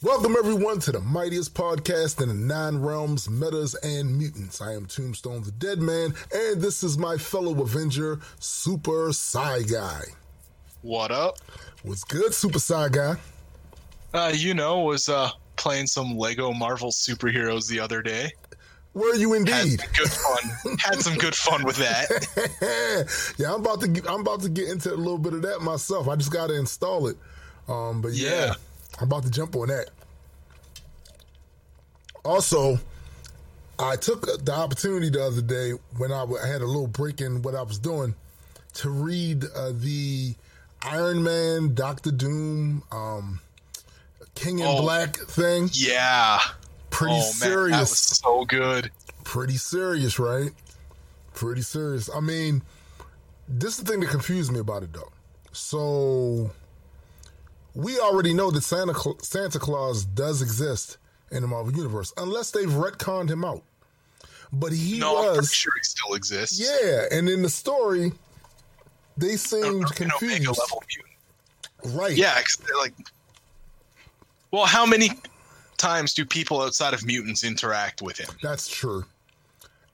Welcome everyone to the mightiest podcast in the nine realms, metas, and mutants. I am Tombstone the Dead Man, and this is my fellow Avenger, Super Psy Guy. What up? What's good, Super Psy Guy? Uh, you know, was uh playing some Lego Marvel superheroes the other day. Were you Had indeed? some good fun. Had some good fun with that. yeah, I'm about to get, I'm about to get into a little bit of that myself. I just got to install it. Um, but yeah, Yeah. I'm about to jump on that. Also, I took the opportunity the other day when I had a little break in what I was doing to read uh, the Iron Man, Doctor Doom, um, King in Oh. Black thing. Yeah. Pretty oh man, serious that was so good. pretty serious, right? Pretty serious. I mean, this is the thing that confused me about it, though. So, we already know that Santa Santa Claus does exist in the Marvel universe, unless they've retconned him out. But he No, I'm was, sure he still exists. yeah. And in the story, they seemed Omega confused, right? Yeah, like. Well, how many times do people outside of mutants interact with him? That's true.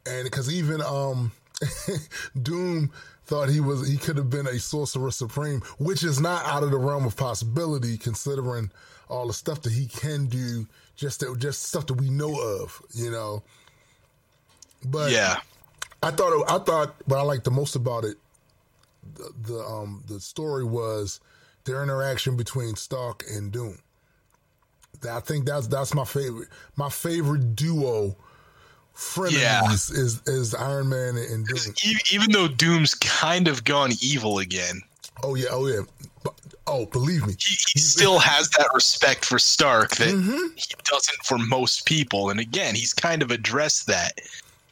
And because even um Doom thought he was he could have been a sorcerer supreme, which is not out of the realm of possibility considering all the stuff that he can do, just that just stuff that we know of, you know. But Yeah. I thought it, I thought what I liked the most about it, the, the um the story was their interaction between Stark and Doom. That- I think that's that's my favorite. My favorite duo frenemies Yeah. is is Iron Man and Doom. E- even though Doom's kind of gone evil again, Oh yeah, oh yeah. But- Oh, believe me. he, he still has that respect for Stark that Mm-hmm. he doesn't for most people. And again, he's kind of addressed that.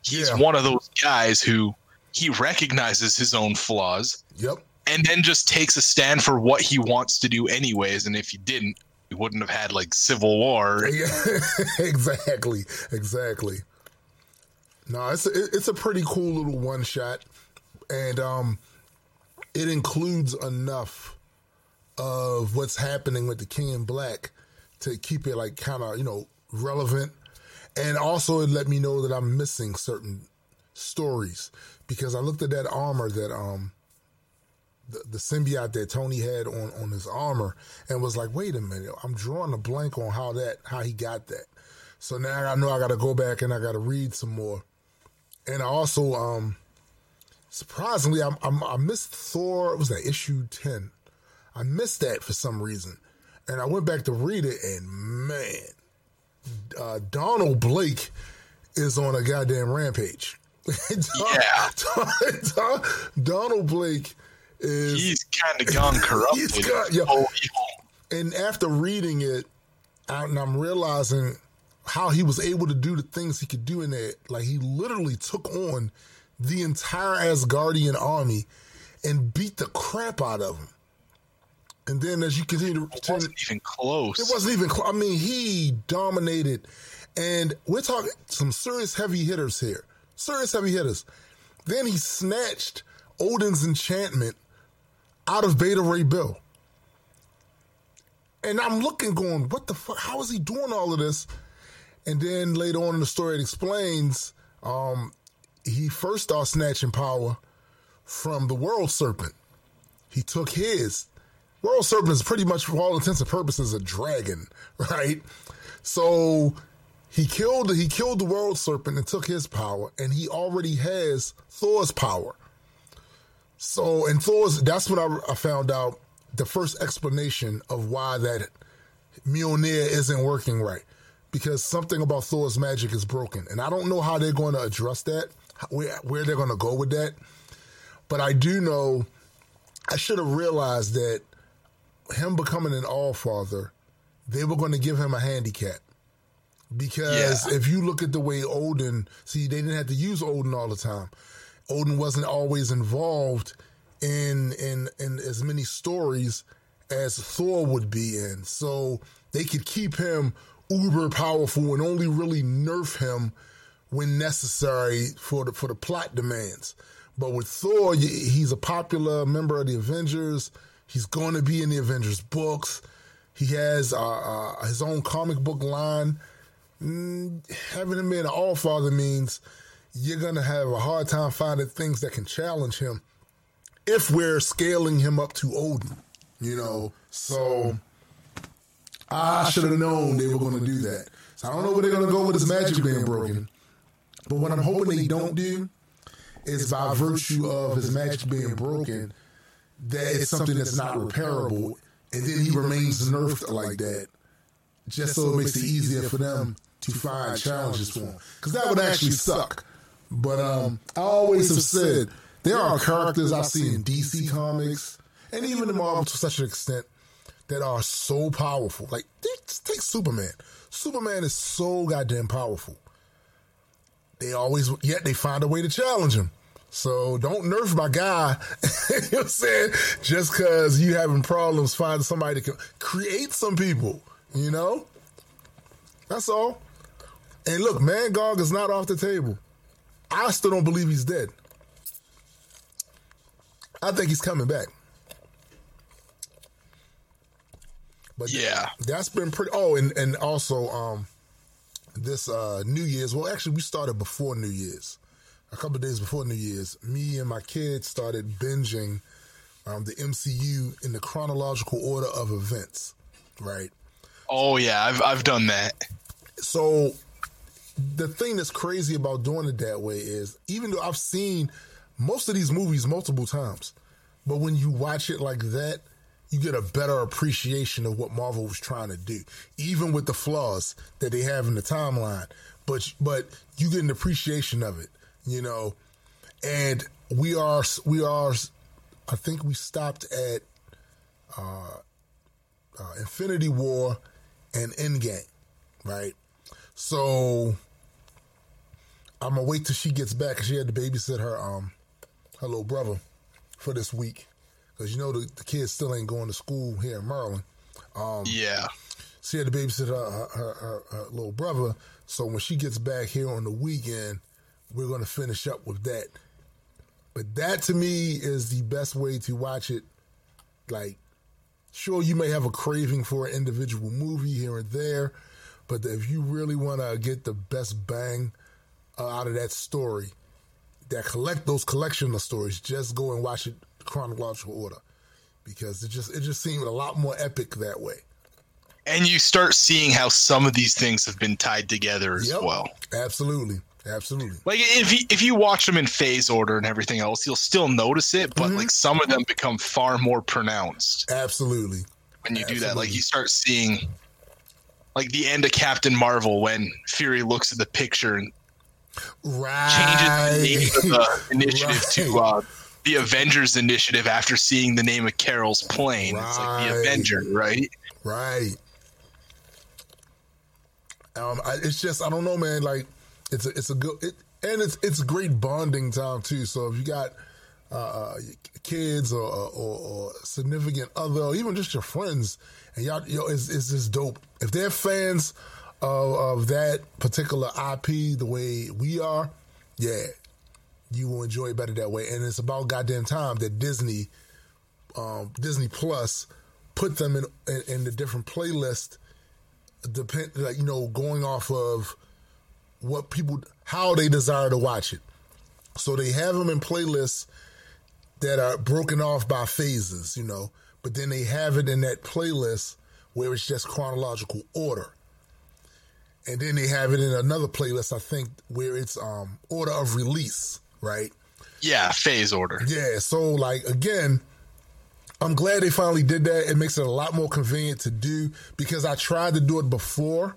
He's Yeah. one of those guys who he recognizes his own flaws Yep. and then just takes a stand for what he wants to do anyways. And if he didn't, we wouldn't have had like civil war. Yeah, exactly, exactly. No, it's a, it's a pretty cool little one shot, and um, it includes enough of what's happening with the King in Black to keep it like kind of you know relevant, and also it let me know that I'm missing certain stories because I looked at that armor that um the, the symbiote that Tony had on on his armor and was like, wait a minute, I'm drawing a blank on how that how he got that. So now I know I got to go back and I got to read some more. And I also, um, surprisingly, I'm, I'm, I missed Thor. Was that issue ten? I missed that for some reason, and I went back to read it, and man, uh, Donald Blake is on a goddamn rampage. Yeah. Don- Donald Blake is He's kind of gone corrupted. He's got- yeah. Oh, evil. and after reading it, I, and I'm realizing how he was able to do the things he could do in that. Like he literally took on the entire Asgardian army and beat the crap out of them. And then as you continue to It wasn't even close. it wasn't even. Cl- I mean, he dominated, and we're talking some serious heavy hitters here. Serious heavy hitters. Then he snatched Odin's enchantment out of Beta Ray Bill. And I'm looking, going, what the fuck? How is he doing all of this? And then later on in the story, it explains um, he first started snatching power from the World Serpent. He took his. World Serpent is pretty much, for all intents and purposes, a dragon, right? So he killed he killed the World Serpent and took his power, and he already has Thor's power. So, and Thor's that's when I, I found out the first explanation of why that Mjolnir isn't working right. Because something about Thor's magic is broken. And I don't know how they're going to address that, where, where they're going to go with that. But I do know I should have realized that him becoming an All Father, they were going to give him a handicap. Because Yeah. if you look at the way Odin, see, they didn't have to use Odin all the time. Odin wasn't always involved in in in as many stories as Thor would be in. So they could keep him uber powerful and only really nerf him when necessary for the for the plot demands. But with Thor, he's a popular member of the Avengers. He's going to be in the Avengers books. He has uh, uh, his own comic book line. Mm, having him an All Father means you're gonna have a hard time finding things that can challenge him if we're scaling him up to Odin. You know, so I should have known they were going to do that. So I don't know where they're going to go with his magic being broken. But what I'm hoping they don't do is by virtue of his magic being broken, that it's something that's not repairable, and then he remains nerfed like that, just so it makes it easier for them to find challenges for him. Because that would actually suck. But um, I always have said there are characters I see in DC comics and even in Marvel to such an extent that are so powerful. Like, take Superman. Superman is so goddamn powerful. They always, yet they find a way to challenge him. So don't nerf my guy. you know what I'm saying? Just because you having problems finding somebody to create some people, you know? That's all. And look, Mangog is not off the table. I still don't believe he's dead. I think he's coming back. But yeah, that's been pretty. Oh, and and also um, this uh New Year's. Well, actually, we started before New Year's. A couple days before New Year's, me and my kids started binging um, the MCU in the chronological order of events. Right. Oh yeah, I've I've done that. So the thing that's crazy about doing it that way is even though I've seen most of these movies multiple times, but when you watch it like that, you get a better appreciation of what Marvel was trying to do, even with the flaws that they have in the timeline. But but you get an appreciation of it, you know. And we are we are, I think we stopped at uh, uh, Infinity War and Endgame, right? So I'm gonna wait till she gets back. She had to babysit her um her little brother for this week because you know the, the, kids still ain't going to school here in Maryland. Um, yeah. She had to babysit her, her, her, her, little brother. So when she gets back here on the weekend, we're going to finish up with that. But that to me is the best way to watch it. Like, sure, you may have a craving for an individual movie here and there, but if you really want to get the best bang uh, out of that story, that collect those collection of stories, just go and watch it chronological order because it just it just seemed a lot more epic that way. And you start seeing how some of these things have been tied together as yep, well. Absolutely. Absolutely. Like if you if you watch them in phase order and everything else, you'll still notice it, but mm-hmm. like some of them become far more pronounced. Absolutely. When you Absolutely. do that, like you start seeing like the end of Captain Marvel when Fury looks at the picture and right. changes the name of the initiative right. to uh, the Avengers Initiative after seeing the name of Carol's plane. Right. It's like the Avenger, right? Right. Um, I, it's just I don't know, man. Like it's a it's a good it, and it's it's great bonding time too. So if you got uh, uh kids or, or, or significant other, or even just your friends, and y'all, yo, it's, it's just dope. If they're fans of, of that particular IP the way we are, yeah, you will enjoy it better that way. And it's about goddamn time that Disney, um, Disney Plus, put them in, in, in the different playlist. Depend like you know going off of what people how they desire to watch it. So they have them in playlists that are broken off by phases, you know, but then they have it in that playlist where it's just chronological order. And then they have it in another playlist, I think, where it's um order of release right? Yeah, phase order. Yeah, so like again, I'm glad they finally did that. It makes it a lot more convenient to do because I tried to do it before,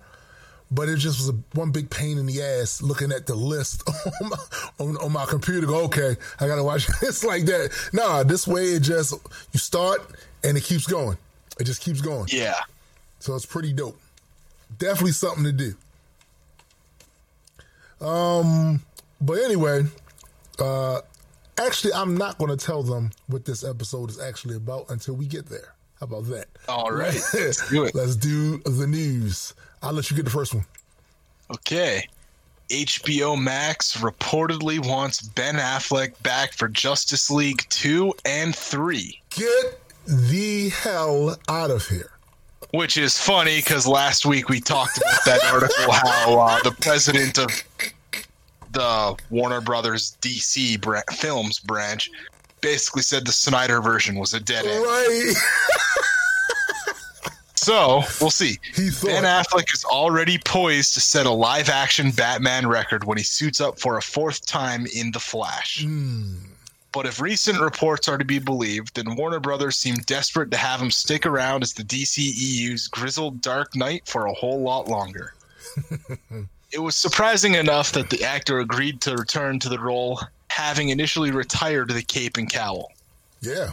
but it just was a, one big pain in the ass looking at the list on my, on, on my computer. Go, okay, I gotta watch this like that. Nah, this way it just you start and it keeps going. It just keeps going. Yeah. So it's pretty dope. Definitely something to do. Um, but anyway, uh, actually, I'm not going to tell them what this episode is actually about until we get there. How about that? All right. Let's do it. Let's do the news. I'll let you get the first one. Okay. HBO Max reportedly wants Ben Affleck back for Justice League 2 and 3. Get the hell out of here. Which is funny because last week we talked about that article how uh, the president of the Warner Brothers DC bra- Films branch basically said the Snyder version was a dead end. Right. So we'll see. Ben Affleck is already poised to set a live action Batman record when he suits up for a fourth time in The Flash. Hmm. But if recent reports are to be believed, then Warner Brothers seem desperate to have him stick around as the DCEU's grizzled Dark Knight for a whole lot longer. it was surprising enough that the actor agreed to return to the role, having initially retired the cape and cowl. Yeah.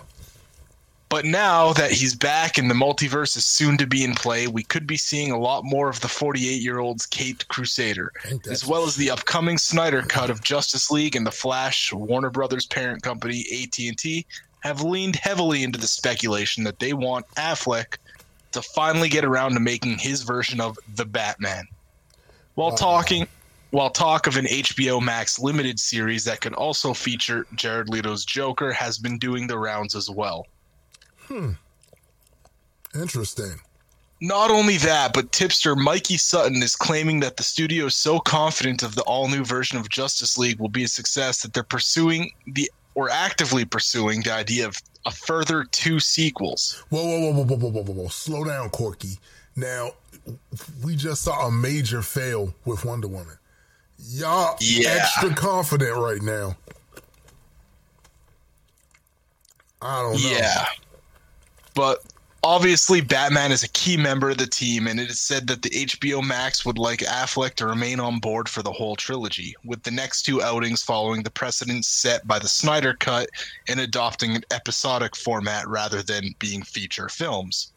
But now that he's back and the multiverse is soon to be in play, we could be seeing a lot more of the 48 year old's caped Crusader, as well as the upcoming Snyder cut of Justice League and the Flash. Warner Brothers' parent company AT&T have leaned heavily into the speculation that they want Affleck to finally get around to making his version of the Batman. While uh, talking, while talk of an HBO Max limited series that could also feature Jared Leto's Joker has been doing the rounds as well. Hmm. Interesting. Not only that, but tipster Mikey Sutton is claiming that the studio is so confident of the all new version of Justice League will be a success that they're pursuing the or actively pursuing the idea of a further two sequels. Whoa, whoa, whoa, whoa, whoa, whoa, whoa, whoa. Slow down, Corky. Now, we just saw a major fail with Wonder Woman. Y'all Yeah. extra confident right now. I don't know. Yeah. But obviously, Batman is a key member of the team, and it is said that the HBO Max would like Affleck to remain on board for the whole trilogy, with the next two outings following the precedents set by the Snyder Cut and adopting an episodic format rather than being feature films.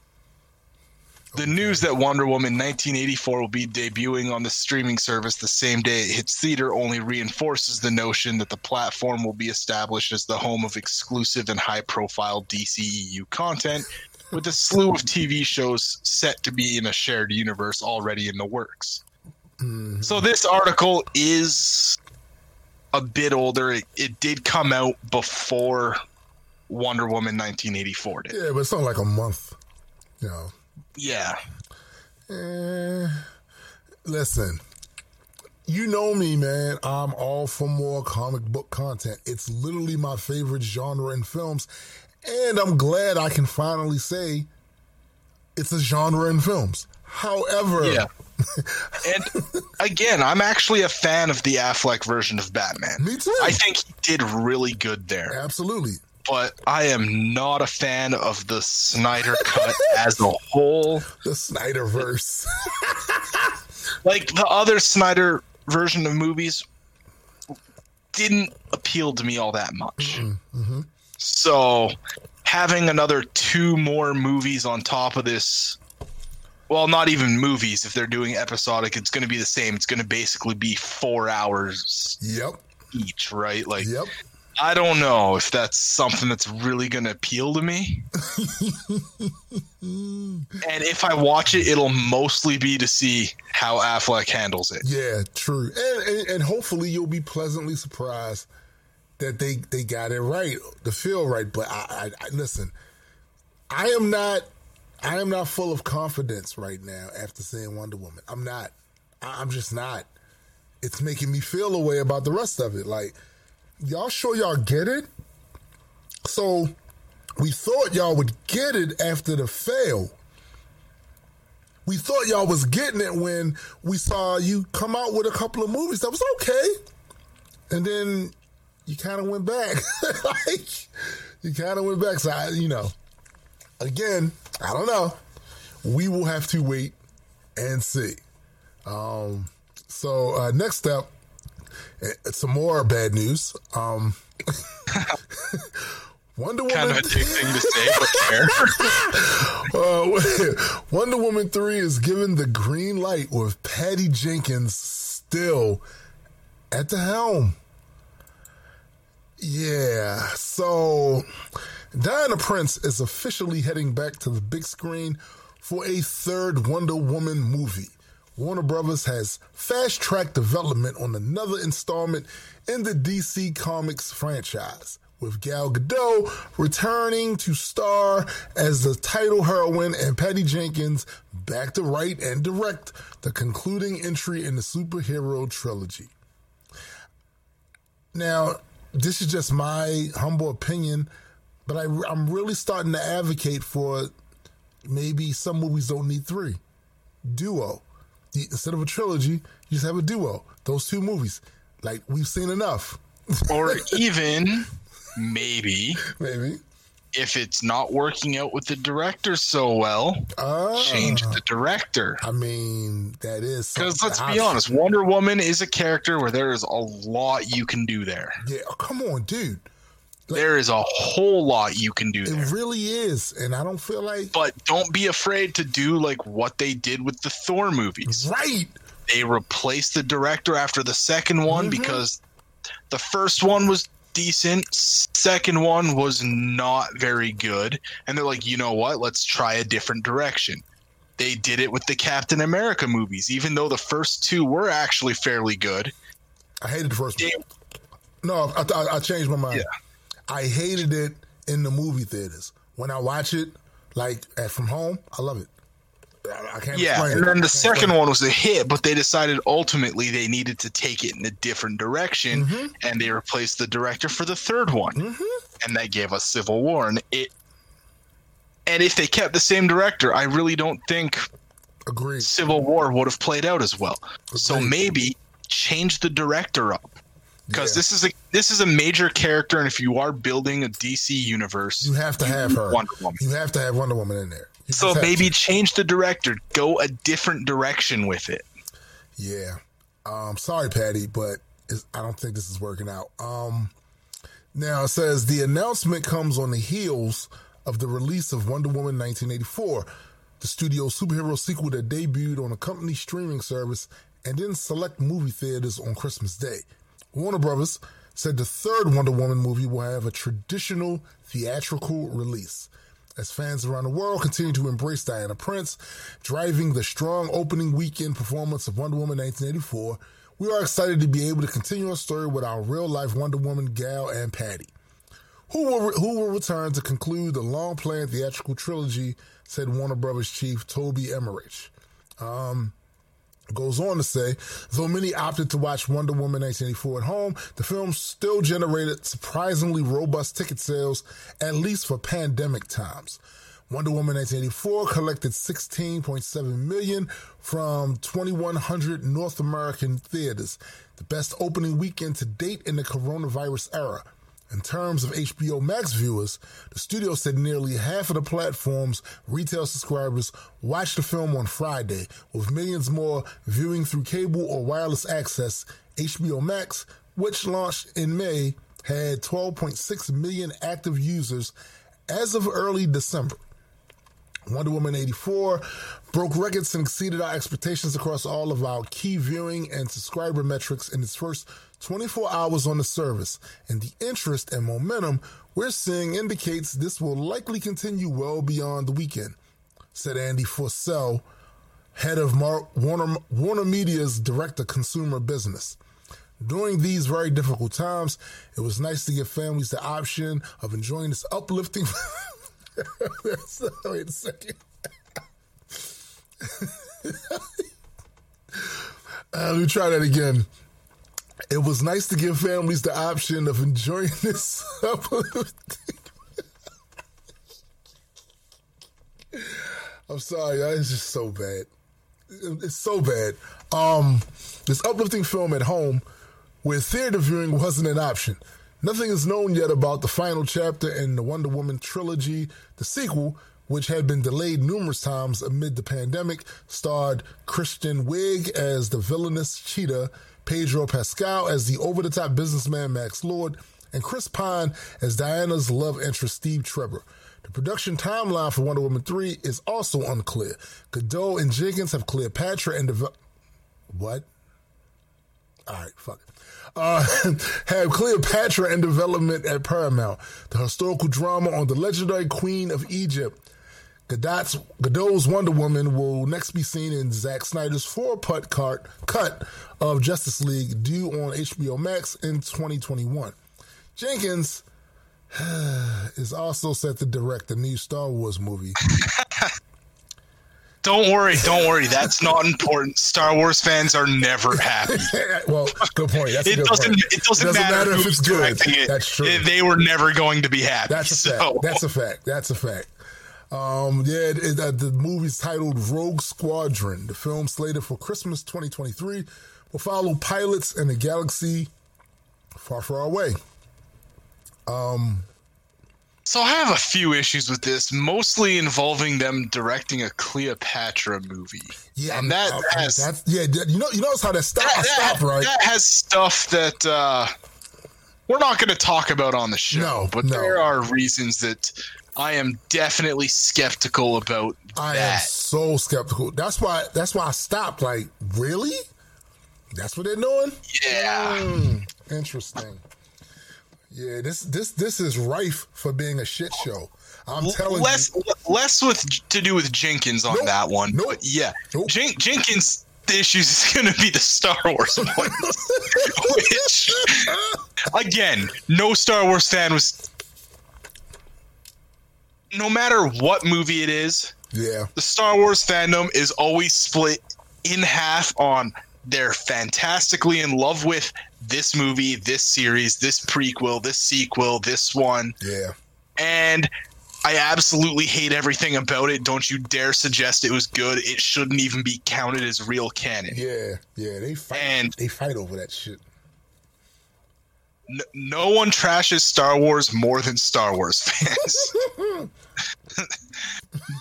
The news that Wonder Woman 1984 will be debuting on the streaming service the same day it hits theater only reinforces the notion that the platform will be established as the home of exclusive and high profile DCEU content, with a slew of TV shows set to be in a shared universe already in the works. Mm-hmm. So, this article is a bit older. It, it did come out before Wonder Woman 1984 did. Yeah, but it's not like a month. You know. Yeah. Eh, listen, you know me, man. I'm all for more comic book content. It's literally my favorite genre in films. And I'm glad I can finally say it's a genre in films. However, Yeah. and again, I'm actually a fan of the Affleck version of Batman. Me too. I think he did really good there, absolutely. But I am not a fan of the Snyder cut as a whole. The Snyderverse. Like the other Snyder version of movies didn't appeal to me all that much. Mm-hmm, mm-hmm. So having another two more movies on top of this well, not even movies. If they're doing episodic, it's going to be the same. It's going to basically be four hours yep. each, right? Like, Yep. I don't know if that's something that's really going to appeal to me. and if I watch it, it'll mostly be to see how Affleck handles it. Yeah, true. And, and and hopefully you'll be pleasantly surprised that they they got it right, the feel right. But I, I, I listen, I am not I am not full of confidence right now after seeing Wonder Woman. I'm not. I, I'm just not. It's making me feel a way about the rest of it. Like, y'all sure y'all get it? So we thought y'all would get it after the fail. We thought y'all was getting it when we saw you come out with a couple of movies that was okay, and then you kind of went back. like you kind of went back. So I, you know, again, I don't know. We will have to wait and see. Um, so uh, next up, some more bad news. Um, Wonder Woman. Kind of addicting to say, but fair. Uh, Wonder Woman 3 is given the green light with Patty Jenkins still at the helm. Yeah, so Diana Prince is officially heading back to the big screen for a third Wonder Woman movie. Warner Brothers has fast tracked development on another installment in the DC Comics franchise, with Gal Gadot returning to star as the title heroine and Patty Jenkins back to write and direct the concluding entry in the superhero trilogy. Now, this is just my humble opinion, but I, I'm really starting to advocate for maybe some movies don't need three. Duo. Instead of a trilogy, you just have a duo. Those two movies. Like, we've seen enough. Or even maybe Maybe. if it's not working out with the director so well, Uh, change the director. I mean, that is Because let's be honest, Wonder Woman is a character where there is a lot you can do there. Yeah, oh, come on, dude. There is a whole lot you can do It there. really is, and I don't feel like But don't be afraid to do like what they did with the Thor movies. right. They replaced the director after the second one Mhm. because the first one was decent, second one was not very good, and they're like, "You know what? Let's try a different direction." They did it with the Captain America movies, even though the first two were actually fairly good. I hated the first one. No, I, I, I changed my mind. Yeah. I hated it in the movie theaters. When I watch it, like at from home, I love it. I, I can't Yeah, and then the second one was a hit, but they decided ultimately they needed to take it in a different direction, Mhm. and they replaced the director for the third one. Mhm. and that gave us Civil War. And it, and if they kept the same director, I really don't think Agreed. Civil War would have played out as well. So maybe change the director up because Yeah. this is a this is a major character, and if you are building a DC universe, You have to have her. Wonder Woman. You have to have Wonder Woman in there. You So maybe to. change the director, go a different direction with it. Yeah. Um, sorry, Patty, but it's, I don't think this is working out. Um, now it says the announcement comes on the heels of the release of Wonder Woman 1984, the studio's superhero sequel that debuted on a company streaming service and then select movie theaters on Christmas Day. Warner Brothers said the third Wonder Woman movie will have a traditional theatrical release. As fans around the world continue to embrace Diana Prince, driving the strong opening weekend performance of Wonder Woman 1984, we are excited to be able to continue our story with our real life Wonder Woman Gal and Patty, who will, who will return to conclude the long planned theatrical trilogy, said Warner Brothers chief Toby Emmerich. Um, goes on to say, though many opted to watch Wonder Woman 1984 at home, the film still generated surprisingly robust ticket sales, at least for pandemic times. Wonder Woman 1984 collected 16.7 million from 2100 North American theaters, the best opening weekend to date in the coronavirus era. In terms of HBO Max viewers, the studio said nearly half of the platform's retail subscribers watched the film on Friday, with millions more viewing through cable or wireless access. HBO Max, which launched in May, had 12.6 million active users as of early December. Wonder Woman 84 broke records and exceeded our expectations across all of our key viewing and subscriber metrics in its first 24 hours on the service. And the interest and momentum we're seeing indicates this will likely continue well beyond the weekend, said Andy Forssell, head of Mar- Warner, Warner Media's direct to consumer business. During these very difficult times, it was nice to give families the option of enjoying this uplifting. Wait a second. uh, let me try that again. It was nice to give families the option of enjoying this. I'm sorry, y'all, it's just so bad. It's so bad. Um, this uplifting film at home, where theater viewing wasn't an option. Nothing is known yet about the final chapter in the Wonder Woman trilogy. The sequel, which had been delayed numerous times amid the pandemic, starred Kristen Wiig as the villainous Cheetah, Pedro Pascal as the over the top businessman Max Lord, and Chris Pine as Diana's love interest Steve Trevor. The production timeline for Wonder Woman 3 is also unclear. Gadot and Jenkins have Cleopatra and developed. What? All right, fuck it. Uh, have Cleopatra in development at Paramount, the historical drama on the legendary Queen of Egypt. Gadot's, Gadot's Wonder Woman will next be seen in Zack Snyder's four-part cut, cut of Justice League due on HBO Max in 2021. Jenkins is also set to direct the new Star Wars movie. Don't worry, don't worry. That's not important. Star Wars fans are never happy. well, good point. That's It good doesn't. point. It doesn't, Doesn't matter, matter if it's good. it. That's true. They- were never going to be happy. That's a fact. That's a fact. That's a fact. Um, yeah, it, it, uh, the movie's titled Rogue Squadron. The film slated for Christmas 2023 will follow pilots in a galaxy far, far away. Um, so I have a few issues with this, mostly involving them directing a Cleopatra movie. Yeah, and that uh, has that's yeah. You know, you notice how that stop, that, I stopped right. that has stuff that uh, we're not going to talk about on the show. No, but no. there are reasons that I am definitely skeptical about I am that. so skeptical. That's why. That's why I stopped. Like, really? That's what they're doing? Yeah. Hmm, interesting. Yeah, this this this is rife for being a shit show. I'm telling less you. less with to do with Jenkins on Nope. that one. Nope. But yeah, Nope. Jen- Jenkins the issues is going to be the Star Wars one, which again, no Star Wars fan was. No matter what movie it is, Yeah, the Star Wars fandom is always split in half on they're fantastically in love with this movie, this series, this prequel, this sequel, this one yeah. and I absolutely hate everything about it. Don't you dare suggest it was good. It shouldn't even be counted as real canon. Yeah, yeah, they fight. And- they fight over that shit. N- no one trashes Star Wars more than Star Wars fans.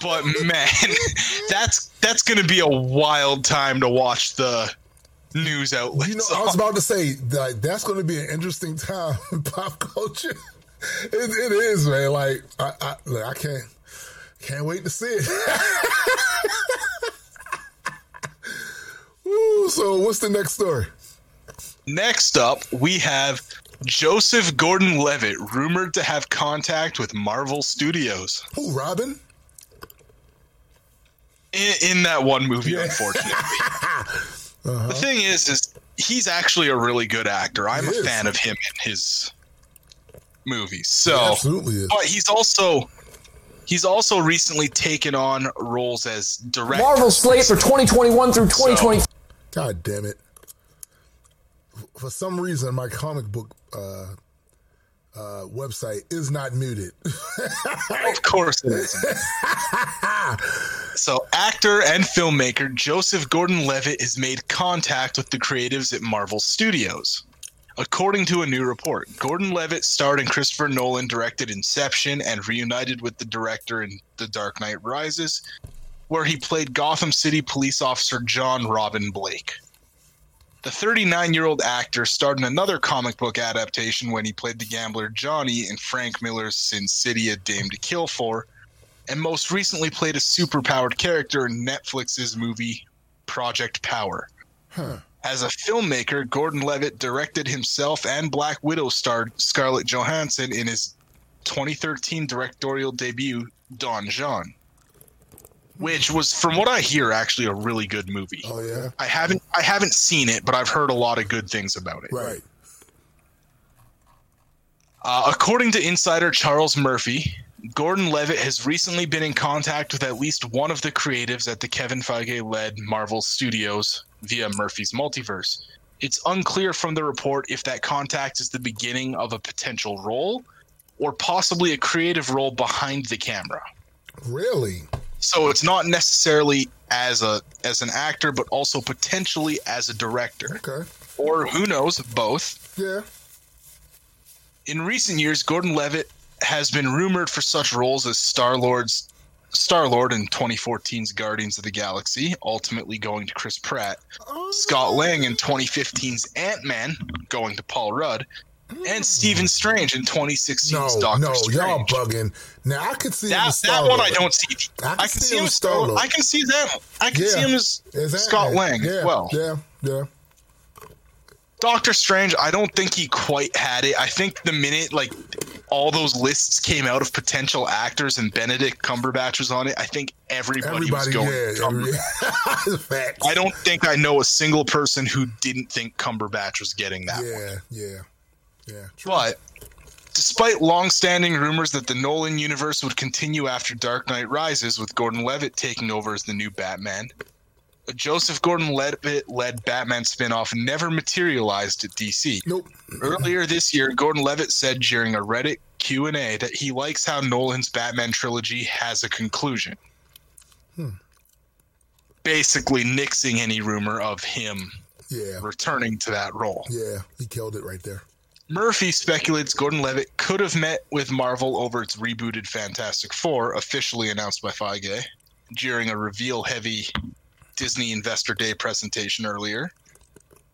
but man, that's that's going to be a wild time to watch the news outlets. You know, I was about to say like that's going to be an interesting time in pop culture. It, it is, man. Like I, I, look, I can't, can't wait to see it. Ooh, so what's the next story? Next up, we have Joseph Gordon-Levitt rumored to have contact with Marvel Studios. Who, Robin? in, in that one movie, unfortunately. Uh-huh. The thing is, is he's actually a really good actor. I'm He a is. fan of him in his movies. So, He absolutely is. but he's also he's also recently taken on roles as director. Marvel slate for 2021 through 2020. God damn it! For some reason, my comic book uh, uh, website is not muted. Of course it is. so, actor and filmmaker Joseph Gordon-Levitt has made contact with the creatives at Marvel Studios. According to a new report, Gordon-Levitt starred in Christopher Nolan directed Inception and reunited with the director in The Dark Knight Rises, where he played Gotham City police officer John Robin Blake. The 39 year old actor starred in another comic book adaptation when he played the gambler Johnny in Frank Miller's Sin City A Dame to Kill For, and most recently played a superpowered character in Netflix's movie Project Power. As a filmmaker, Gordon Levitt directed himself and Black Widow star Scarlett Johansson in his 2013 directorial debut, Don Jon, which was, from what I hear, actually a really good movie. oh yeah, I haven't I haven't seen it, but I've heard a lot of good things about it. right. Uh, according to insider Charles Murphy, Gordon Levitt has recently been in contact with at least one of the creatives at the Kevin Feige led Marvel Studios via Murphy's Multiverse. It's unclear from the report if that contact is the beginning of a potential role or possibly a creative role behind the camera. Really? So it's not necessarily as a as an actor but also potentially as a director Okay. or who knows both. Yeah. In recent years, Gordon Levitt has been rumored for such roles as Star Lord's Star Lord in 2014's Guardians of the Galaxy, ultimately going to Chris Pratt, Scott Lang in 2015's Ant Man, going to Paul Rudd, and Stephen Strange in 2016's No, Doctor no, Strange. y'all bugging. Now I could see That, that one I don't see. I I can can, see see him as Star. I can see that. I can Yeah. see him as Is Scott Lang yeah, as well. Yeah, yeah. Doctor Strange, I don't think he quite had it. I think the minute like all those lists came out of potential actors and Benedict Cumberbatch was on it, I think everybody, was going. yeah. Every- I don't think I know a single person who didn't think Cumberbatch was getting that one. Yeah, yeah, yeah, yeah. True. But Despite long-standing rumors that the Nolan universe would continue after Dark Knight Rises, with Gordon Levitt taking over as the new Batman, a Joseph Gordon-Levitt led Batman spin-off never materialized at DC. Nope. Earlier this year, Gordon Levitt said during a Reddit Q&A that he likes how Nolan's Batman trilogy has a conclusion. Hmm. Basically nixing any rumor of him Yeah. returning to that role. Yeah. He killed it right there. Murphy speculates Gordon Levitt could have met with Marvel over its rebooted Fantastic Four, officially announced by Feige, during a reveal heavy Disney Investor Day presentation earlier.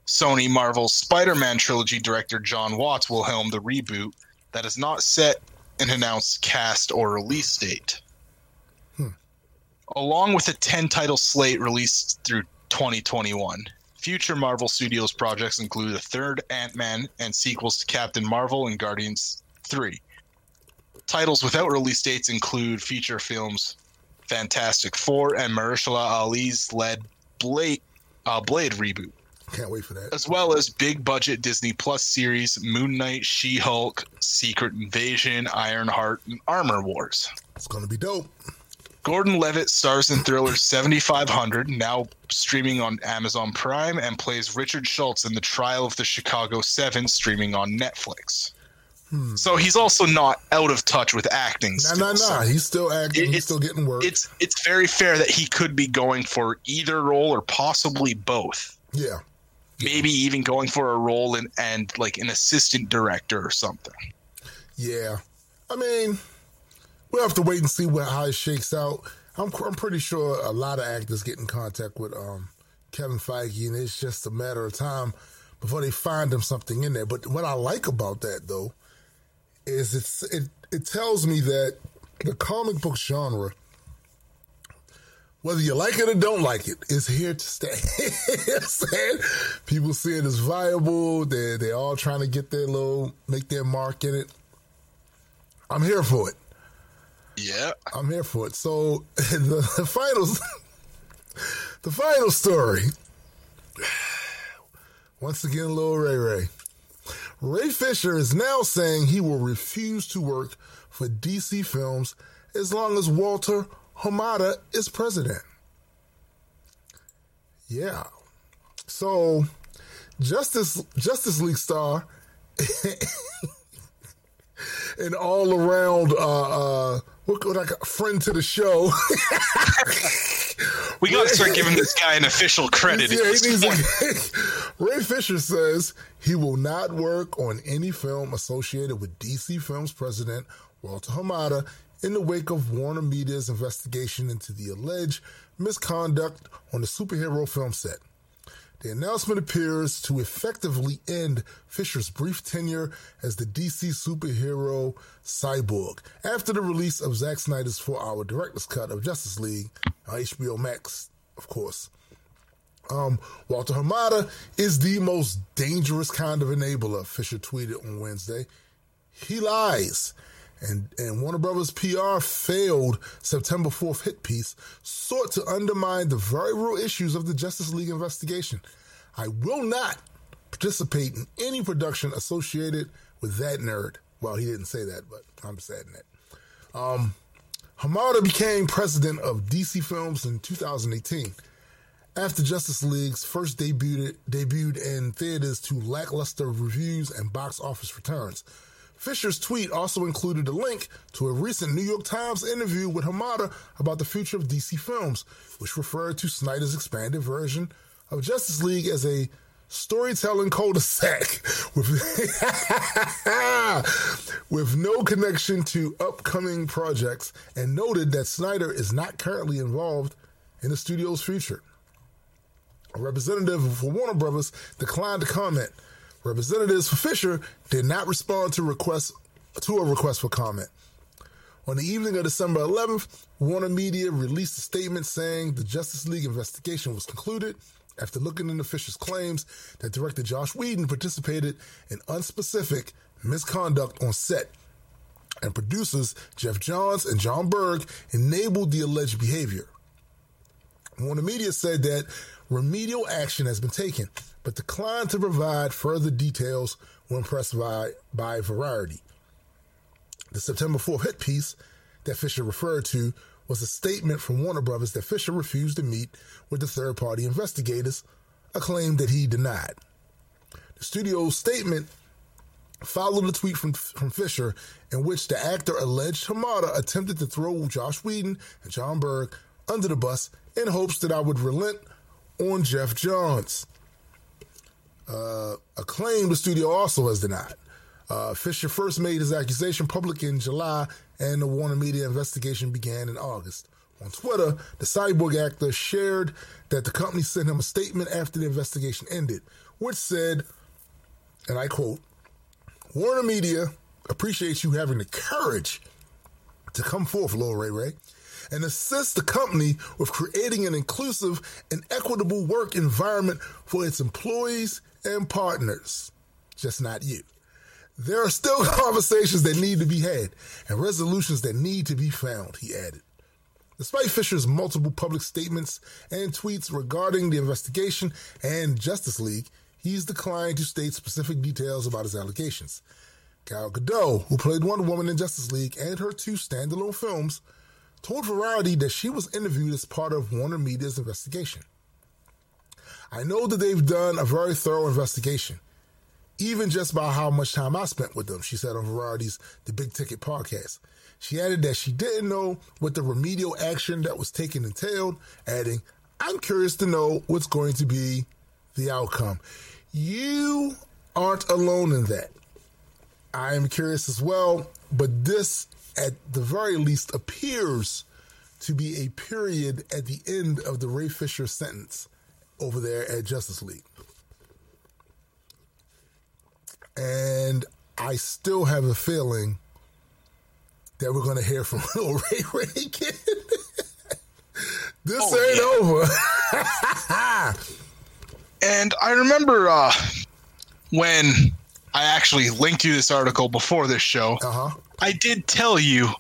Sony Marvel's Spider Man trilogy director Jon Watts will helm the reboot that has not set an announced cast or release date. Hmm. Along with a 10 title slate released through 2021. Future Marvel Studios projects include a third Ant Man and sequels to Captain Marvel and Guardians 3. Titles without release dates include feature films Fantastic Four and Mahershala Ali's led Blade, uh, Blade reboot, Can't wait for that. as well as big budget Disney Plus series Moon Knight, She Hulk, Secret Invasion, Ironheart, and Armor Wars. It's going to be dope. Gordon Levitt stars in thriller 7500, now streaming on Amazon Prime, and plays Richard Schultz in The Trial of the Chicago Seven, streaming on Netflix. Hmm. So he's also not out of touch with acting. Nah, still, nah, nah. He's still acting. He's still getting work. It's it's very fair that he could be going for either role or possibly both. Yeah. Maybe even going for a role in and like an assistant director or something. Yeah. I mean, we'll have to wait and see what, how it shakes out. I'm, I'm pretty sure a lot of actors get in contact with um, Kevin Feige, and it's just a matter of time before they find him something in there. But what I like about that, though, is it's it, it tells me that the comic book genre, whether you like it or don't like it, is here to stay. Saying? People see it as viable. They're, they're all trying to get their little, make their mark in it. I'm here for it. Yeah. I'm here for it. So the, the final, the final story. Once again, little Ray Ray. Ray Fisher is now saying he will refuse to work for DC Films as long as Walter Hamada is president. Yeah. So, Justice Justice League star and all around uh uh what like a friend to the show. We gotta start giving this guy an official credit. Yeah, he needs a- Ray Fisher says he will not work on any film associated with DC Films president Walter Hamada in the wake of Warner Media's investigation into the alleged misconduct on the superhero film set. The announcement appears to effectively end Fisher's brief tenure as the DC superhero cyborg after the release of Zack Snyder's four hour director's cut of Justice League on HBO Max, of course. Um, Walter Hamada is the most dangerous kind of enabler, Fisher tweeted on Wednesday. He lies. And, and Warner Brothers PR failed September 4th hit piece sought to undermine the very real issues of the Justice League investigation. I will not participate in any production associated with that nerd. Well, he didn't say that, but I'm just adding that. Um, Hamada became president of DC Films in 2018 after Justice League's first debuted debuted in theaters to lackluster reviews and box office returns. Fisher's tweet also included a link to a recent New York Times interview with Hamada about the future of DC films, which referred to Snyder's expanded version of Justice League as a storytelling cul-de-sac with, with no connection to upcoming projects and noted that Snyder is not currently involved in the studio's future. A representative for Warner Brothers declined to comment. Representatives for Fisher did not respond to requests to a request for comment. On the evening of December 11th, Warner Media released a statement saying the Justice League investigation was concluded after looking into Fisher's claims that director Joss Whedon participated in unspecific misconduct on set and producers Geoff Johns and Jon Berg enabled the alleged behavior. Warner Media said that remedial action has been taken, but declined to provide further details when pressed by, by Variety. The September 4th hit piece that Fisher referred to was a statement from Warner Brothers that Fisher refused to meet with the third party investigators, a claim that he denied. The studio's statement followed a tweet from, from Fisher in which the actor alleged Hamada attempted to throw Joss Whedon and Jon Berg under the bus in hopes that I would relent on Geoff Johns. Uh, a claim the studio also has denied. Uh, Fisher first made his accusation public in July, and the Warner Media investigation began in August. On Twitter, the cyborg actor shared that the company sent him a statement after the investigation ended, which said, and I quote, Warner Media appreciates you having the courage to come forth, Lil Ray Ray, and assist the company with creating an inclusive and equitable work environment for its employees and partners. Just not you. There are still conversations that need to be had and resolutions that need to be found, he added. Despite Fisher's multiple public statements and tweets regarding the investigation and Justice League, he's declined to state specific details about his allegations. Gal Gadot, who played Wonder Woman in Justice League and her two standalone films, told Variety that she was interviewed as part of Warner Media's investigation. I know that they've done a very thorough investigation, even just by how much time I spent with them, she said on Variety's The Big Ticket podcast. She added that she didn't know what the remedial action that was taken entailed, adding, I'm curious to know what's going to be the outcome. You aren't alone in that. I am curious as well, but this, at the very least, appears to be a period at the end of the Ray Fisher sentence over there at Justice League. And I still have a feeling that we're going to hear from Lil Ray Ray again. this Oh, ain't over. And I remember uh, when I actually linked you this article before this show. Uh huh. I did tell you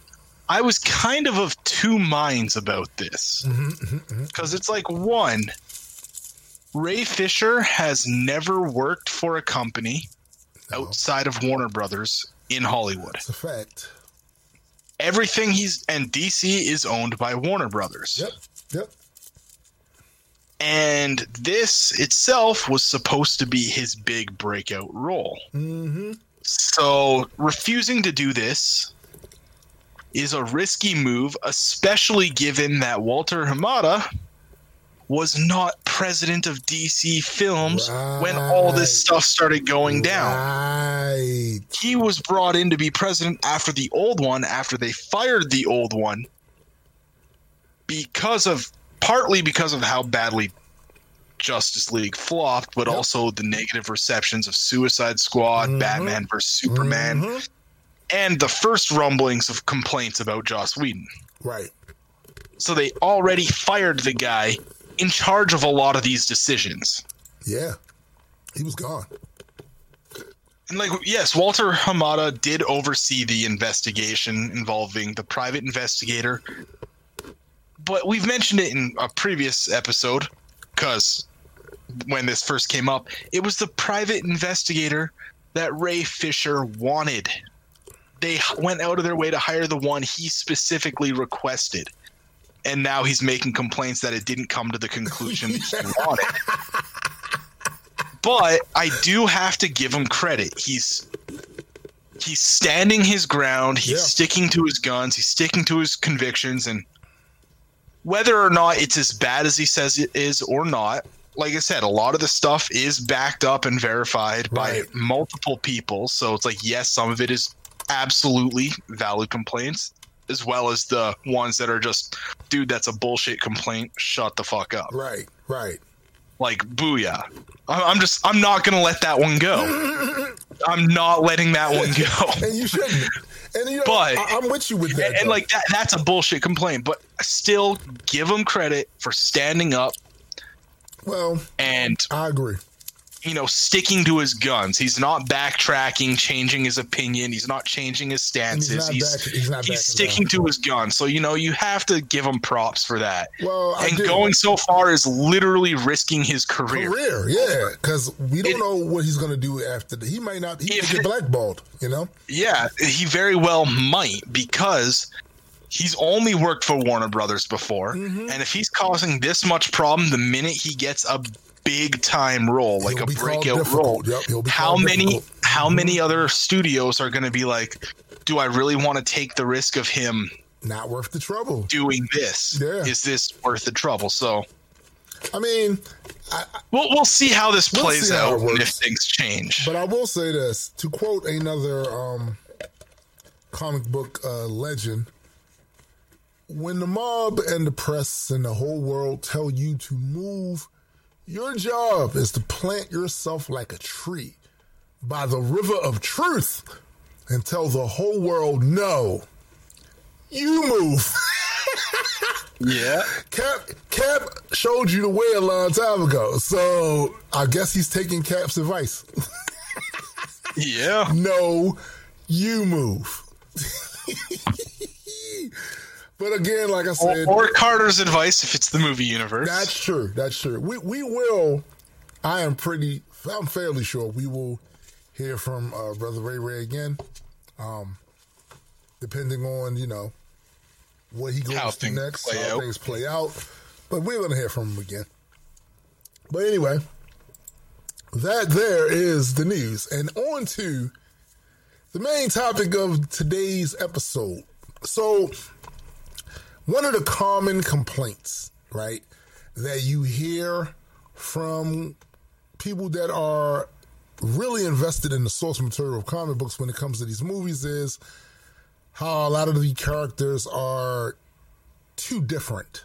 I was kind of of two minds about this. Mm-hmm, mm-hmm, mm-hmm. Because it's like, one, Ray Fisher has never worked for a company outside of Warner Brothers in Hollywood. It's a fact. Everything he's and DC is owned by Warner Brothers. Yep. Yep. And this itself was supposed to be his big breakout role. Mm-hmm. So refusing to do this is a risky move, especially given that Walter Hamada was not president of DC Films when all this stuff started going down. Right. He was brought in to be president after the old one, after they fired the old one, because of partly because of how badly Justice League flopped, but Yep. also the negative receptions of Suicide Squad, Mhm. Batman vs Superman, Mhm. and the first rumblings of complaints about Joss Whedon. Right. So they already fired the guy in charge of a lot of these decisions. Yeah. He was gone. And like yes, Walter Hamada did oversee the investigation involving the private investigator. But we've mentioned it in a previous episode cuz when this first came up, it was the private investigator that Ray Fisher wanted. They went out of their way to hire the one he specifically requested. And now he's making complaints that it didn't come to the conclusion he wanted but I do have to give him credit. He's he's standing his ground. He's Yeah. sticking to his guns. He's sticking to his convictions, and whether or not it's as bad as he says it is or not, like I said, a lot of the stuff is backed up and verified by multiple people. So it's like, yes, some of it is absolutely valid complaints, as well as the ones that are just, dude, that's a bullshit complaint. Shut the fuck up Right. Right. like booyah. I'm just I'm not gonna let that one go. I'm not letting that one go. And you shouldn't. And you know, But- I, I'm with you with that. And, and like that that's a bullshit complaint, but still give them credit for standing up well, and I agree. you know, sticking to his guns. He's not backtracking, changing his opinion. He's not changing his stances. not He's back- he's not he's sticking down. to his gun. So you know, you have to give him props for that. Well, and going so far is literally risking his career. career, yeah, because we don't It- know what he's going to do after. The, he might not. He might get blackballed. You know. Yeah, he very well might because he's only worked for Warner Brothers before, Mm-hmm. and if he's causing this much problem the minute he gets a big time role, like He'll a breakout role. Yep, how many difficult. Mm-hmm. how many other studios are going to be like, do I really want to take the risk of him Not worth the trouble. doing this? Yeah. Is this worth the trouble? So I mean, we'll we'll see how this We'll plays how out if things change. but I will say this to quote another um, comic book uh, legend. When the mob and the press and the whole world tell you to move, your job is to plant yourself like a tree by the river of truth and tell the whole world no. You move. yeah. Cap Cap showed you the way a long time ago, so I guess he's taking Cap's advice. Yeah. no, you move. but again, like I said, or Carter's advice if it's the movie universe. that's true. That's true. We we will. I am pretty. I'm fairly sure we will hear from uh, Brother Ray Ray again. Um, depending on you know what he goes How to next, how out. things play out. But we're gonna hear from him again. But anyway, that there is the news, and on to the main topic of today's episode. So, one of the common complaints, right, that you hear from people that are really invested in the source material of comic books when it comes to these movies is how a lot of the characters are too different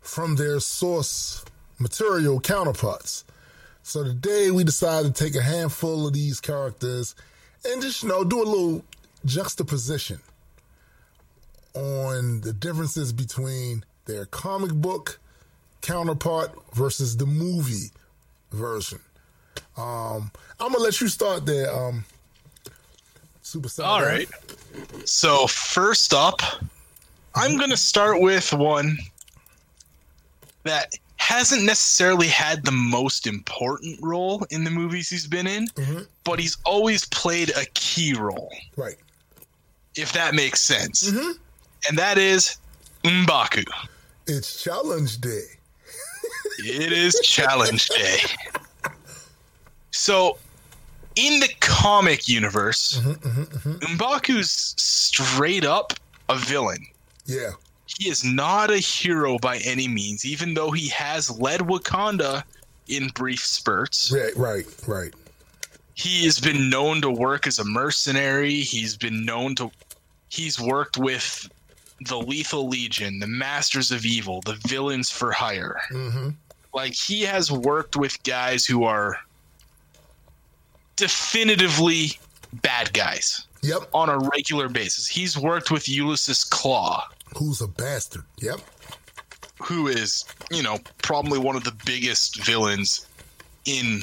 from their source material counterparts. So today we decided to take a handful of these characters and just you know do a little juxtaposition on the differences between their comic book counterpart versus the movie version. Um, I'm gonna let you start there, um, Super Saiyan. All right. So first up, I'm gonna start with one that hasn't necessarily had the most important role in the movies he's been in, but he's always played a key role, Right. if that makes sense. And that is M'Baku. It's challenge day. It is challenge day. So, in the comic universe, mm-hmm, mm-hmm, mm-hmm. M'Baku's straight up a villain. Yeah. He is not a hero by any means, even though he has led Wakanda in brief spurts. Right. Right. Right. He has been known to work as a mercenary. He's been known to. He's worked with the Lethal Legion, the Masters of Evil, the Villains for Hire. Mm-hmm. Like, he has worked with guys who are definitively bad guys Yep. on a regular basis. He's worked with Ulysses Klaue, Who's a bastard? Yep. who is, you know, probably one of the biggest villains in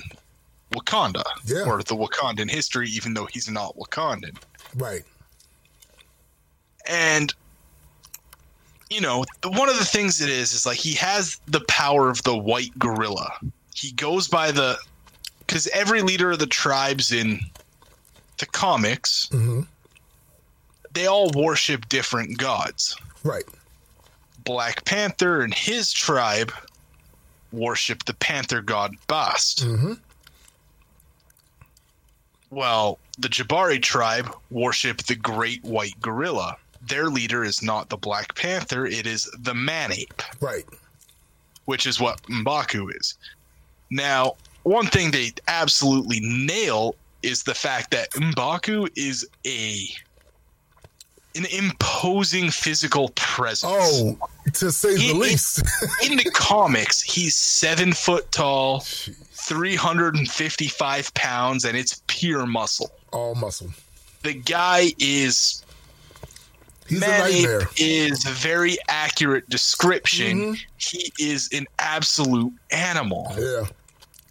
Wakanda Yeah. or the Wakandan history, even though he's not Wakandan. Right. And you know, one of the things it is is like he has the power of the white gorilla. He goes by the because every leader of the tribes in the comics, Mm-hmm. they all worship different gods. Right. Black Panther and his tribe worship the panther god Bast. Mm-hmm. Well, the Jabari tribe worship the great white gorilla. Their leader is not the Black Panther, it is the man ape, Right. which is what Mbaku is. Now, one thing they absolutely nail is the fact that Mbaku is a an imposing physical presence. Oh, to say the He- he- least. in the comics, he's seven foot tall, 355 pounds, and it's pure muscle. All muscle. The guy is He's Man is a very accurate description. Mhm. He is an absolute animal. Yeah.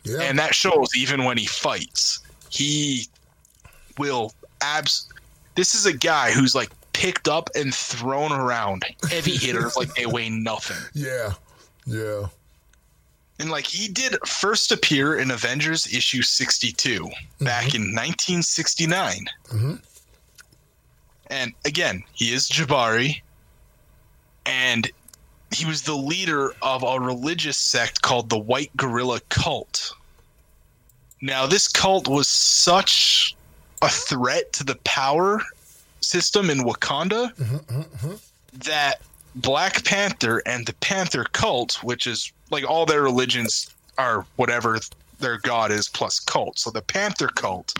Yeah. And that shows even when he fights, he will abs. This is a guy who's like picked up and thrown around heavy hitters like they weigh nothing. yeah. Yeah. And like he did first appear in Avengers issue 62 back in 1969. Mhm. And again, he is Jabari and he was the leader of a religious sect called the White Gorilla Cult. Now, this cult was such a threat to the power system in Wakanda that Black Panther and the Panther cult, which is like all their religions are whatever their god is plus cult. So the Panther cult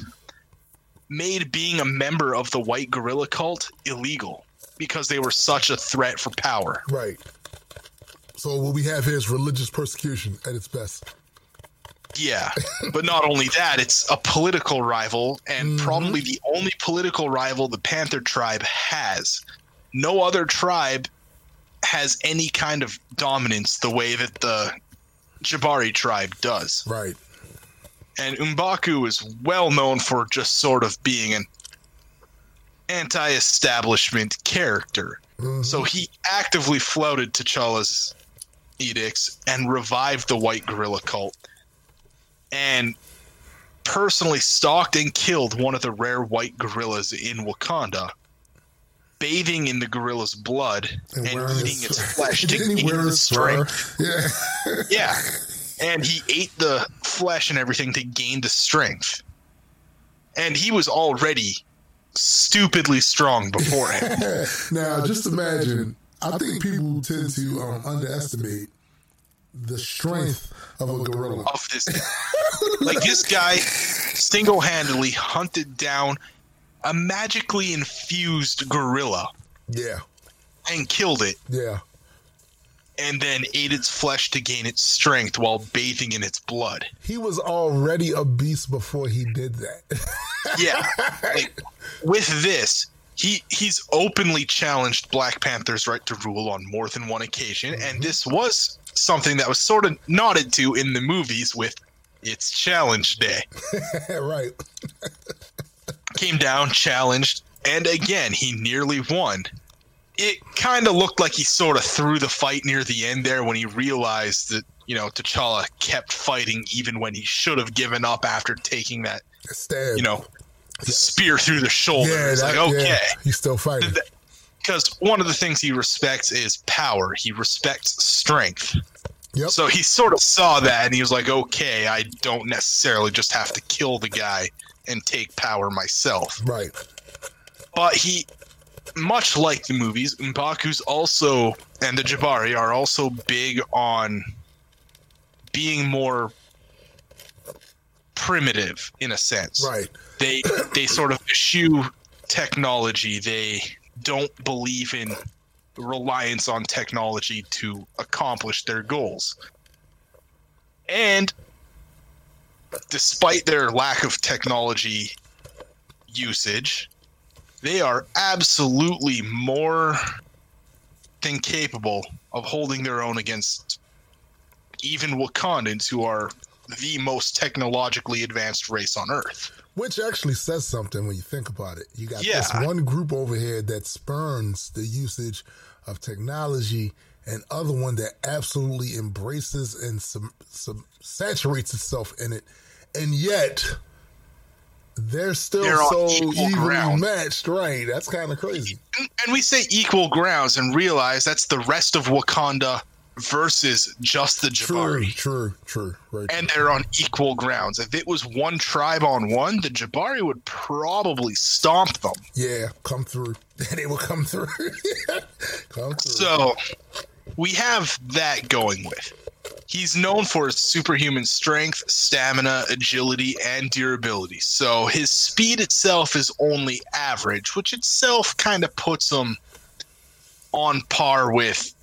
made being a member of the White Gorilla cult illegal because they were such a threat for power. Right. So what we have here is religious persecution at its best. Yeah, but not only that, it's a political rival and Mm-hmm. probably the only political rival the Panther tribe has. No other tribe has any kind of dominance the way that the Jabari tribe does. Right. And M'Baku is well known for just sort of being an anti establishment character. Mhm. So he actively flouted T'Challa's edicts and revived the White Gorilla cult and personally stalked and killed one of the rare white gorillas in Wakanda, bathing in the gorilla's blood and, wearing eating its flesh to Didn't he wear his strength. Yeah. Yeah. And he ate the flesh and everything to gain the strength. And he was already stupidly strong beforehand. now, just imagine. I think people tend to um, underestimate the strength of a gorilla. of this like this guy single-handedly hunted down a magically infused gorilla Yeah. and killed it Yeah. And then ate its flesh to gain its strength while bathing in its blood. He was already a beast before he did that. Yeah. like, with this, he he's openly challenged Black Panther's right to rule on more than one occasion, and mm-hmm. this was something that was sort of nodded to in the movies with its challenge day. right. Came down, challenged, and again he nearly won. It kind of looked like he sort of threw the fight near the end there when he realized that you know T'Challa kept fighting even when he should have given up after taking that Stab. you know spear through the shoulder. yeah, it's that, like okay. yeah, he's still fighting. because one of the things he respects is power. He respects strength. Yep. So he sort of saw that and he was like, okay, I don't necessarily just have to kill the guy and take power myself. right. But he, much like the movies, Mbaku's also, and the Jabari are also big on being more primitive in a sense Right. they they sort of eschew technology. They don't believe in reliance on technology to accomplish their goals. And despite their lack of technology usage, they are absolutely more than capable of holding their own against even Wakandans who are the most technologically advanced race on Earth. Which actually says something when you think about it. You got this one group over here that spurns the usage of technology, and other one that absolutely embraces and sum, sum, saturates itself in it, and yet they're still They're so evenly ground. matched. Right? That's kind of crazy. And, we say equal grounds and realize that's the rest of Wakanda versus just the True, Jabari. true, true. Right. And they're on equal grounds. If it was one tribe on one, the Jabari would probably stomp them. yeah, come through. they will come through. come through. So we have that going with. He's known for his superhuman strength, stamina, agility, and durability. So his speed itself is only average, which itself kind of puts him on par with,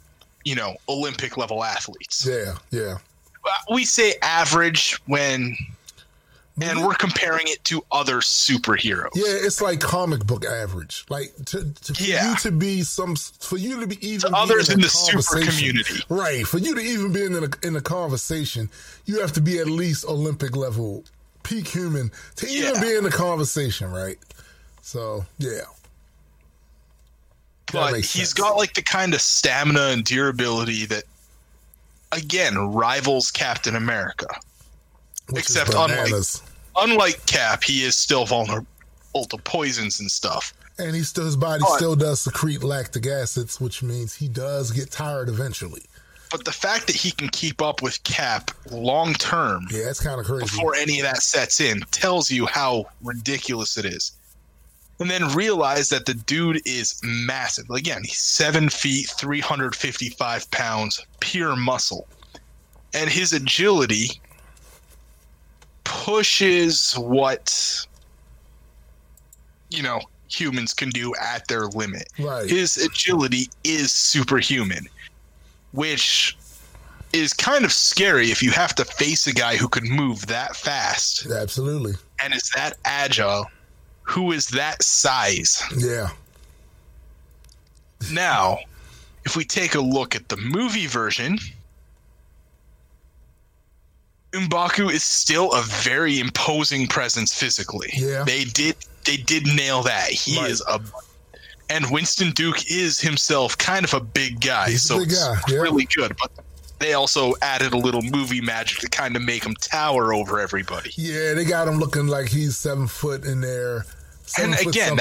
you know, Olympic level athletes. yeah, yeah. Uh, We say average when and we're comparing it to other superheroes. Yeah, it's like comic book average. Like to, to for Yeah. you to be some for you to be even be others a in the super community. right? For you to even be in a, in a conversation, you have to be at least Olympic level, peak human to even Yeah. be in the conversation, right? So yeah, but he's sense. got like the kind of stamina and durability that again rivals Captain America. Which Except unlike- Unlike Cap, he is still vulnerable to poisons and stuff. and he still his body But- still does secrete lactic acids, which means he does get tired eventually. But the fact that he can keep up with Cap long term Yeah, that's kind of crazy. before any of that sets in tells you how ridiculous it is. And then realize that the dude is massive. Again, he's seven feet, 355 pounds, pure muscle. And his agility pushes what, you know, humans can do at their limit. Right. His agility is superhuman, which is kind of scary if you have to face a guy who can move that fast Absolutely. and is that agile, who is that size. Yeah. Now, if we take a look at the movie version, M'Baku is still a very imposing presence physically. Yeah. They did they did nail that. He Right. is a and Winston Duke is himself kind of a big guy, He's so big it's guy, yeah. really good. But they also added a little movie magic to kind of make him tower over everybody. Yeah, they got him looking like he's seven foot in there. And again,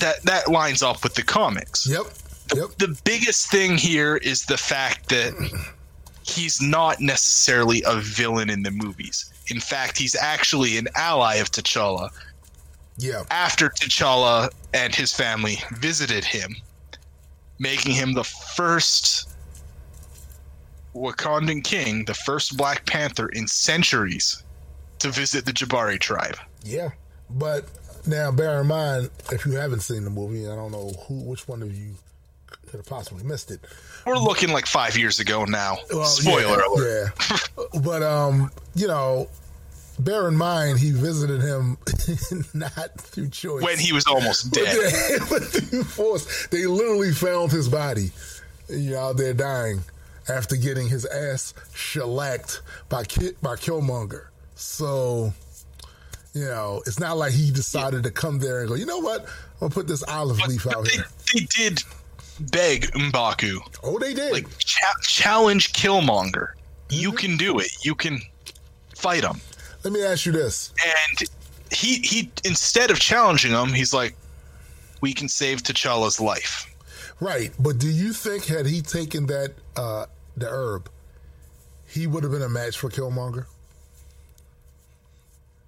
that that lines up with the comics. Yep. Yep. The biggest thing here is the fact that he's not necessarily a villain in the movies. In fact, he's actually an ally of T'Challa. Yeah. After T'Challa and his family visited him, making him the first Wakandan king, the first Black Panther in centuries to visit the Jabari tribe. Yeah. But now bear in mind, if you haven't seen the movie, I don't know who which one of you could have possibly missed it. We're looking like five years ago now. Well, Spoiler yeah, alert. Yeah. but um, you know, bear in mind he visited him not through choice. When he was almost dead. But through force. They literally found his body, you know, out there dying after getting his ass shellacked by Ki- by Killmonger. So, you know, it's not like he decided to come there and go, you know what, I'm gonna put this olive leaf out they, here. they did beg Mbaku, Oh, they did. like cha- challenge Killmonger. You Mm-hmm. can do it. You can fight him. Let me ask you this: And he he instead of challenging him, he's like, "We can save T'Challa's life." Right, but do you think had he taken that uh the herb, he would have been a match for Killmonger?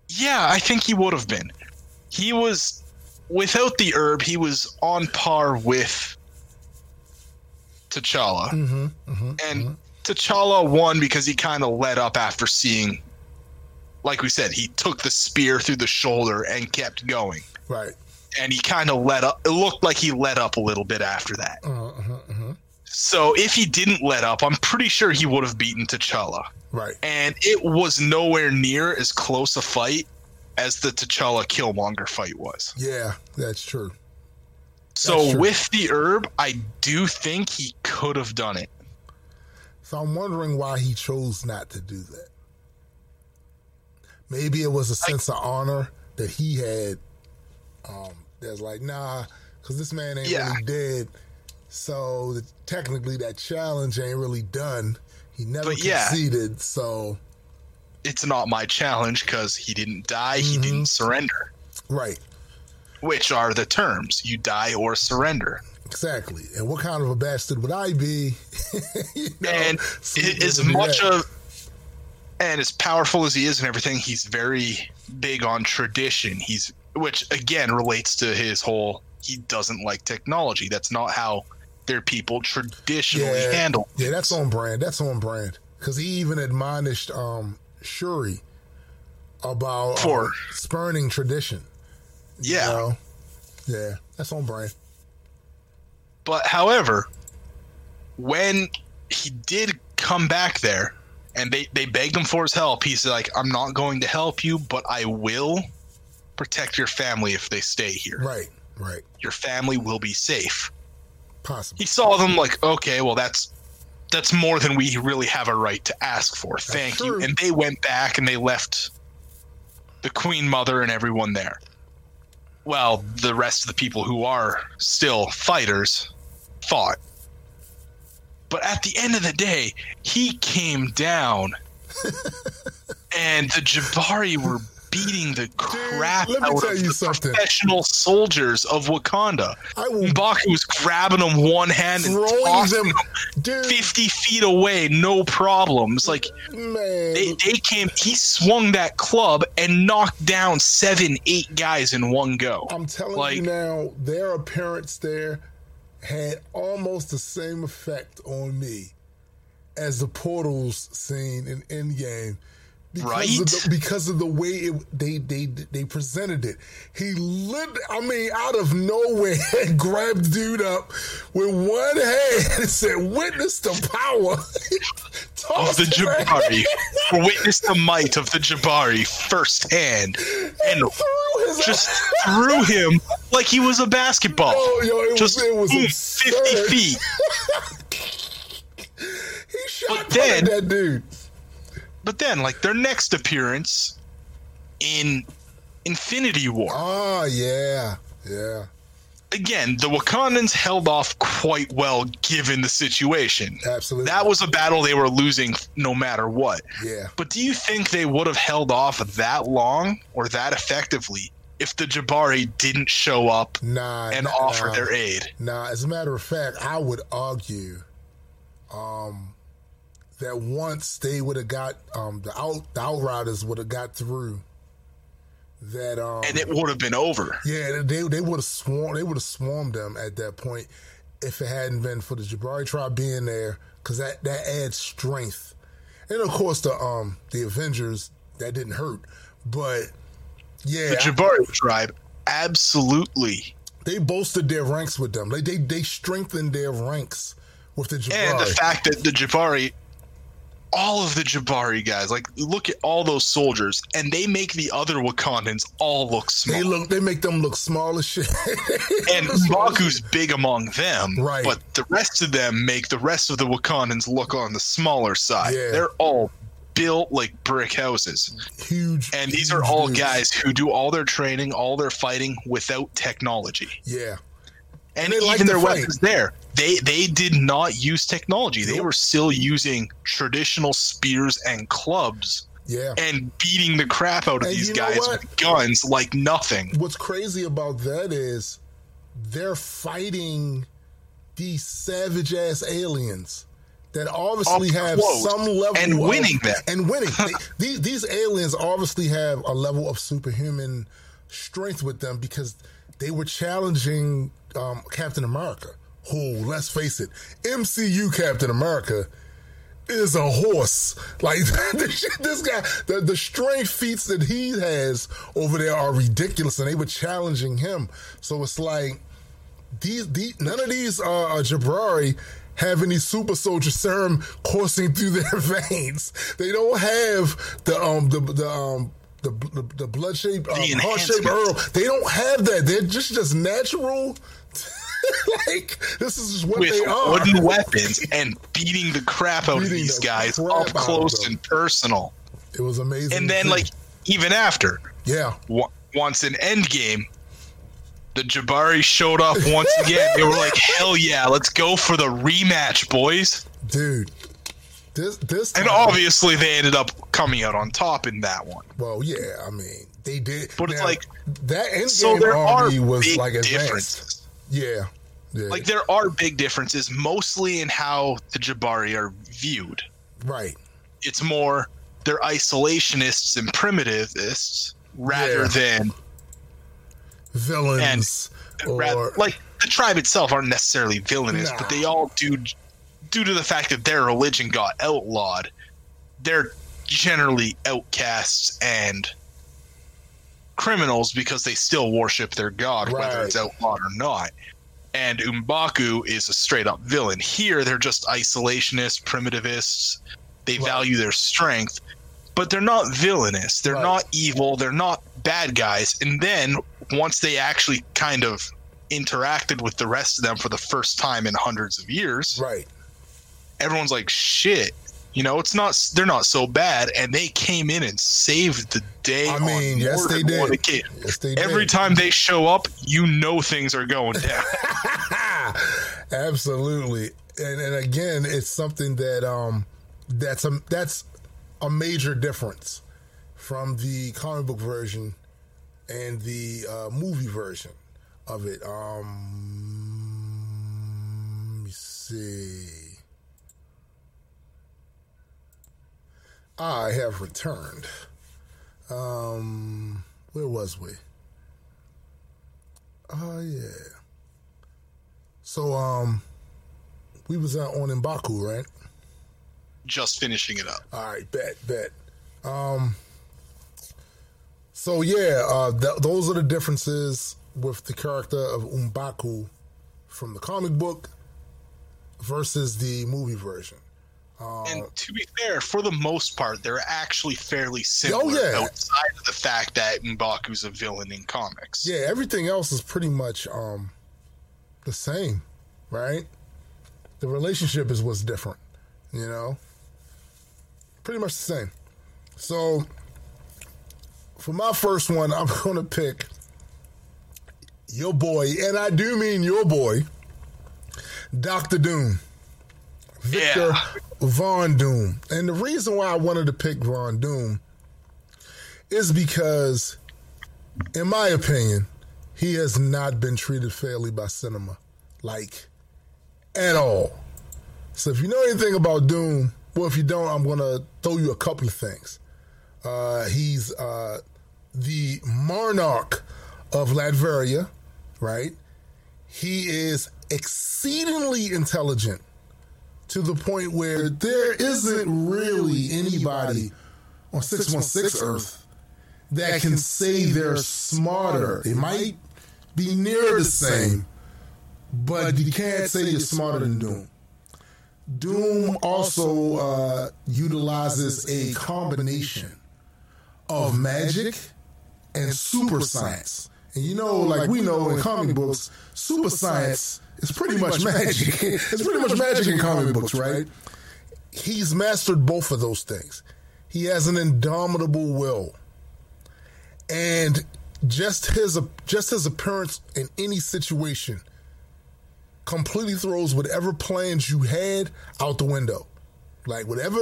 Yeah, I think he would have been. He was without the herb, he was on par with T'Challa. Mm-hmm, and T'Challa won because he kind of let up after seeing, like we said, he took the spear through the shoulder and kept going. Right. And he kind of let up. It looked like he let up a little bit after that. Uh, uh, uh, So if he didn't let up, I'm pretty sure he would have beaten T'Challa. right. And it was nowhere near as close a fight as the T'Challa Killmonger fight was. Yeah, that's true. So with the herb, I do think he could have done it. So I'm wondering why he chose not to do that. Maybe it was a sense of honor that he had. Um, that's like, nah, because this man ain't Yeah. really dead. So the, technically, that challenge ain't really done. He never But yeah. conceded. So It's not my challenge because he didn't die, he Mm-hmm. didn't surrender. right, which are the terms you die or surrender exactly. And what kind of a bastard would I be? You know, and as much that. of and as powerful as he is and everything he's very big on tradition he's which again relates to his whole he doesn't like technology that's not how their people traditionally Yeah. handle Yeah, that's on brand. That's on brand. Because he even admonished um, Shuri about For- um, spurning tradition. You yeah know? Yeah, that's on brand. but however when he did come back there and they they begged him for his help. He's like, "I'm not going to help you, but I will protect your family if they stay here. Right, right. Your family will be safe." Possible. He saw them like, "Okay, well that's that's more than we really have a right to ask for. Thank you." true. And they went back and they left the queen mother and everyone there. Well, the rest of the people who are still fighters fought. But at the end of the day, he came down and the Jabari were beating the crap me out of the something. professional soldiers of Wakanda. I will M'Baku was grabbing them one hand and throwing tossing them, them 50 feet away, no problems. Like, Man, they, they came, he swung that club and knocked down seven, eight guys in one go. I'm telling like- you now, their appearance there had almost the same effect on me as the portals scene in Endgame. Because Right? of the, because of the way it, they they they presented it, he lit. I mean, out of nowhere, grabbed dude up with one hand and said, "Witness the power." Of the Jabari, Witness the might of the Jabari firsthand, and threw just threw him like he was a basketball. Oh, yo, it was- just it was boom, 50 feet. He shot But then- that dude. But then, like their next appearance in Infinity War, Oh yeah, yeah, again, the Wakandans held off quite well given the situation. absolutely. That was a battle they were losing no matter what. yeah. But do you think they would have held off that long or that effectively if the Jabari didn't show up Nah, and nah, offer nah. their aid? Nah, as a matter of fact, I would argue um, that once they would have got um, the out the outriders would have got through, that um, And it would have been over. yeah, they they would have swarmed they would have swarmed them at that point if it hadn't been for the Jabari tribe being there because that that adds strength, and of course the um the Avengers that didn't hurt, but yeah, The Jabari tribe absolutely. they bolstered their ranks with them. They they they strengthened their ranks with the Jabari. And the fact that the Jabari, all of the Jabari guys, like look at all those soldiers, and they make the other Wakandans all look small. they look they make them look small as shit. and Mbaku's big among them, Right. But the rest of them make the rest of the Wakandans look on the smaller side. Yeah. They're all built like brick houses, huge. and these are all dudes. guys who do all their training, all their fighting without technology, Yeah, and even like their fight. weapons there. They they did not use technology. They were still using traditional spears and clubs yeah. and beating the crap out of And these guys with guns like nothing. What's crazy about that is they're fighting these savage ass aliens that obviously Up have some level and of- winning them. and winning. They- these these aliens obviously have a level of superhuman strength with them because they were challenging um, Captain America. Who, let's face it, MCU Captain America is a horse. Like this guy, the, the strength feats that he has over there are ridiculous, and they were challenging him. So it's like these, these none of these uh, uh, Jabari have any super soldier serum coursing through their veins. They don't have the um the the um. The, the, the blood shape, um, heart shape herb. They don't have that. They're just just natural. like this is just what with they are. wooden weapons and beating the crap out of these the guys up close and personal. It was amazing. And then, see. like, even after, yeah, wa- once in Endgame, the Jabari showed up once again. They were like, hell yeah, let's go for the rematch, boys. dude. This this And obviously, they ended up coming out on top in that one. well, yeah. I mean, they did. But it's like- that endgame So there are army was big like advanced. differences. Yeah, yeah. Like, there are big differences, mostly in how the Jabari are viewed. right. it's more they're isolationists and primitivists rather Yeah. than Villains or rather, like the tribe itself aren't necessarily villainous, but they all do due to the fact that their religion got outlawed. They're generally outcasts and criminals because they still worship their god, whether it's outlawed or not. And M'Baku is a straight up villain. Here, they're just isolationists, primitivists, They value their strength, but they're not villainous. They're Right. not evil. They're not bad guys. And then once they actually kind of interacted with the rest of them for the first time in hundreds of years, Right. Everyone's like, shit. You know, it's not. They're not so bad, and they came in and saved the day. I mean, yes, they did. Yes, they Every time they show up, you know things are going down. Absolutely. And and again, it's something that um that's a that's a major difference from the comic book version and the uh, movie version of it. Um let me see. I have returned. Um where was we? Oh yeah. So um we was out on Mbaku, right? Just finishing it up. All right, bet, bet. Um so yeah, uh th- those are the differences with the character of M'Baku from the comic book versus the movie version. And to be fair, for the most part, they're actually fairly similar. Oh, yeah. Outside of the fact that Mbaku's a villain in comics. Yeah, everything else is pretty much um the same, right? The relationship is what's different, you know? Pretty much the same. So for my first one, I'm gonna pick your boy, and I do mean your boy, Doctor Doom. Victor Yeah. Von Doom. And the reason why I wanted to pick Von Doom is because, in my opinion, he has not been treated fairly by cinema. Like, at all. So if you know anything about Doom, well, if you don't, I'm going to throw you a couple of things. Uh, he's uh, the monarch of Latveria, right? He is exceedingly intelligent to the point where there isn't really anybody on 616 Earth that can say they're smarter. They might be near the same, but you can't say you're smarter than Doom. Doom also uh, utilizes a combination of magic and super science. And you know, like we know in comic books, super science is pretty much magic. it's pretty much magic in comic books, right? He's mastered both of those things. He has an indomitable will. And just his just his appearance in any situation completely throws whatever plans you had out the window. Like whatever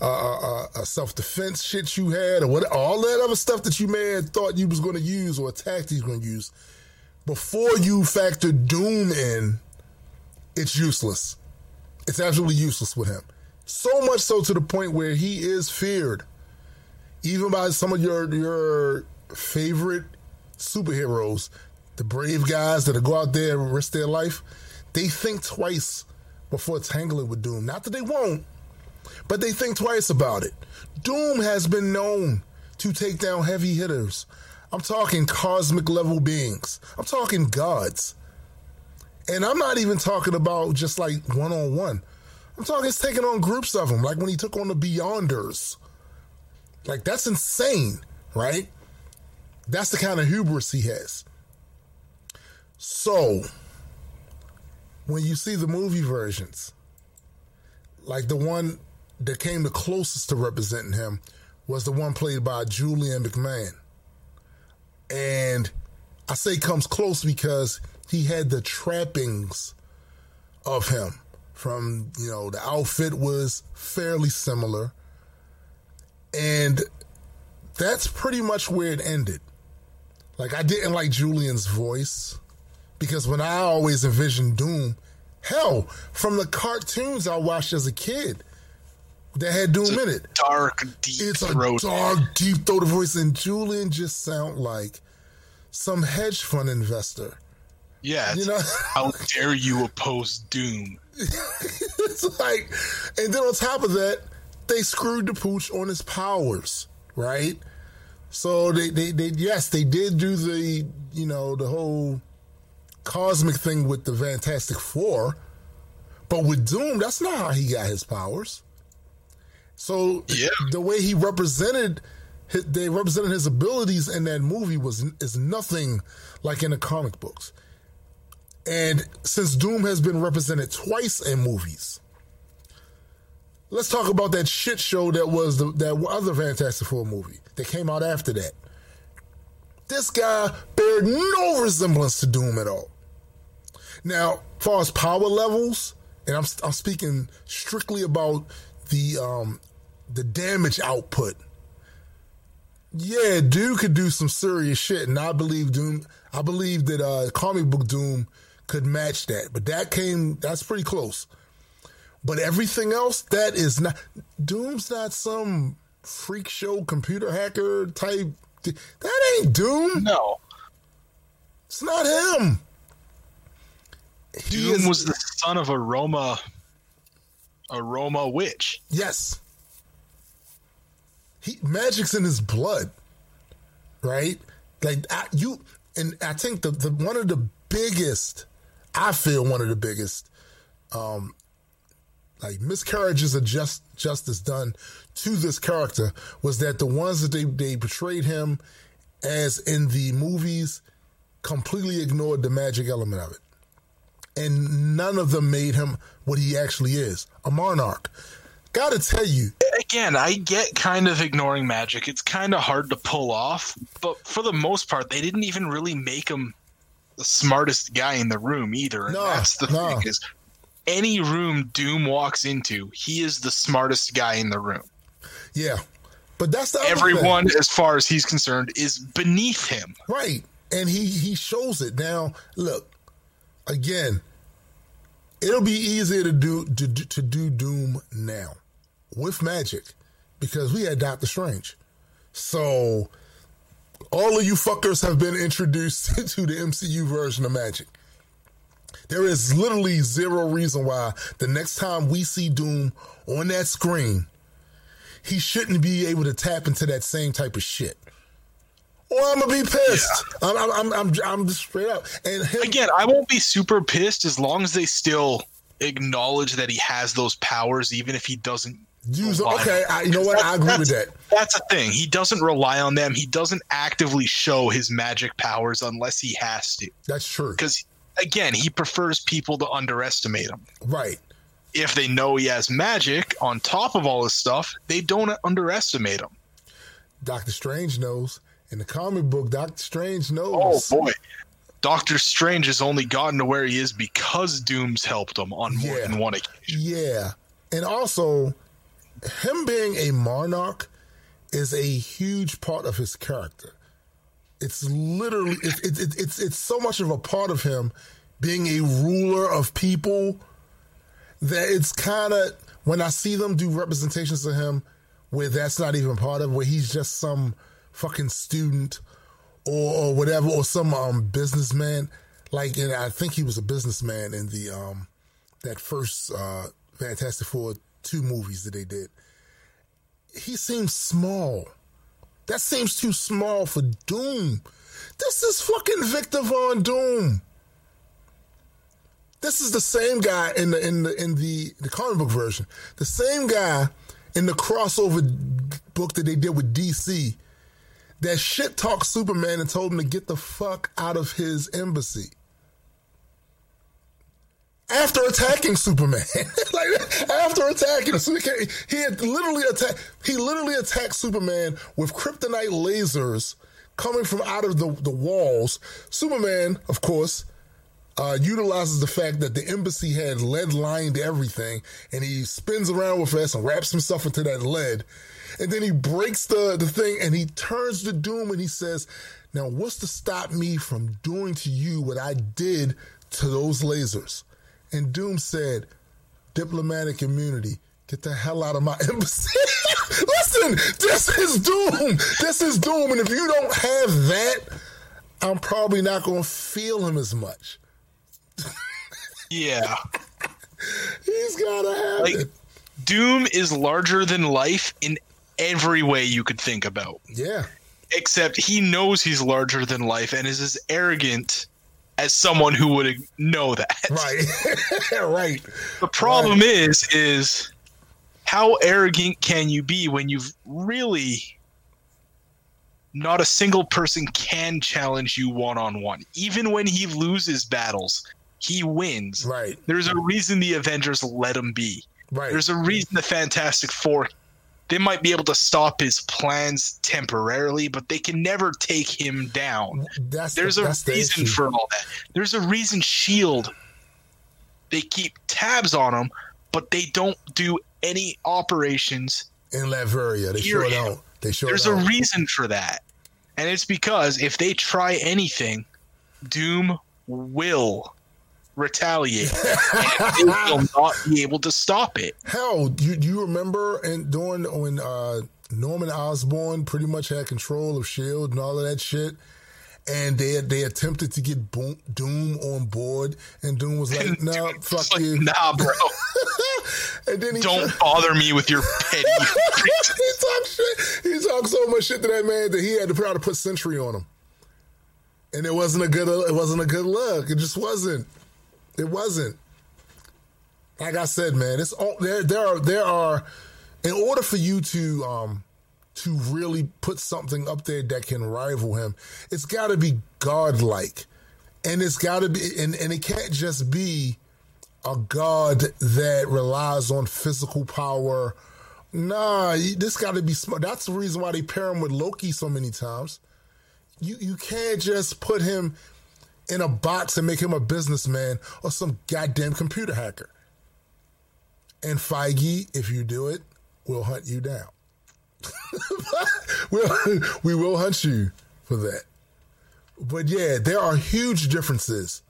uh, uh, uh, self defense shit you had, or what, all that other stuff that you may have thought you was going to use or a tactic you going to use, before you factor Doom in, it's useless. It's absolutely useless with him. So much so to the point where he is feared, even by some of your your favorite superheroes, the brave guys that go out there and risk their life. They think twice before tangling with Doom. Not that they won't, but they think twice about it. Doom has been known to take down heavy hitters. I'm talking cosmic level beings. I'm talking gods. And I'm not even talking about just like one on one. I'm talking taking on groups of them, like when he took on the Beyonders. Like that's insane, right? That's the kind of hubris he has. So, when you see the movie versions, like the one that came the closest to representing him was the one played by Julian McMahon. And I say comes close because he had the trappings of him. From, you know, the outfit was fairly similar. And that's pretty much where it ended. Like, I didn't like Julian's voice because when I always envisioned Doom, hell, from the cartoons I watched as a kid that had Doom in it, Dark, deep it's a throat. dark, deep throated voice, and Julian just sound like some hedge fund investor. Yeah. You know, How dare you oppose Doom? it's like, and then on top of that, they screwed the pooch on his powers, right? So they, they, they, yes, they did do the, you know, the whole cosmic thing with the Fantastic Four, but with Doom, that's not how he got his powers. So Yeah. the way he represented, they represented his abilities in that movie was is nothing like in the comic books. And since Doom has been represented twice in movies, let's talk about that shit show that was the, that other Fantastic Four movie that came out after that. This guy bared no resemblance to Doom at all. Now, far as power levels, and I'm I'm speaking strictly about the um the damage output. Yeah, dude could do some serious shit, and I believe Doom. I believe that uh comic book Doom could match that, but that came that's pretty close. But everything else, that is not Doom's not some freak show computer hacker type. That ain't Doom. No. It's not him. He Doom is- was the son of a Roma a Roma witch. Yes. He magic's in his blood, right? Like I, you, and I think the, the one of the biggest, I feel one of the biggest, um, like miscarriages of just justice done to this character was that the ones that they they portrayed him as in the movies completely ignored the magic element of it and none of them made him what he actually is a monarch. Gotta tell you, Again, I get kind of ignoring magic. It's kind of hard to pull off, but for the most part, they didn't even really make him the smartest guy in the room either. And No, that's the no. thing is any room Doom walks into, he is the smartest guy in the room. yeah, but that's the. Everyone, as far as he's concerned, is beneath him. right? And he he shows it now. Look, again, it'll be easier to do to, do- to do Doom now with magic because we had Doctor Strange. So all of you fuckers have been introduced to the MCU version of magic. There is literally zero reason why the next time we see Doom on that screen, he shouldn't be able to tap into that same type of shit. Or I'm gonna be pissed. I'm, I'm, I'm, I'm, I'm just straight up. And him, Again, I won't be super pissed as long as they still acknowledge that he has those powers, even if he doesn't use rely- okay. I, you know what? I agree with that. That's the thing. He doesn't rely on them. He doesn't actively show his magic powers unless he has to. That's true. Because again, he prefers people to underestimate him. Right. If they know he has magic on top of all his stuff, they don't underestimate him. Doctor Strange knows. In the comic book, Doctor Strange oh, knows. Oh boy. Doctor Strange has only gotten to where he is because Doom's helped him on more Yeah. than one occasion. Yeah. And also, him being a monarch is a huge part of his character. It's literally it, it, it, it's it's so much of a part of him being a ruler of people that it's kind of when I see them do representations of him where that's not even part of where he's just some fucking student or, or whatever or some um businessman like and I think he was a businessman in the um that first uh Fantastic Four two movies that they did. He seems small. That seems too small for Doom. This is fucking Victor Von Doom. This is the same guy in the in the in the the comic book version. The same guy in the crossover book that they did with DC that shit talked Superman and told him to get the fuck out of his embassy after attacking Superman. like after attacking Superman, he had literally attacked. He literally attacked Superman with kryptonite lasers coming from out of the, the walls. Superman, of course, uh, utilizes the fact that the embassy had lead lined everything, and he spins around with us and wraps himself into that lead. And then he breaks the, the thing and he turns to Doom and he says, Now, what's to stop me from doing to you what I did to those lasers? And Doom said, Diplomatic immunity. Get the hell out of my embassy. Listen, this is Doom. This is Doom. And if you don't have that, I'm probably not going to feel him as much. Yeah. He's got to have Like it. Doom is larger than life in every way you could think about. Yeah. Except he knows he's larger than life and is as arrogant as someone who would know that. Right. right. The problem is is how arrogant can you be when you've really not a single person can challenge you one on one. Even when he loses battles, he wins. Right. There's a reason the Avengers let him be. Right. There's a reason the Fantastic Four they might be able to stop his plans temporarily, but they can never take him down. That's There's the, a that's reason issue. for all that. There's a reason Shield they keep tabs on him, but they don't do any operations. in Latveria. They sure don't. They sure There's a don't. reason for that. And it's because if they try anything, Doom will retaliate. they will not be able to stop it. Hell, you you remember and during when uh, Norman Osborn pretty much had control of Shield and all of that shit, and they they attempted to get Boom, Doom on board, and Doom was like, "No, It's fuck like, you." Nah, bro. and then he Don't bother me with your petty. he talked shit. He talked so much shit to that man that he had to to put Sentry on him, and it wasn't a good. It wasn't a good look. It just wasn't. It wasn't. Like I said, man, it's all there. There are there are. In order for you to um to really put something up there that can rival him, it's got to be godlike, and it's got to be, and and it can't just be a god that relies on physical power. Nah, this got to be smart. That's the reason why they pair him with Loki so many times. You you can't just put him in a box and make him a businessman or some goddamn computer hacker. And Feige, if you do it, we'll hunt you down. we'll, we will hunt you for that. But yeah, there are huge differences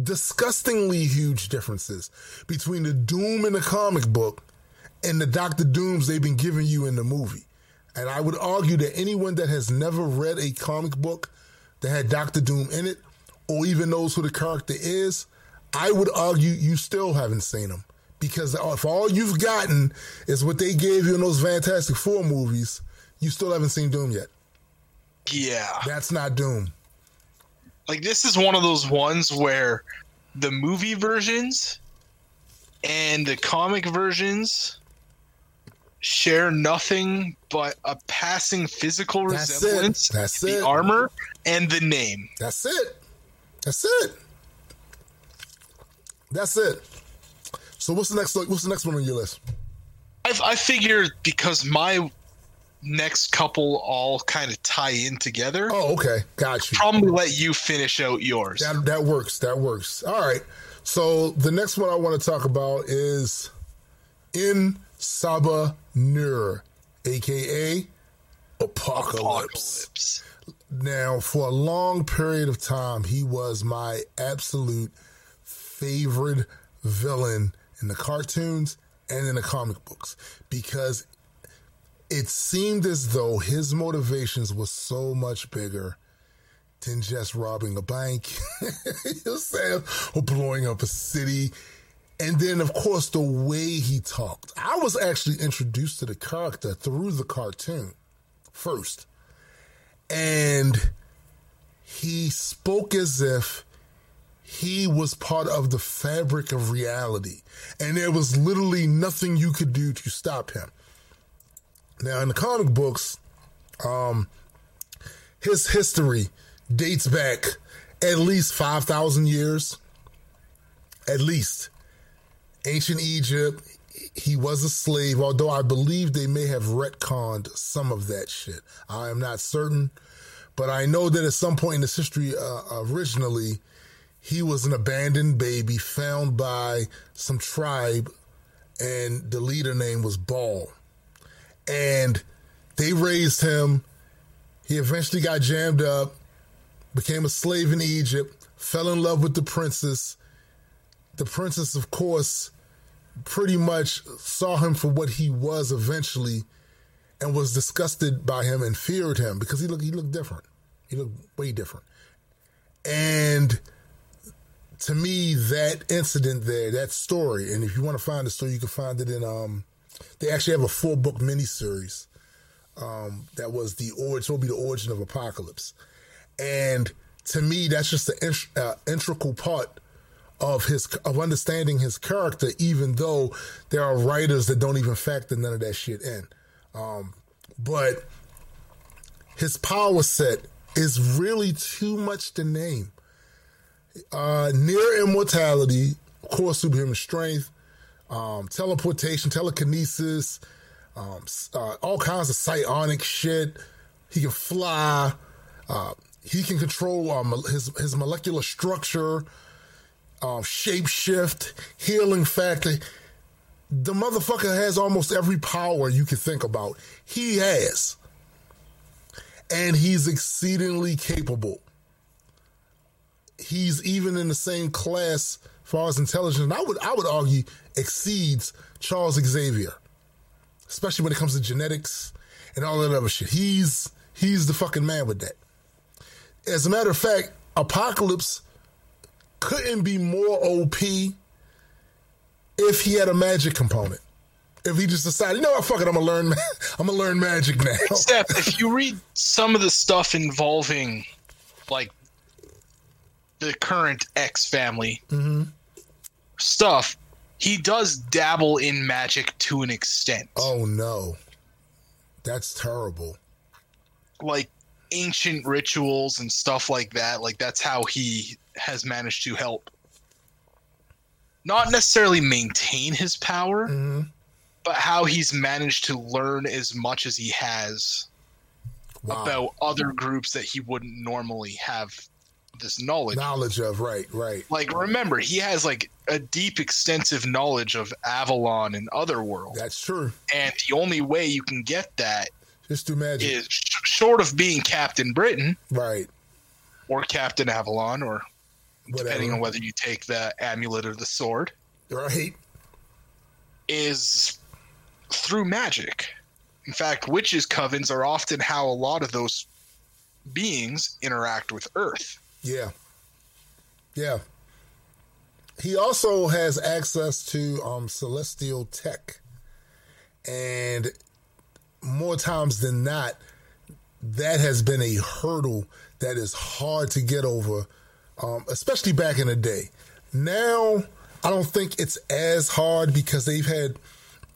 disgustingly huge differences between the Doom in the comic book and the Doctor Dooms they've been giving you in the movie. And I would argue that anyone that has never read a comic book that had Doctor Doom in it, or even knows who the character is, I would argue you still haven't seen him. Because if all you've gotten is what they gave you in those Fantastic Four movies, you still haven't seen Doom yet. yeah. That's not Doom. Like this is one of those ones where the movie versions and the comic versions share nothing but a passing physical That's it. resemblance That's to it. the armor and the name. That's it. That's it. That's it. So what's the next? What's the next one on your list? I, I figure because my next couple all kind of tie in together, Oh, okay, got you. probably let you finish out yours. That that works. That works. All right. So the next one I want to talk about is En Sabah Nur, aka Apocalypse. Apocalypse. Now, for a long period of time, he was my absolute favorite villain in the cartoons and in the comic books because it seemed as though his motivations were so much bigger than just robbing a bank, or blowing up a city. And then, of course, the way he talked. I was actually introduced to the character through the cartoon first. And he spoke as if he was part of the fabric of reality. And there was literally nothing you could do to stop him. Now, in the comic books, um, his history dates back at least 5,000 years. At least. Ancient Egypt, he was a slave, although I believe they may have retconned some of that shit. I am not certain, but I know that at some point in this history, uh, originally, he was an abandoned baby found by some tribe, and the leader name was Baal. And they raised him. He eventually got jammed up, became a slave in Egypt, fell in love with the princess. The princess, of course, pretty much saw him for what he was eventually and was disgusted by him and feared him because he looked he looked different. He looked way different. And to me, that incident there, that story, and if you want to find the story, you can find it in um they actually have a four book miniseries. Um that was the origin will be the origin of apocalypse. And to me, that's just an int- uh, integral part of his of understanding his character, even though there are writers that don't even factor none of that shit in. Um, but his power set is really too much to name. Uh, near immortality, of course, superhuman strength, um, teleportation, telekinesis, um, uh, all kinds of psionic shit. He can fly. Uh, he can control um, his his molecular structure, um, shape shift, healing factor. The motherfucker has almost every power you can think about. He has, and he's exceedingly capable. He's even in the same class as far as intelligence. I would I would argue exceeds Charles Xavier, especially when it comes to genetics and all that other shit. He's he's the fucking man with that. As a matter of fact, Apocalypse couldn't be more OP if he had a magic component. If he just decided, you know what, fuck it, I'm gonna learn, I'm gonna learn magic now. Except if you read some of the stuff involving, like, the current X family Mm-hmm. stuff, he does dabble in magic to an extent. Oh no, that's terrible. Like ancient rituals and stuff like that. Like that's how he has managed to help not necessarily maintain his power, Mm-hmm. but how he's managed to learn as much as he has Wow. about other groups that he wouldn't normally have this knowledge. Knowledge of right, right. Like remember, he has like a deep, extensive knowledge of Avalon and Otherworld, That's true. and the only way you can get that Just do magic. is sh- short of being Captain Britain Right. or Captain Avalon, or Whatever. depending on whether you take the amulet or the sword, Right. is through magic. In fact, witches' covens are often how a lot of those beings interact with Earth. Yeah. Yeah. He also has access to um, celestial tech. And more times than not, that has been a hurdle that is hard to get over, um, especially back in the day. Now, I don't think it's as hard because they've had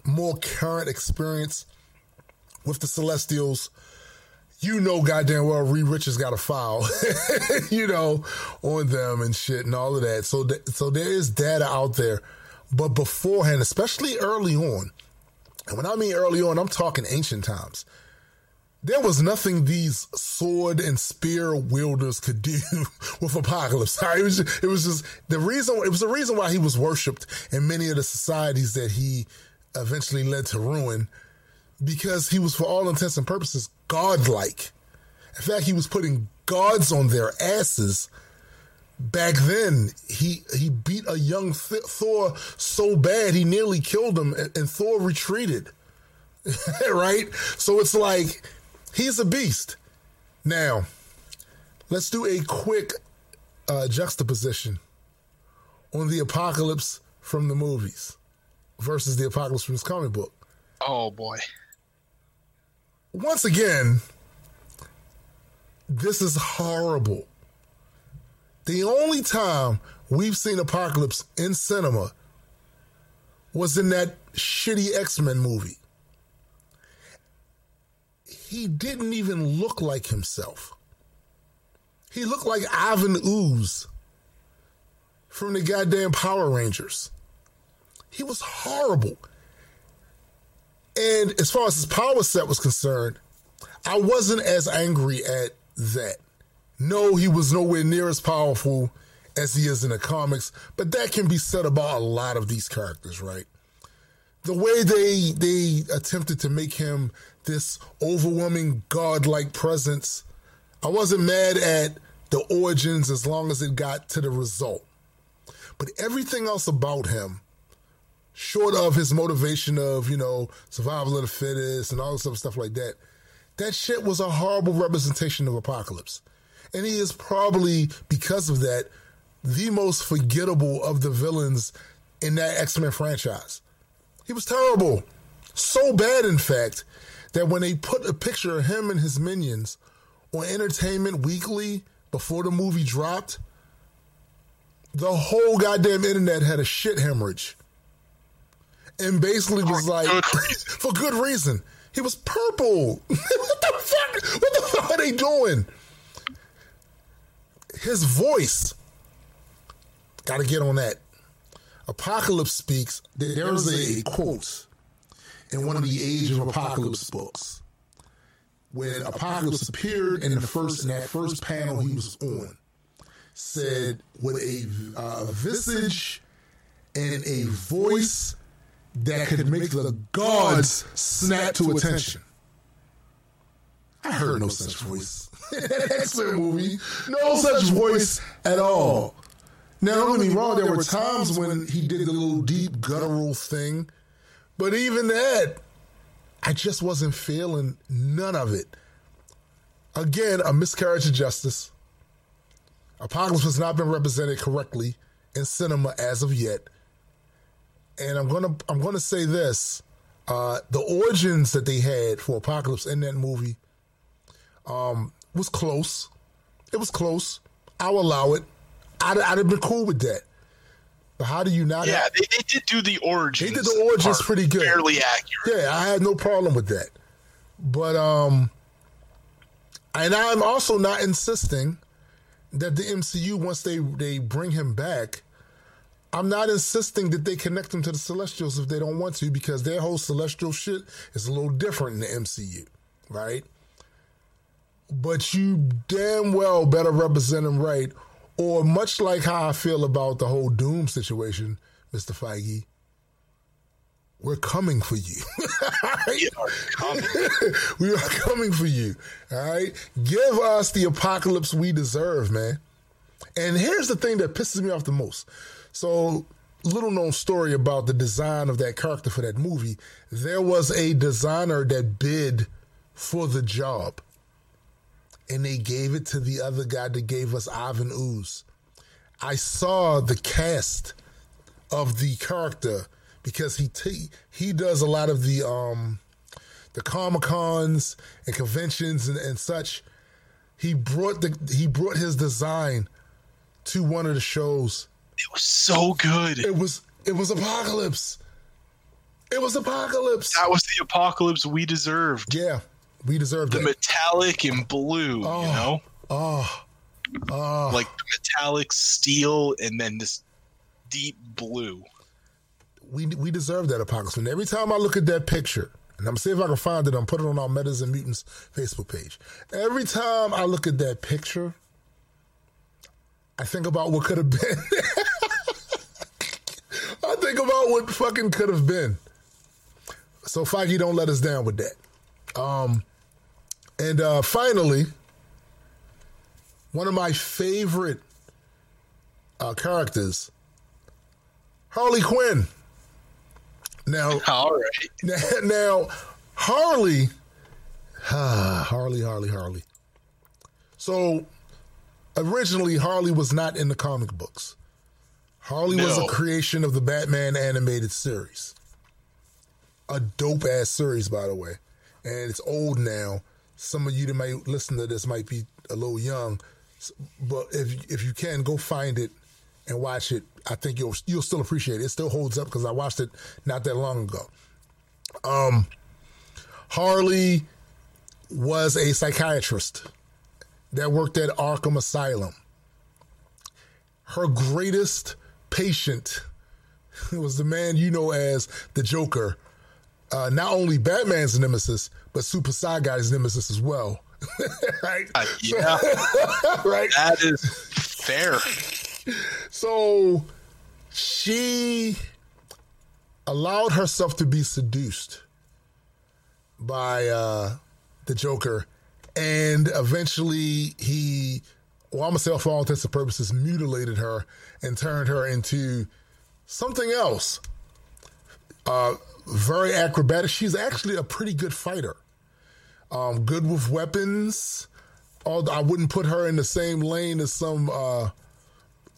more current experience with the Celestials you know goddamn well Reed Richards got a file, you know, on them and shit and all of that. So, th- so there is data out there, but beforehand, especially early on, and when I mean early on, I'm talking ancient times. There was nothing these sword and spear wielders could do with Apocalypse. It was, just, it was just the reason. It was the reason why he was worshipped in many of the societies that he eventually led to ruin because he was, for all intents and purposes, godlike. In fact, he was putting gods on their asses. Back then, he he beat a young Th- Thor so bad he nearly killed him, and, and Thor retreated. right? So it's like he's a beast. Now, let's do a quick uh, juxtaposition on the apocalypse from the movies versus the apocalypse from his comic book Oh boy. once again, this is horrible. The only time we've seen Apocalypse in cinema was in that shitty X Men movie. He didn't even look like himself. He looked like Ivan Ooze from the goddamn Power Rangers. He was horrible. And as far as his power set was concerned, I wasn't as angry at that. No, he was nowhere near as powerful as he is in the comics, but that can be said about a lot of these characters, right? The way they they attempted to make him this overwhelming godlike presence, I wasn't mad at the origins as long as it got to the result. But everything else about him short of his motivation of, you know, survival of the fittest and all this other stuff like that, that shit was a horrible representation of Apocalypse. And he is probably, because of that, the most forgettable of the villains in that X Men franchise. He was terrible. So bad, in fact, that when they put a picture of him and his minions on Entertainment Weekly before the movie dropped, the whole goddamn internet had a shit hemorrhage. And basically oh was like, good for good reason. He was purple. what the fuck? What the fuck are they doing? His voice. Got to get on that. Apocalypse speaks. There was a quote in one of the Age of Apocalypse books when Apocalypse appeared in the first in that first panel he was on. Said with a uh, visage and a voice that could make the gods snap to attention. I heard no such voice. Excellent movie. No such voice at all. Now, don't get me wrong, there were times when he did the little deep guttural thing, but even that, I just wasn't feeling none of it. Again, a miscarriage of justice. Apocalypse has not been represented correctly in cinema as of yet. And I'm gonna I'm gonna say this: uh, the origins that they had for Apocalypse in that movie um, was close. It was close. I'll allow it. I'd, I'd have been cool with that. But how do you not? Yeah, they, they did do the origins. They did the origins part pretty good. Fairly accurate. Yeah, I had no problem with that. But um and I'm also not insisting that the MCU once they they bring him back, I'm not insisting that they connect him to the Celestials if they don't want to because their whole celestial shit is a little different in the MCU, right? But you damn well better represent him right or much like how I feel about the whole Doom situation, Mr. Feige, we're coming for you. We are coming. we are coming for you. All right. Give us the apocalypse we deserve, man. And here's the thing that pisses me off the most. So, little known story about the design of that character for that movie. There was a designer that bid for the job. And they gave it to the other guy that gave us Ivan Ooze. I saw the cast of the character because he t- he does a lot of the um the comic cons and conventions and, and such. He brought the he brought his design to one of the shows. It was so good. It was it was apocalypse. It was apocalypse. That was the apocalypse we deserved. Yeah, we deserved The it. metallic and blue, you know? oh, oh, Like metallic steel and then this deep blue. we we deserve that apocalypse. And every time I look at that picture, and I'm see if I can find it, I'm put it on our Metas and Mutants Facebook page. Every time I look at that picture, I think about what could have been. I think about what fucking could have been. So Feige don't let us down with that. Um, and uh, finally, one of my favorite uh, characters, Harley Quinn. Now, All right. now, now Harley, ah, Harley, Harley, Harley. So originally, Harley was not in the comic books. Harley was a creation of the Batman animated series. A dope ass series, by the way. And it's old now. Some of you that might listen to this might be a little young, but if if you can, go find it and watch it. I think you'll you'll still appreciate it. It still holds up because I watched it not that long ago. Um, Harley was a psychiatrist that worked at Arkham Asylum. Her greatest patient was the man you know as the Joker. Uh, not only Batman's nemesis, but Super Saiyan's Guy's nemesis as well. right? Uh, yeah, right? that is fair. So she allowed herself to be seduced by uh, the Joker, and eventually he, well, I'm gonna say for all intents and purposes, mutilated her and turned her into something else. Uh, very acrobatic. She's actually a pretty good fighter. Um, good with weapons. Although I wouldn't put her in the same lane as some uh,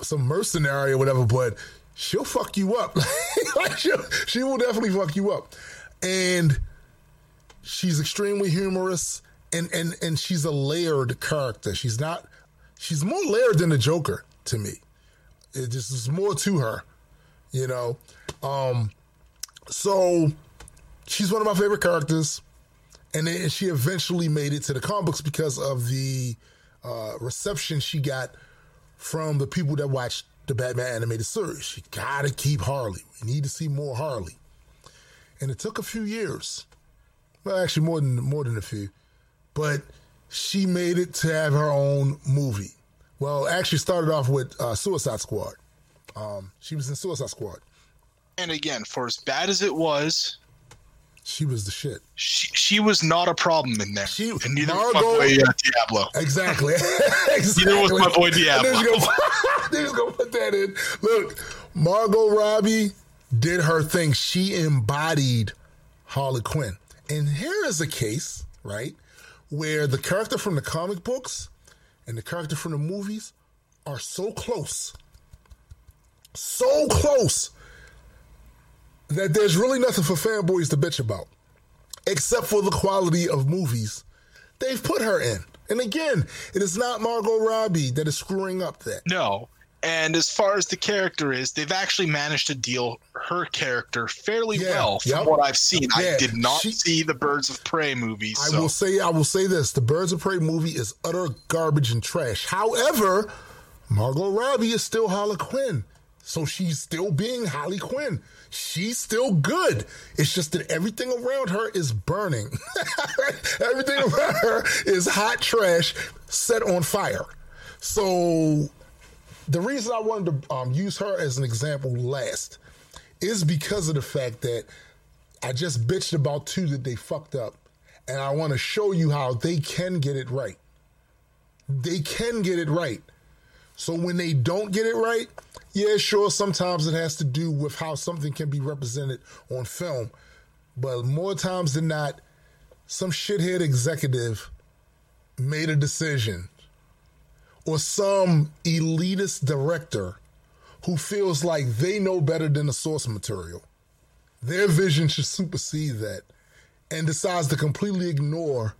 some mercenary or whatever, but she'll fuck you up. like she'll, she will definitely fuck you up. And she's extremely humorous and, and, and she's a layered character. She's not, she's more layered than the Joker to me. It just is more to her, you know. Um, so she's one of my favorite characters, and then she eventually made it to the comic books because of the uh, reception she got from the people that watched the Batman animated series. You gotta keep Harley. We need to see more Harley, and it took a few years. Well, actually, more than more than a few, but she made it to have her own movie. Well, actually, started off with uh, Suicide Squad. Um, she was in Suicide Squad. And again, for as bad as it was, She was the shit. she she was not a problem in there. She- and neither was my boy uh, Diablo. Exactly. exactly. Neither was my boy Diablo. he was gonna- he was gonna put that in. Look, Margot Robbie did her thing. She embodied Harley Quinn. And here is a case, right, where the character from the comic books and the character from the movies are so close. So close that there's really nothing for fanboys to bitch about, except for the quality of movies they've put her in. And again, it is not Margot Robbie that is screwing up that. No. And as far as the character is, they've actually managed to deal her character fairly Yeah, well from yep. what I've seen. Yeah, I did not she- see the Birds of Prey movie. I will say, I will say this: the Birds of Prey movie is utter garbage and trash. However, Margot Robbie is still Harley Quinn, so she's still being Harley Quinn. She's still good. It's just that everything around her is burning. everything around her is hot trash set on fire. So the reason I wanted to um, use her as an example last is because of the fact that I just bitched about two that they fucked up, and I want to show you how they can get it right. They can get it right. So when they don't get it right, yeah, sure, sometimes it has to do with how something can be represented on film. But more times than not, some shithead executive made a decision, or some elitist director who feels like they know better than the source material their vision should supersede that and decides to completely ignore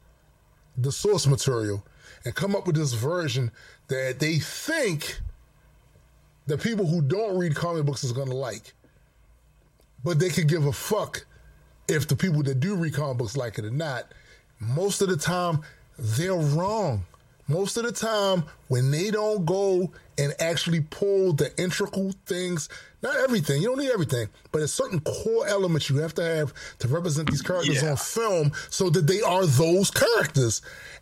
the source material and come up with this version that they think the people who don't read comic books is going to like. But they could give a fuck if the people that do read comic books like it or not. Most of the time, they're wrong. Most of the time, when they don't go and actually pull the integral things, not everything, you don't need everything, but a certain core elements you have to have to represent these characters Yeah. on film so that they are those characters.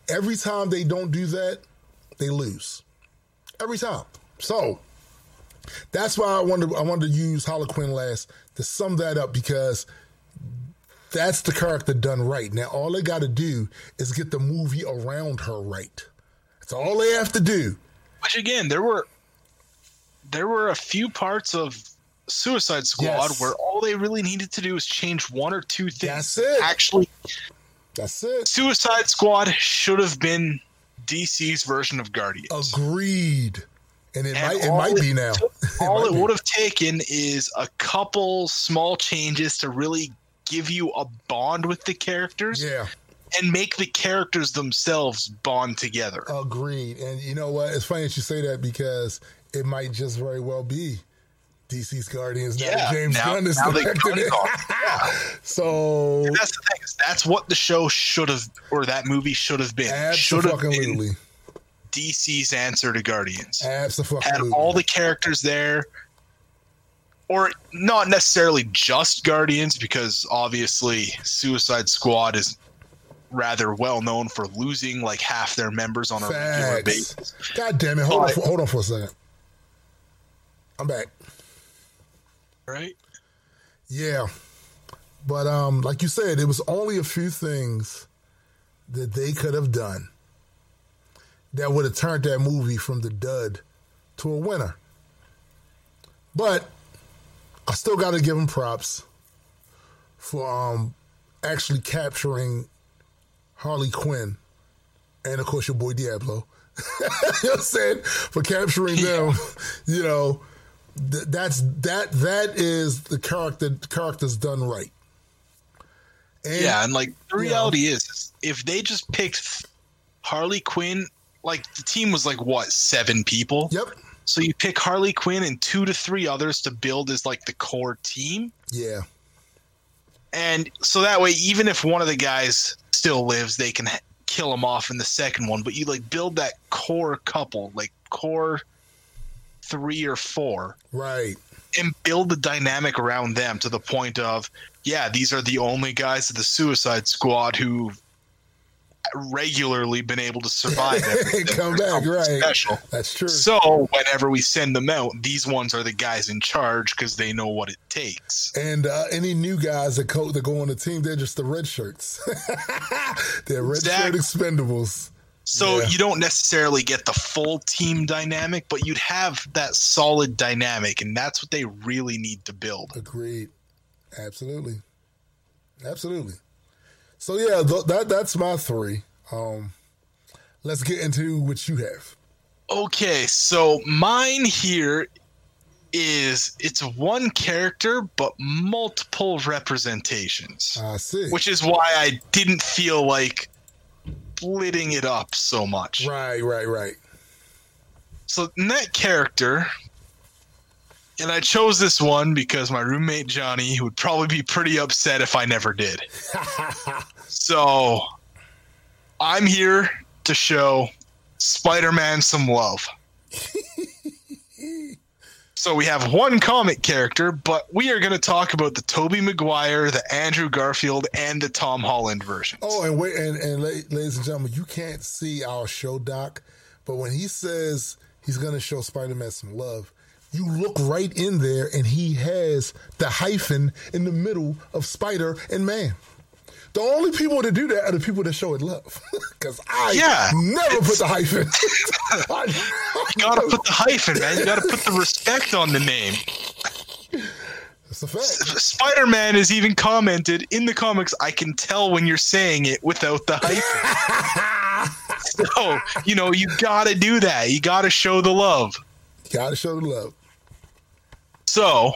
Every time they don't do that, they lose. Every time. So that's why I wanted I wanted to use Harley Quinn last to sum that up because that's the character done right. Now all they got to do is get the movie around her right. That's all they have to do. Which again, there were there were a few parts of Suicide Squad Yes. where all they really needed to do was change one or two things. That's it. Actually, That's it. Suicide Squad should have been DC's version of Guardians. Agreed. And it And might it might be now. took- all it be. would have taken is a couple small changes to really give you a bond with the characters Yeah. and make the characters themselves bond together. Agreed. And you know what? It's funny that you say that because it might just very well be DC's Guardians now. Yeah, James now- Gunn is now directing it. it all. so And that's the thing. That's what the show should have, or that movie should have been. Should have been absolutely. DC's answer to Guardians. had all the characters there or not necessarily just guardians because obviously suicide squad is rather well known for losing like half their members on a regular basis God damn it. Hold on, for, hold on for a second. I'm back. right Yeah. But um, like you said, it was only a few things that they could have done that would have turned that movie from the dud to a winner. But I still got to give them props for um, actually capturing Harley Quinn and, of course, your boy Diablo. you know what I'm saying? For capturing them, you know, th- that's that that is the character the character's done right. And yeah and like the reality is, is if they just picked harley quinn like the team was like what seven people Yep. So you pick Harley Quinn and two to three others to build as like the core team. Yeah. And so that way, even if one of the guys still lives, they can kill him off in the second one. But you like build that core couple, like core three or four, Right. and build the dynamic around them to the point of, yeah, these are the only guys of the Suicide Squad who regularly been able to survive everything. Come back, right. Special. That's true. So whenever we send them out, these ones are the guys in charge because they know what it takes. And uh, any new guys that, co- that go on the team, they're just the red shirts. they're red shirt expendables. So Yeah. you don't necessarily get the full team dynamic, but you'd have that solid dynamic, and that's what they really need to build. Agreed. Absolutely. Absolutely. So yeah, th- that that's my three. Um, let's get into what you have. Okay, so mine here is it's one character but multiple representations, I see. which is why I didn't feel like splitting it up so much. right, right, right. So that character, and I chose this one because my roommate Johnny would probably be pretty upset if I never did. so I'm here to show Spider-Man some love. so we have one comic character, but we are going to talk about the Tobey Maguire, the Andrew Garfield, and the Tom Holland versions. Oh, and wait, and, and ladies and gentlemen, you can't see our show doc, but when he says he's going to show Spider Man some love, you look right in there, and he has the hyphen in the middle of Spider and Man. The only people that do that are the people that show it love. Because I Yeah, never put the hyphen. You gotta put the hyphen, man. You gotta put the respect on the name. It's a fact. Spider Man has even commented in the comics, I can tell when you're saying it without the hyphen. so, you know, you gotta do that. You gotta show the love. Gotta show the love. So,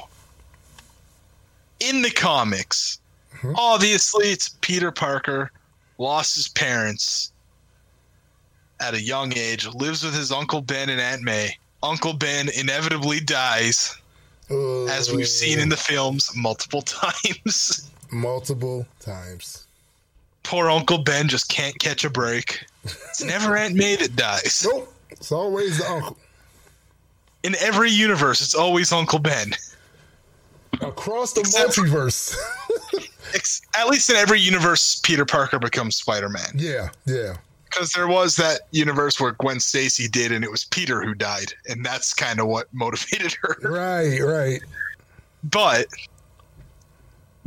in the comics, obviously it's Peter Parker, lost his parents at a young age, lives with his Uncle Ben and Aunt May. Uncle Ben inevitably dies, as we've seen in the films multiple times. multiple times. Poor Uncle Ben just can't catch a break. It's never Aunt May that dies. Nope. It's always the uncle. In every universe, it's always Uncle Ben. Across the Except multiverse. Ex- At least in every universe, Peter Parker becomes Spider Man. yeah, yeah. Because there was that universe where Gwen Stacy did, and it was Peter who died, and that's kind of what motivated her. Right, right. But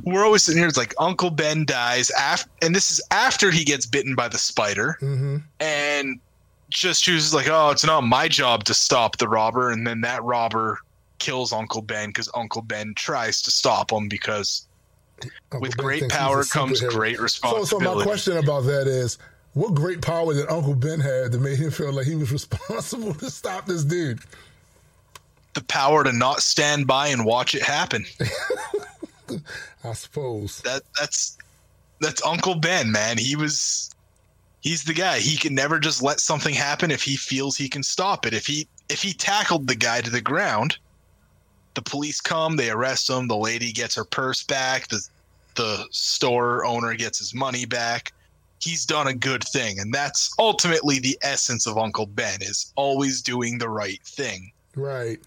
we're always sitting here. It's like Uncle Ben dies, after, and this is after he gets bitten by the spider, hmm and just chooses like, oh, it's not my job to stop the robber, and then that robber kills Uncle Ben because Uncle Ben tries to stop him because with great power comes great So, responsibility. so my question about that is, what great power did Uncle Ben have that made him feel like he was responsible to stop this dude? the power to not stand by and watch it happen. I suppose. that that's that's Uncle Ben, man. He was he's the guy. He can never just let something happen if he feels he can stop it. If he if he tackled the guy to the ground, the police come, they arrest him, the lady gets her purse back, the the store owner gets his money back. He's done a good thing, and that's ultimately the essence of Uncle Ben is always doing the right thing. Right,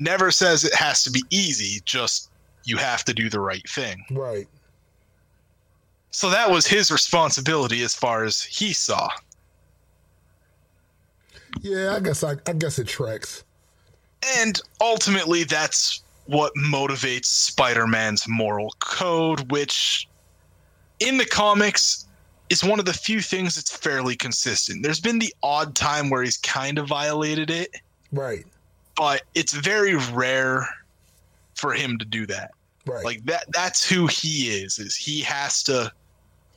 Never says it has to be easy, just you have to do the right thing. right. So that was his responsibility as far as he saw. Yeah, I guess I, I guess it tracks. And ultimately, that's what motivates Spider Man's moral code, which in the comics is one of the few things that's fairly consistent. There's been the odd time where he's kind of violated it, Right, but it's very rare for him to do that. right. Like that that's who he is is he has to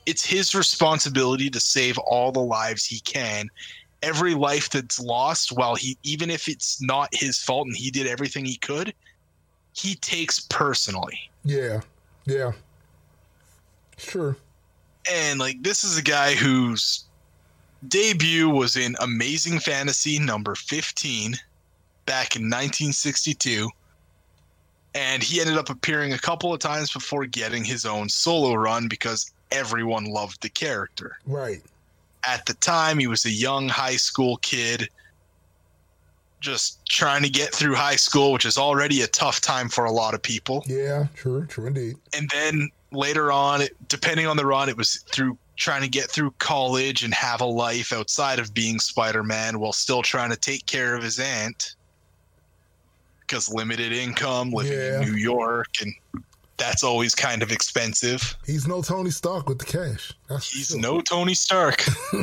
it's his responsibility to save all the lives he can. Every life that's lost while he even if it's not his fault and he did everything he could, he takes personally. yeah, yeah. Sure. And like this is a guy whose debut was in Amazing Fantasy number 15 back in 1962. And he ended up appearing a couple of times before getting his own solo run because everyone loved the character. Right. At the time, he was a young high school kid just trying to get through high school, which is already a tough time for a lot of people. Yeah, true, true indeed. And then later on, depending on the run, it was through trying to get through college and have a life outside of being Spider-Man while still trying to take care of his aunt because limited income, living Yeah. in New York, and that's always kind of expensive. He's no Tony Stark with the cash. That's He's true. no Tony Stark.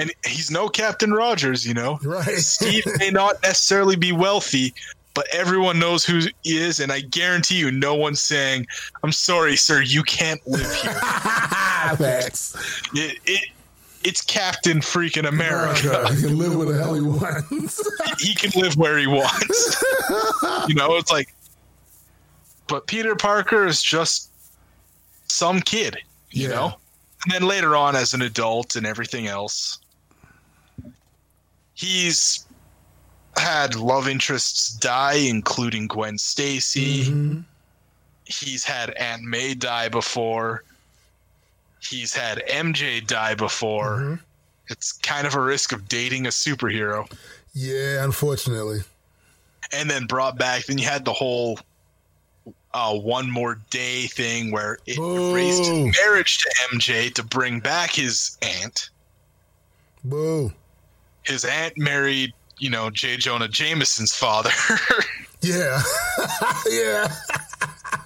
and he's no Captain Rogers, you know. right. Steve may not necessarily be wealthy, but everyone knows who he is, and I guarantee you, no one's saying, "I'm sorry, sir, you can't live here." Facts. it, it, it's Captain freaking America. Oh, he can live where the hell he wants. he can live where he wants. you know, it's like, but Peter Parker is just some kid, you Yeah. know. And then later on, as an adult and everything else, he's had love interests die, including Gwen Stacy. Mhm. He's had Aunt May die before. He's had MJ die before. Mhm. It's kind of a risk of dating a superhero. Yeah, unfortunately. and then brought back. Then you had the whole uh, one more day thing where it Boo. his marriage to MJ to bring back his aunt. Boo. His aunt married, you know, J. Jonah Jameson's father, Yeah. yeah.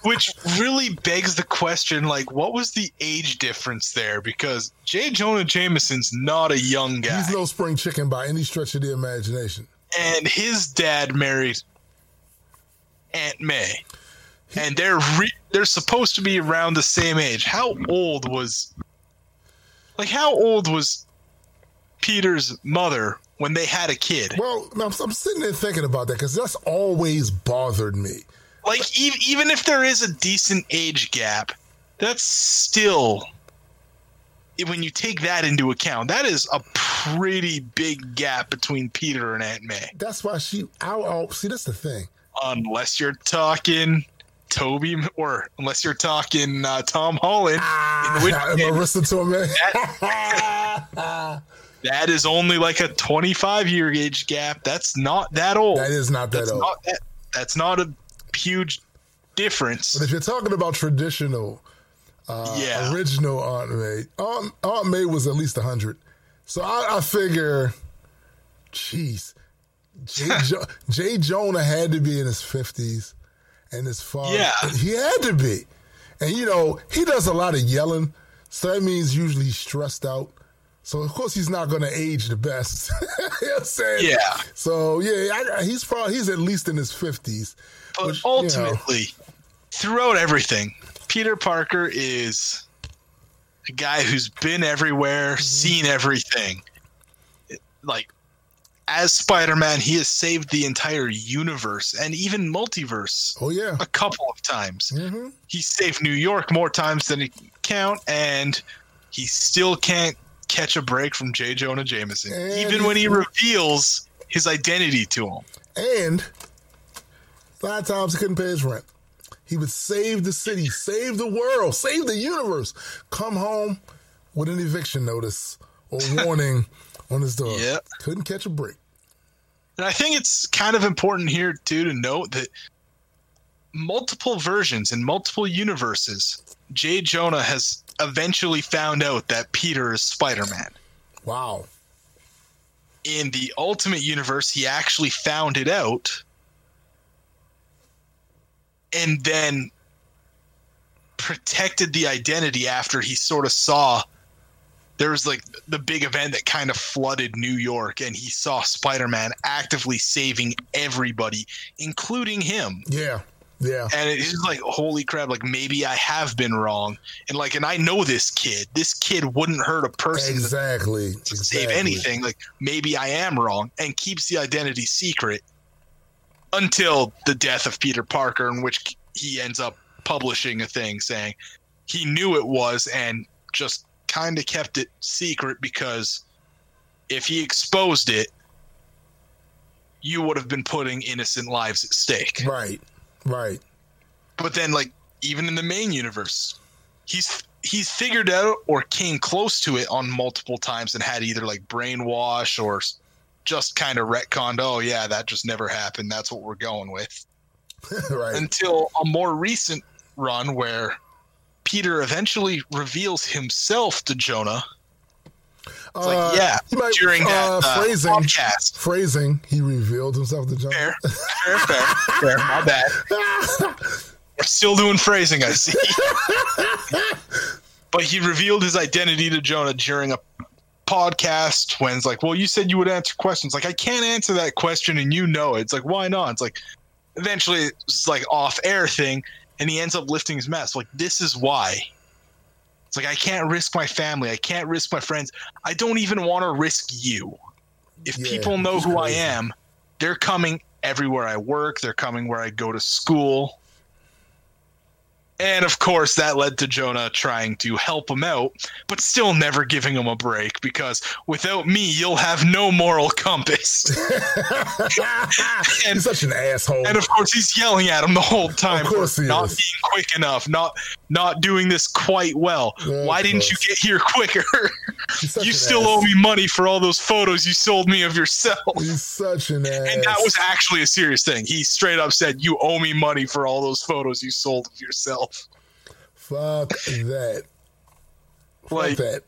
which really begs the question: like, what was the age difference there? Because J. Jonah Jameson's not a young guy, He's no spring chicken by any stretch of the imagination. and his dad married Aunt May. And they're re- they're supposed to be around the same age. How old was like how old was Peter's mother when they had a kid? Well, I'm, I'm sitting there thinking about that because that's always bothered me. Like even even if there is a decent age gap, that's still when you take that into account, that is a pretty big gap between Peter and Aunt May. That's why she. I'll, see, that's the thing. Unless you're talking Tobey, or unless you're talking uh, Tom Holland, in Ah, case, Marisa Tomei. that is only like a 25 year age gap. That's not that old. that is not that that's old. not that. That's not a huge difference. But if you're talking about traditional, uh, Yeah. original Aunt May, Aunt, Aunt May was at least 100. So I, I figure, jeez, Jay, jo- Jay Jonah had to be in his 50s, and his father, Yeah. he had to be. And, you know, he does a lot of yelling, so that means usually he's stressed out. So, of course, he's not going to age the best. you know what I'm saying? Yeah. So, yeah, I, he's probably, he's at least in his 50s. But which, you know- ultimately, throughout everything, Peter Parker is a guy who's been everywhere, Mm-hmm. seen everything. Like, as Spider Man, he has saved the entire universe and even multiverse Oh, yeah. a couple of times. hmm He saved New York more times than he can count, and he still can't catch a break from J. Jonah Jameson, And even when he reveals his identity to him. And five times he couldn't pay his rent. He would save the city, save the world, save the universe. Come home with an eviction notice or warning on his door. Yep. Couldn't catch a break. And I think it's kind of important here too to note that multiple versions in multiple universes, Jay Jonah has eventually found out that Peter is Spider-Man. Wow. In the Ultimate Universe, he actually found it out and then protected the identity after he sort of saw there was like the big event that kind of flooded New York, and he saw Spider Man actively saving everybody, including him. Yeah. Yeah. And it's just like, holy crap, like maybe I have been wrong. And like, and I know this kid. This kid wouldn't hurt a person exactly. to Exactly. save anything. Like maybe I am wrong and keeps the identity secret until the death of Peter Parker, in which he ends up publishing a thing saying he knew it was and just kind of kept it secret because if he exposed it, you would have been putting innocent lives at stake. Right. Right. But then, like, even in the main universe, he's he's figured out or came close to it on multiple times and had either like brainwash or just kind of retconned. Oh yeah, that just never happened. That's what we're going with. right. Until a more recent run where Peter eventually reveals himself to Jonah. It's like, Uh, yeah, might- during that uh, uh, phrasing. podcast. Phrasing. He revealed himself to Jonah. Fair, fair, fair, fair. My bad. We're still doing phrasing, I see. but he revealed his identity to Jonah during a podcast when it's like, well, you said you would answer questions. Like, I can't answer that question and you know it. It's like, why not? It's like, eventually it's like off air thing and he ends up lifting his mask. Like, this is why. It's like, I can't risk my family. I can't risk my friends. I don't even want to risk you. If Yeah, people know who I am, they're coming everywhere I work. They're coming where I go to school. And of course, that led to Jonah trying to help him out, but still never giving him a break because without me, you'll have no moral compass. He's such an asshole. and of course, he's yelling at him the whole time Of course he not is. being quick enough, not not doing this quite well. Yeah, Why didn't you get here quicker? You still ass. owe me money for all those photos you sold me of yourself. He's such an ass. And that was actually a serious thing. He straight up said, "You owe me money for all those photos you sold of yourself." Fuck that. Fuck Like that.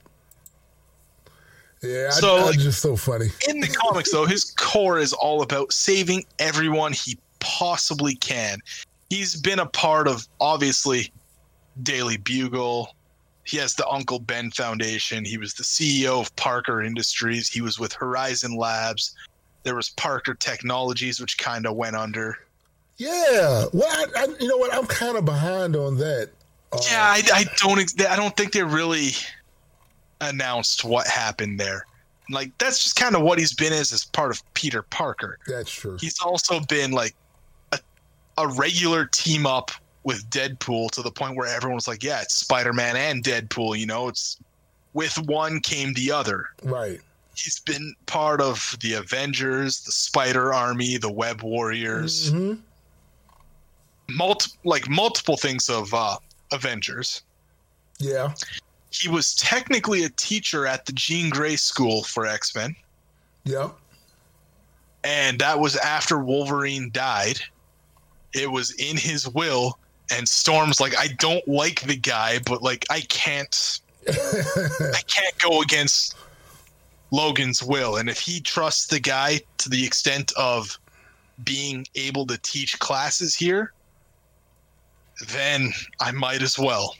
Yeah, So, I, I like- just so funny. in the comics, though, his core is all about saving everyone he possibly can. He's been a part of obviously Daily Bugle. He has the Uncle Ben Foundation. He was the CEO of Parker Industries. He was with Horizon Labs. There was Parker Technologies, which kind of went under. Yeah. Well, I, I, you know what? I'm kind of behind on that. Uh, Yeah, I, I don't. I don't think they really announced what happened there. Like that's just kind of what he's been as as part of Peter Parker. That's true. He's also been like a, a regular team up with Deadpool to the point where everyone was like, "Yeah, it's Spider Man and Deadpool." You know, it's with one came the other. Right. He's been part of the Avengers, the Spider Army, the Web Warriors, hmm multi- like multiple things of uh, Avengers. Yeah. he was technically a teacher at the Jean Grey School for X Men, Yep. and that was after Wolverine died. It was in his will, and Storm's like, I don't like the guy, but like I can't, I can't go against Logan's will, and if he trusts the guy to the extent of being able to teach classes here, then I might as well.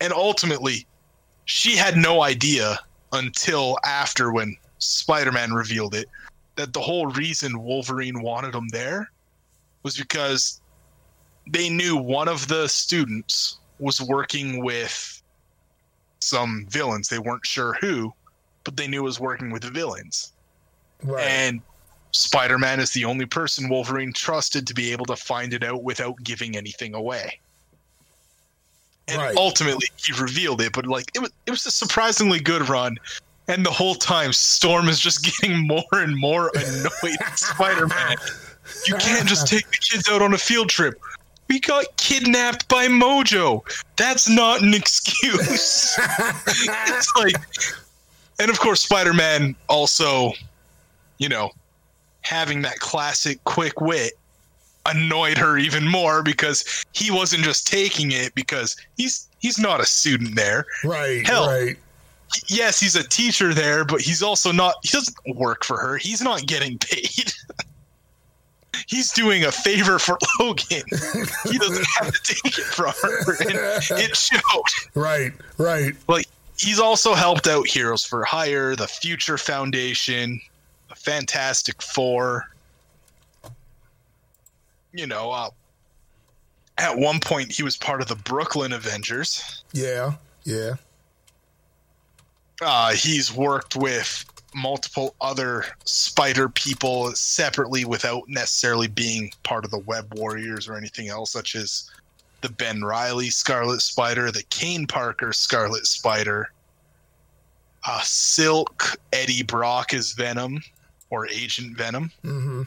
And ultimately, she had no idea until after when Spider-Man revealed it that the whole reason Wolverine wanted him there was because they knew one of the students was working with some villains. They weren't sure who, but they knew was working with the villains. Right. And Spider-Man is the only person Wolverine trusted to be able to find it out without giving anything away. And Right. ultimately, he revealed it, but like it was, it was a surprisingly good run. And the whole time, Storm is just getting more and more annoyed at Spider-Man. You can't just take the kids out on a field trip. We got kidnapped by Mojo. That's not an excuse. it's like, and of course, Spider Man also, you know, having that classic quick wit annoyed her even more because he wasn't just taking it because he's he's not a student there. right. hell. Right. Yes, he's a teacher there, but he's also not. He doesn't work for her. He's not getting paid. he's doing a favor for Logan. he doesn't have to take it from her. And it showed. Right. Right. Like he's also helped out Heroes for Hire, the Future Foundation, the Fantastic Four. You know, uh, at one point he was part of the Brooklyn Avengers. Yeah. Yeah. Uh, he's worked with multiple other spider people separately without necessarily being part of the Web Warriors or anything else, such as the Ben Riley Scarlet Spider, the Kaine Parker Scarlet Spider, uh, Silk Eddie Brock is Venom or Agent Venom. hmm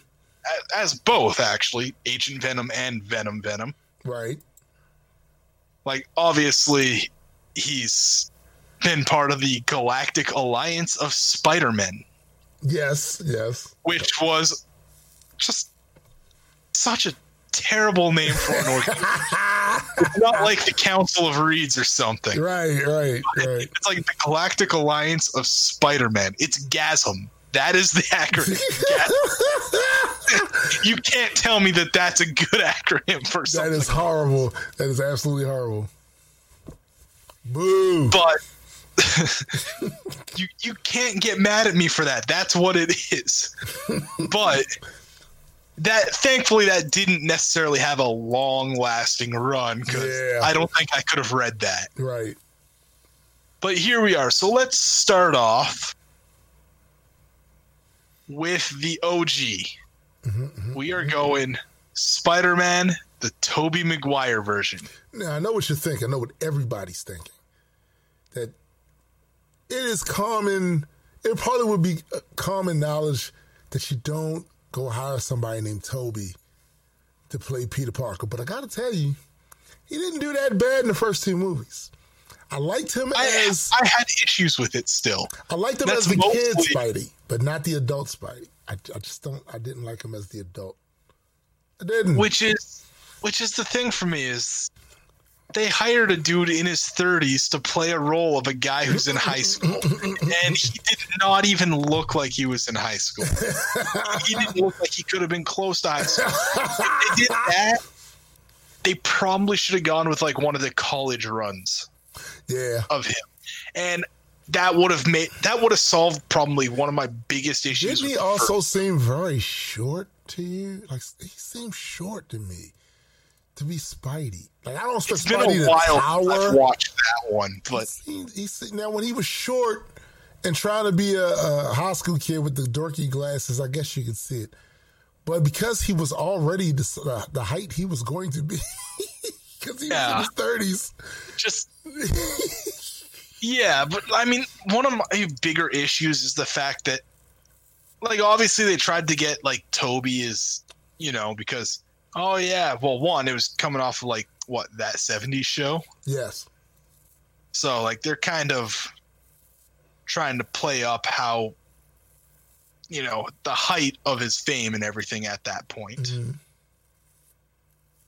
as both actually, Agent Venom and Venom Venom. Right. Like obviously, he's been part of the Galactic Alliance of Spider-Men, Yes. Yes. which was just such a terrible name for an organization. it's not like the Council of Reeds or something. Right. Right. Right. It's like the Galactic Alliance of Spider-Man. It's GASM. That is the acronym. You can't tell me that that's a good acronym for That something. is horrible. That is absolutely horrible. Boo. but you you can't get mad at me for that. That's what it is. but that thankfully that didn't necessarily have a long lasting run because Yeah. I don't think I could have read that. Right. But here we are. So let's start off with the OG. Mm-hmm, mm-hmm, we are mm-hmm. going Spider Man, the Tobey Maguire version. Now I know what you're thinking. I know what everybody's thinking. That it is common. It probably would be common knowledge that you don't go hire somebody named Tobey to play Peter Parker. But I got to tell you, he didn't do that bad in the first two movies. I liked him I, as I had issues with it still. I liked him That's as the kid mostly- Spidey, but not the adult Spidey. I, I just don't. I didn't like him as the adult. I didn't. which is which is the thing for me is they hired a dude in his 30s to play a role of a guy who's in high school. And he did not even look like he was in high school. He didn't look like he could have been close to high school. They did that they probably should have gone with like one of the college runs yeah. of him. And that would have made that would have solved probably one of my biggest issues Didn't he also first- seem very short to you? Like he seemed short to me to be Spidey. Like I don't expect it's been Spidey a to while I've tower. watched that one but seemed- he se- now when he was short and trying to be a, a high school kid with the dorky glasses, I guess you could see it. But because he was already the, uh, the height he was going to be, because he was in his thirties. just yeah but i mean one of my bigger issues is the fact that like obviously they tried to get like tobey is you know because oh yeah well one it was coming off of like what that 70s show Yes. so like they're kind of trying to play up how you know the height of his fame and everything at that point Mhm.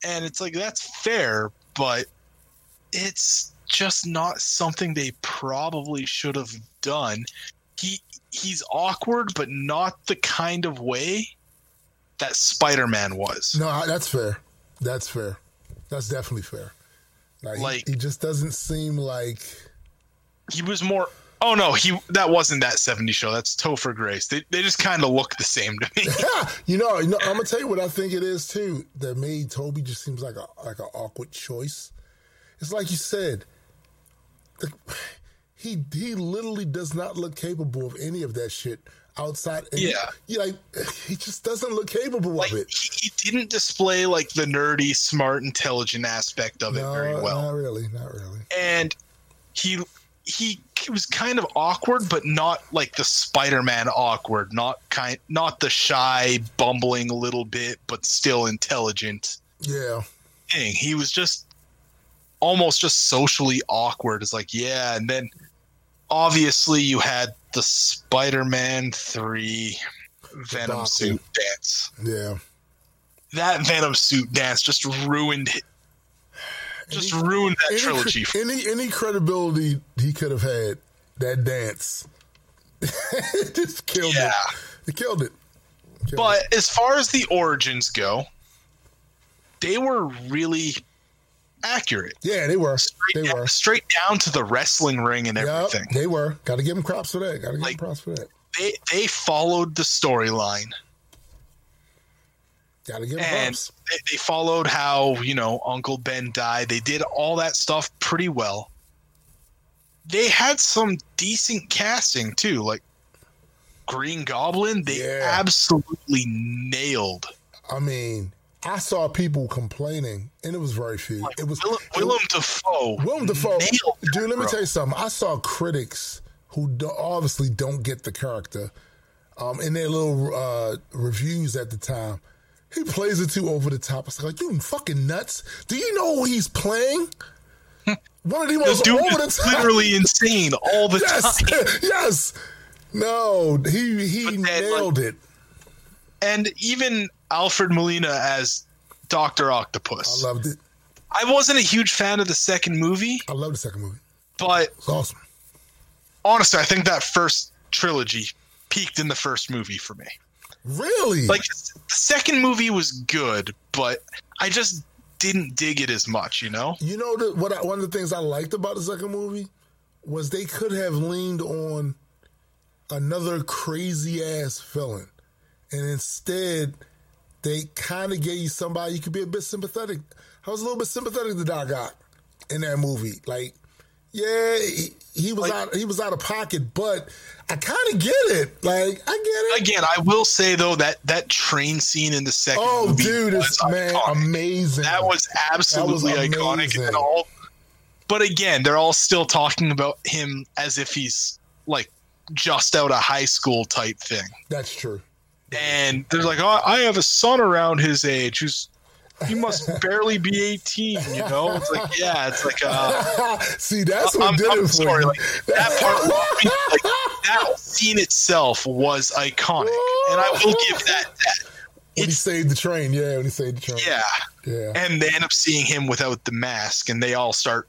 and it's like that's fair but it's just not something they probably should have done he he's awkward but not the kind of way that spider-man was No, that's fair. That's fair. That's definitely fair. Like, he- Like- he, just doesn't seem like. he was more oh no he that wasn't that 70 show that's topher grace they, they just kind of look the same to me you know, you know, I'm gonna tell you what I think it is too. That made Tobey just seems like a like an awkward choice. It's like you said, the, he he literally does not look capable of any of that shit outside. Yeah. you like he just doesn't look capable like of it. he, he didn't display like the nerdy smart intelligent aspect of it very well not really, not really. and he he was kind of awkward but not like the spider-man awkward not kind not the shy bumbling a little bit but still intelligent Yeah, thing he was just almost just socially awkward it's like yeah and then obviously you had the spider-man 3 venom suit dance yeah. that venom suit dance just ruined it just Any- ruined that Any, trilogy any any credibility he could have had that dance, it just killed yeah it. It killed it. Killed it. But as far as the origins go, they were really accurate. yeah, they were. Straight, They down, were. straight down to the wrestling ring and Yep, everything. they were. Got to give them props for that. Got to give Like- them props for that. They they followed the storyline Got to give them and props. they, they followed how you know Uncle Ben died. They did all that stuff pretty well. They had some decent casting too, like Green Goblin. They Yeah. absolutely nailed. I mean, I saw people complaining, and it was very few. It was Willem, Willem Dafoe. Willem Dafoe. Dude, let me bro. tell you something. I saw critics who do, obviously don't get the character um, in their little uh, reviews at the time. He plays it too over the top. It's like, you fucking nuts. Do you know who he's playing? One of the The most dude over the top. literally insane all the Yes, time. yes. No, he he nailed it. And even Alfred Molina as Doctor Octopus. I loved it. I wasn't a huge fan of the second movie, I love the second movie. but It's awesome. honestly, I think that first trilogy peaked in the first movie for me. Really? Like the second movie was good, but I just didn't dig it as much, you know? You know the, what? I, one of the things I liked about the second movie was they could have leaned on another crazy ass villain, and instead they kind of gave you somebody you could be a bit sympathetic. I was a little bit sympathetic to Doc Ock in that movie. Like, yeah, he, he was Like- out he was out of pocket, but I kind of get it. Like, I get it. Again, I will say though that that train scene in the second oh, movie dude, was it's man amazing. That was absolutely iconic. And all, but again, they're all still talking about him as if he's like just out of high school type thing. That's true. And they're like, oh, I have a son around his age who's he must barely be 18, you know? It's like, yeah, it's like uh See, that's what I'm, did I'm it sorry, like that part like that scene itself was iconic. And I will give that that. when he saved the train, yeah, when he saved the train. yeah. Yeah. And they end up seeing him without the mask and they all start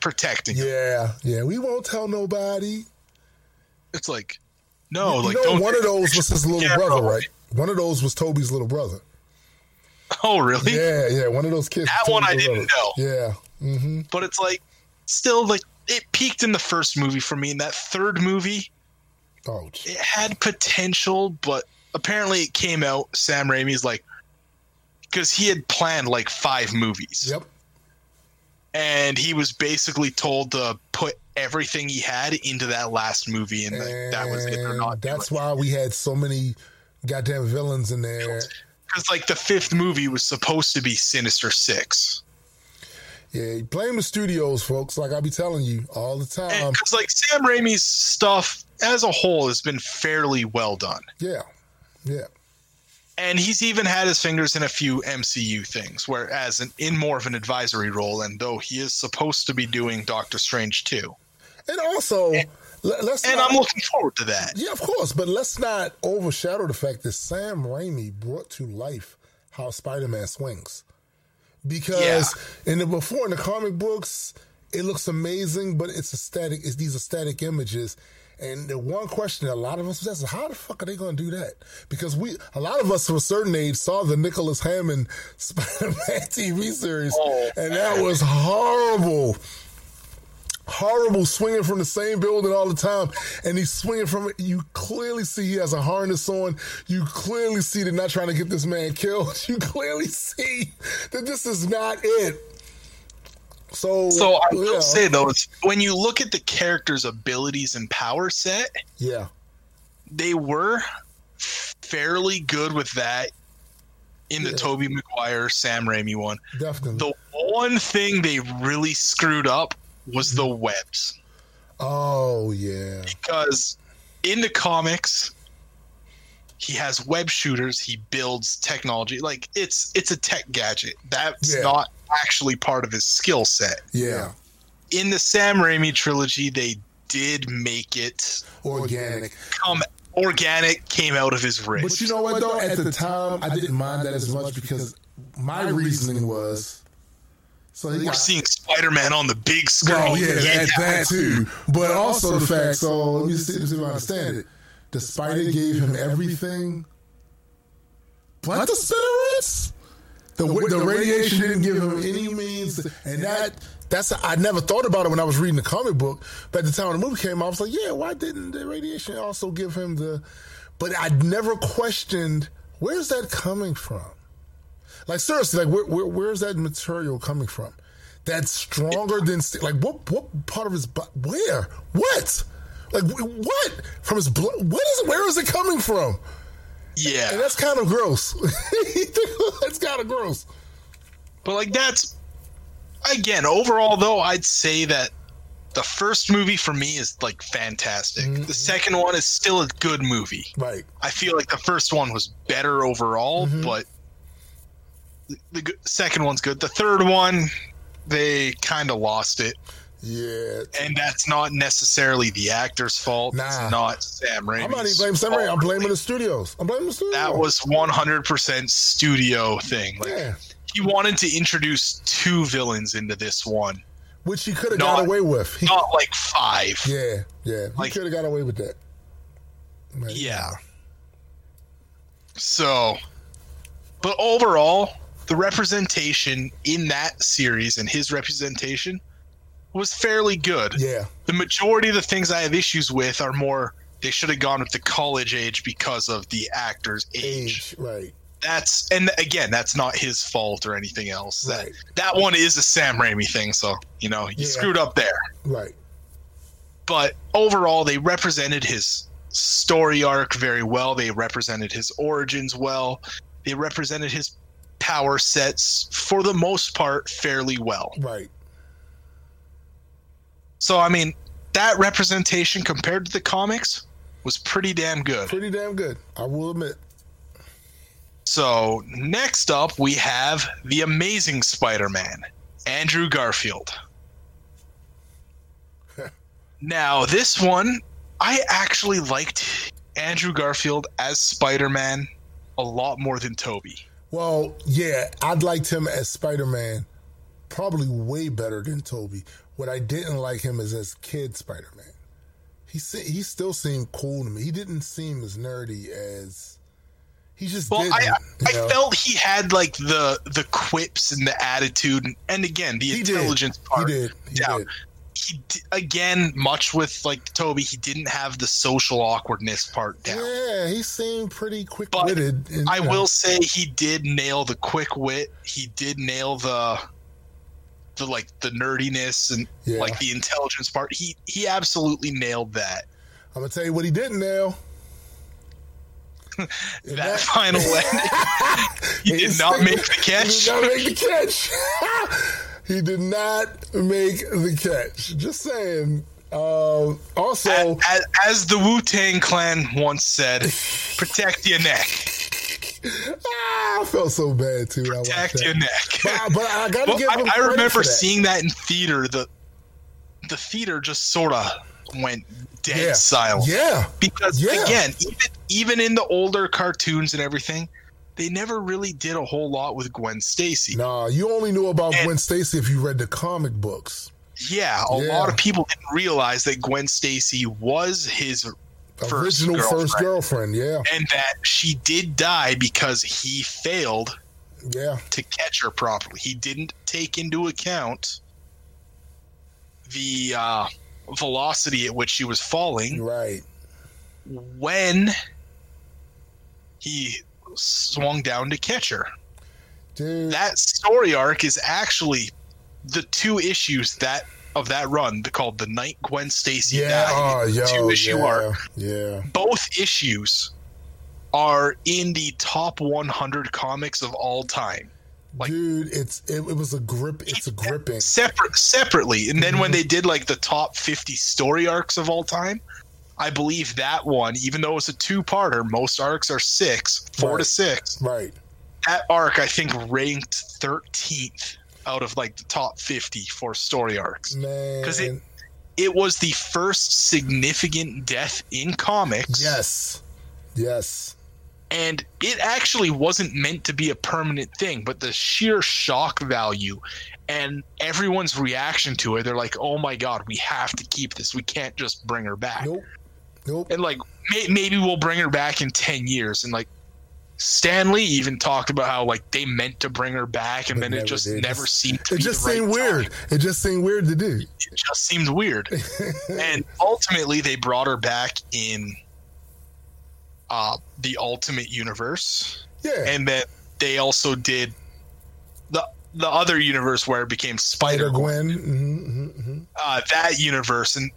protecting him. Yeah, yeah. We won't tell nobody. It's like, no, you like know, don't. one of those was his little brother, right? One of those was Tobey's little brother. Oh, really? Yeah, yeah. One of those kids. That one I didn't little know. Yeah. Mm-hmm. But it's like, still, like it peaked in the first movie for me. In that third movie, Oh, gee. it had potential, but apparently it came out. Sam Raimi's like, because he had planned like five movies, Yep. and he was basically told to put everything he had into that last movie, and like, that was it. They're not. That's why we had so many goddamn villains in there. because like the fifth movie was supposed to be Sinister Six. Yeah, blame the studios, folks. Like I be telling you all the time. because like Sam Raimi's stuff as a whole has been fairly well done, Yeah, yeah. and he's even had his fingers in a few MCU things, whereas in, in more of an advisory role. And though he is supposed to be doing Doctor Strange too, And also, let, us and not, I'm looking forward to that. Yeah, of course, but let's not overshadow the fact that Sam Raimi brought to life how Spider-Man swings. Because in the before in the comic books, it looks amazing, but it's a static. It's these are static images. And the one question a lot of us was asking, how the fuck are they going to do that? Because we, a lot of us of a certain age saw the Nicholas Hammond Spider-Man TV series, Oh, and that was horrible horrible swinging from the same building all the time. And he's swinging from it. You clearly see he has a harness on. You clearly see they're not trying to get this man killed. You clearly see that this is not it. So So I yeah, will say though, when you look at the character's abilities and power set, yeah. they were fairly good with that in the Yeah. Tobey Maguire Sam Raimi one. definitely. The one thing they really screwed up was the webs. oh yeah Because in the comics, he has web shooters, he builds technology. Like it's it's a tech gadget. That's Yeah. not actually part of his skill set. yeah In the Sam Raimi trilogy, they did make it organic come organic, came out of his wrist. but you know what though at the time i didn't mind that as much because my reasoning was so he We're got- seeing Spider Man on the big screen. Well, yeah, that, that too. But also the fact, so let me see, let see if I understand it. The spider gave him everything but the spinnerets. The, the radiation didn't give him any means, and that that's I never thought about it when I was reading the comic book. But at the time when the movie came out, I was like, yeah, why didn't the radiation also give him the? But I never questioned where's that coming from. Like seriously, like where, where where's that material coming from? That's stronger than like what what part of his butt? Where what? Like what from his blood? What is where is it coming from? And Yeah. that's kind of gross. that's kind of gross. But like that's again, overall though, I'd say that the first movie for me is like fantastic. Mhm. The second one is still a good movie. Right. I feel like the first one was better overall, Mhm. but the, the second one's good. The third one, they kind of lost it, Yeah. and that's not necessarily the actor's fault. Nah. It's not Sam Raimi. I'm not even blaming Sam Raimi. I'm blaming the studios. I'm blaming the studios. That was 100% studio thing. Like yeah. he wanted to introduce two villains into this one, Which he could have got away with. He, not like five. yeah, yeah. He Like- could have got away with that. Like, Yeah. So, but overall, the representation in that series and his representation was fairly good. Yeah. The majority of the things I have issues with are more they should have gone with the college age because of the actor's age. Age. Right. That's and again, that's not his fault or anything else. That Right. that one is a Sam Raimi thing, so you know, you Yeah. screwed up there Right. but overall they represented his story arc very well they represented his origins well they represented his power sets for the most part fairly well Right. so i mean that representation compared to the comics was pretty damn good Pretty damn good. I will admit. so next up we have the amazing spider-man andrew garfield now this one i actually liked andrew garfield as spider-man a lot more than tobey Well, yeah, I'd liked him as Spider Man probably way better than Tobey. What I didn't like him is as kid Spider Man. He se- he still seemed cool to me. He didn't seem as nerdy as he just well did. i, I you felt he had like the the quips and the attitude and, and again the He did. intelligence he part did. He down. did. He again much with like tobey he didn't have the social awkwardness part down Yeah, he seemed pretty quick witted. I will say he did nail the quick wit. He did nail the the like the nerdiness and Yeah. like the intelligence part. He he absolutely nailed that. I'm gonna tell you what he didn't nail. In That, final ending. he did not make the catch. He did not make the catch. He did not make the catch. Just saying. Um, also, As, as the Wu Tang Clan once said, "Protect your neck. ah, I felt so bad too. I Protect that. your neck." But, but I gotta Well, give him I, I remember that. seeing that in theater. The the theater just sort of went dead Yeah. silent. Yeah, because Yeah. again even, even in the older cartoons and everything they never really did a whole lot with gwen stacy nah, you only knew about And- Gwen Stacy if you read the comic books. yeah a Yeah. lot of people didn't realize that gwen stacy was his First Original first girlfriend. Yeah, and that she did die because he failed yeah, to catch her properly he didn't take into account the uh, velocity at which she was falling right. when he swung down to catch her Dude, that story arc is actually the two issues that of that run called the night Gwen Stacy yeah, died. oh, yo, two issue yeah, arc. yeah. Both issues are in the top 100 comics of all time, Like- Dude, it's it, it was a grip. It's a gripping. separate separately. And then when Mhm. they did like the top 50 story arcs of all time, I believe that one, even though it's a two-parter, most arcs are six, four to six. Right. That arc, I think, ranked 13th out of like the top 50 for story arcs. Because it- it was the first significant death in comics. yes. Yes. And it actually wasn't meant to be a permanent thing, but the sheer shock value and everyone's reaction to it, they're like, oh my God, we have to keep this. We can't just bring her back. Nope. Nope. And like, may- maybe we'll bring her back in 10 years. And like, Stan Lee even talked about how like they meant to bring her back and But then it just did. never seemed to It be just the right seemed weird. time. It just seemed weird to do. It just seemed weird. and ultimately they brought her back in uh the ultimate universe Yeah. and then they also did the the other universe where it became spider Gwen. hmm hmm uh that universe and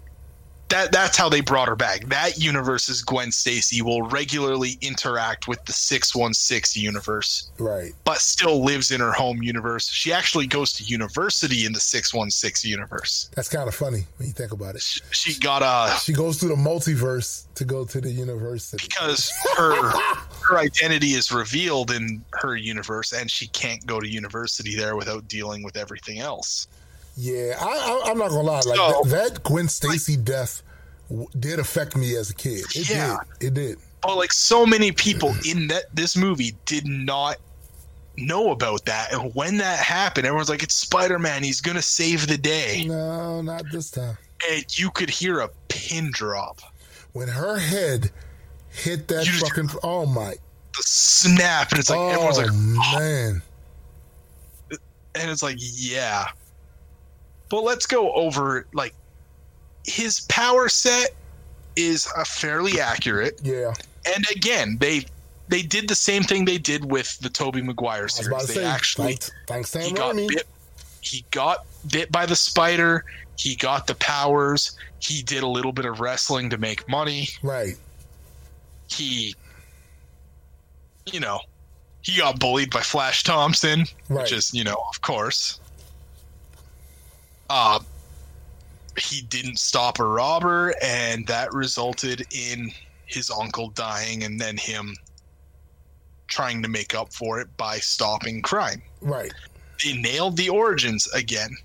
that that's how they brought her back. That universe's Gwen Stacy will regularly interact with the 616 universe, Right. but still lives in her home universe. She actually goes to university in the 616 universe. That's kind of funny when you think about it. She, she got a She goes through the multiverse to go to the university. because her her identity is revealed in her universe and she can't go to university there without dealing with everything else. Yeah, I, I, I'm not gonna lie. Like So- that, that Gwen Stacy death w- did affect me as a kid. It Yeah. did. It did. But like so many people in that this movie did not know about that. And when that happened, everyone's like, It's Spider Man, he's gonna save the day. No, not this time. And you could hear a pin drop. When her head hit that You fucking oh my The snap, and it's like oh everyone's like man. and it's like, yeah. But let's go over like his power set is a fairly accurate. Yeah, And again, they they did the same thing they did with the Tobey Maguire series. They say. actually thanks, thanks Sam he got Raimi. bit he got bit by the spider, he got the powers, he did a little bit of wrestling to make money. Right. He you know, he got bullied by Flash Thompson, Right. which is, you know, of course. Uh he didn't stop a robber and that resulted in his uncle dying and then him trying to make up for it by stopping crime. Right. They nailed the origins again.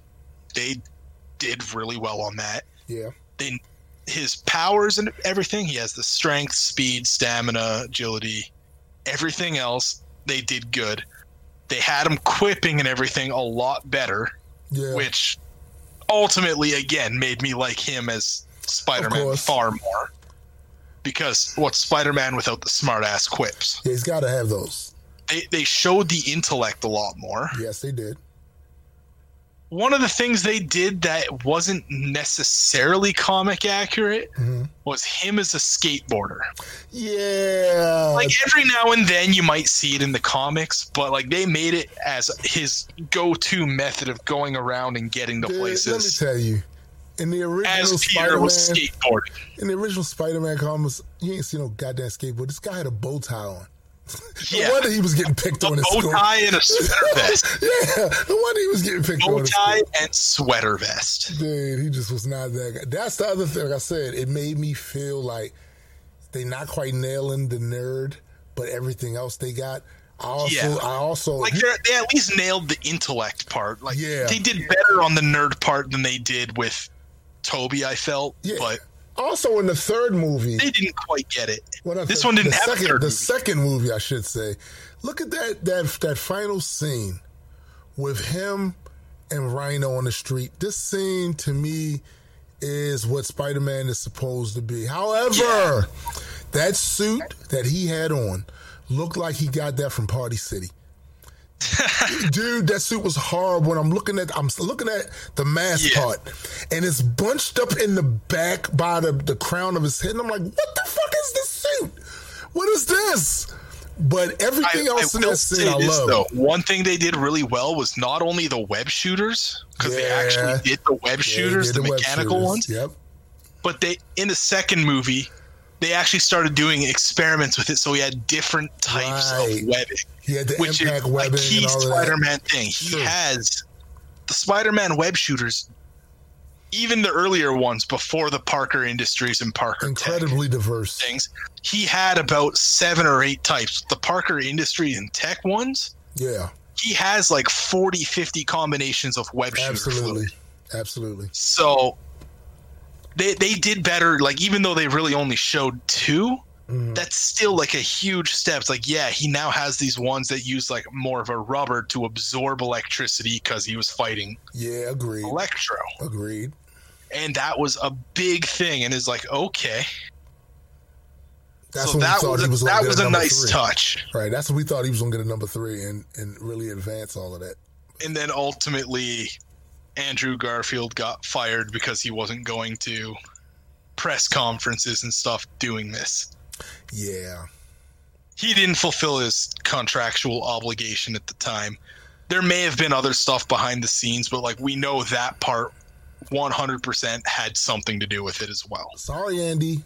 They did really well on that. Yeah. They his powers and everything, he has the strength, speed, stamina, agility, everything else, they did good. They had him quipping and everything a lot better, Yeah. which ultimately again made me like him as Spider-Man far more. Because what's Spider-Man without the smart ass quips? yeah, he's got to have those. They they showed the intellect a lot more. Yes, they did. One of the things they did that wasn't necessarily comic accurate Mhm. was him as a skateboarder. Yeah. Like every now and then you might see it in the comics, but like they made it as his go-to method of going around and getting to Dude, let me tell you, in the original As Peter Spider-Man, was skateboarding. in the original Spider-Man comics, you ain't see no goddamn skateboard. This guy had a bow tie on. No Yeah. wonder he was getting picked A on in bow tie and a sweater vest. Yeah, no wonder he was getting picked on Bow tie and sweater vest. Dude, he just was not that guy. That's the other thing. Like I said, it made me feel like they not quite nailing the nerd, but everything else they got. I also, Yeah. I also, Like they're- they at least nailed the intellect part. Like Yeah. they did better on the nerd part than they did with Tobey. I felt, yeah. but also in the third movie, they didn't quite get it. Not this one didn't the have second, the movie. second movie, I should say. Look at that that that final scene with him and Rhino on the street. This scene to me is what Spider-Man is supposed to be. However, that suit that he had on looked like he got that from Party City. Dude, that suit was horrible. When I'm looking at, I'm looking at the mask Yeah. part, and it's bunched up in the back by the, the crown of his head. And I'm like, what the fuck is this suit? What is this? But everything else in will that scene, I love. though. One thing they did really well was not only the web shooters, because they actually did the web Yeah, shooters, yeah, the, mechanical shooters. ones, Yep. but they in the second movie, they actually started doing experiments with it, so we had different types Right. of webbing, He had the which impact is a key and all of that. Spider-Man thing. He has the Spider-Man web shooters. Even the earlier ones before the Parker Industries and Parker Incredibly diverse. things, he had about seven or eight types. The Parker Industry and Tech ones, Yeah, he has like 40, 50 combinations of web shooter absolutely, absolutely. So they they did better. Like even though they really only showed 2 Mhm. that's still like a huge step. It's like yeah, he now has these ones that use like more of a rubber to absorb electricity because he was fighting Yeah, agreed. Electro, Agreed. and that was a big thing. And is like okay, That's so that we thought was he was. that was a nice three. touch. Right. That's what we thought he was going to get a number three and and really advance all of that. and then ultimately Andrew Garfield got fired because he wasn't going to press conferences and stuff doing this. Yeah. He didn't fulfill his contractual obligation at the time. There may have been other stuff behind the scenes, but like we know that part 100% had something to do with it as well. Sorry, Andy.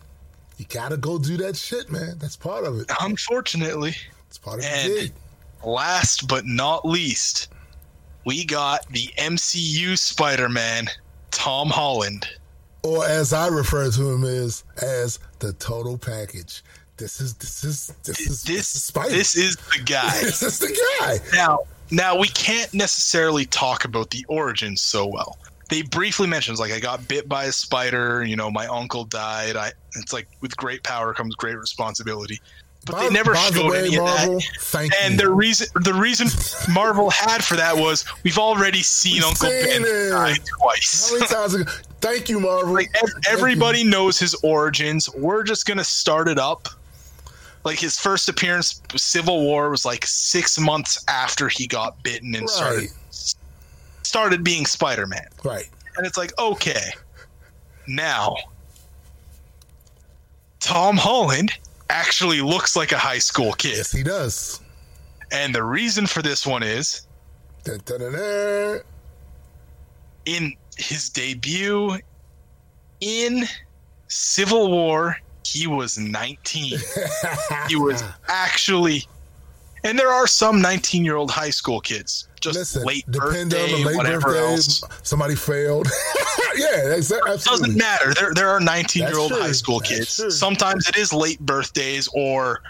You gotta go do that shit, man. That's part of it. Unfortunately. It's part of it. And-. Last but not least, we got the MCU Spider Man, Tom Holland. Or as I refer to him as as the total package. This is this is this is This, is Spider. this is the guy. this is the guy. Now, now we can't necessarily talk about the origins so well. They briefly mentions like I got bit by a spider. You know, my uncle died. I. It's like with great power comes great responsibility. But By- they never by the showed way, any of that. And you. the reason the reason Marvel had for that was we've already seen We've Uncle seen Ben it. die How twice. many times ago? Thank you, Marvel. like ev- Thank you. everybody knows his origins. We're just gonna start it up. Like his first appearance, Civil War, was like six months after he got bitten and started started being Spider Man. Right. And it's like, okay, now Tom Holland actually looks like a high school kid. Yes, he does. And the reason for this one is Dun, dun, dun, in his debut in Civil War, he was 19. he was actually and there are some 19 year old high school kids just Listen, late birthday on the late whatever birthday. else Somebody failed. yeah, exactly. Absolutely. doesn't matter there, there are 19 year old high school That's kids true. sometimes it is late birthdays or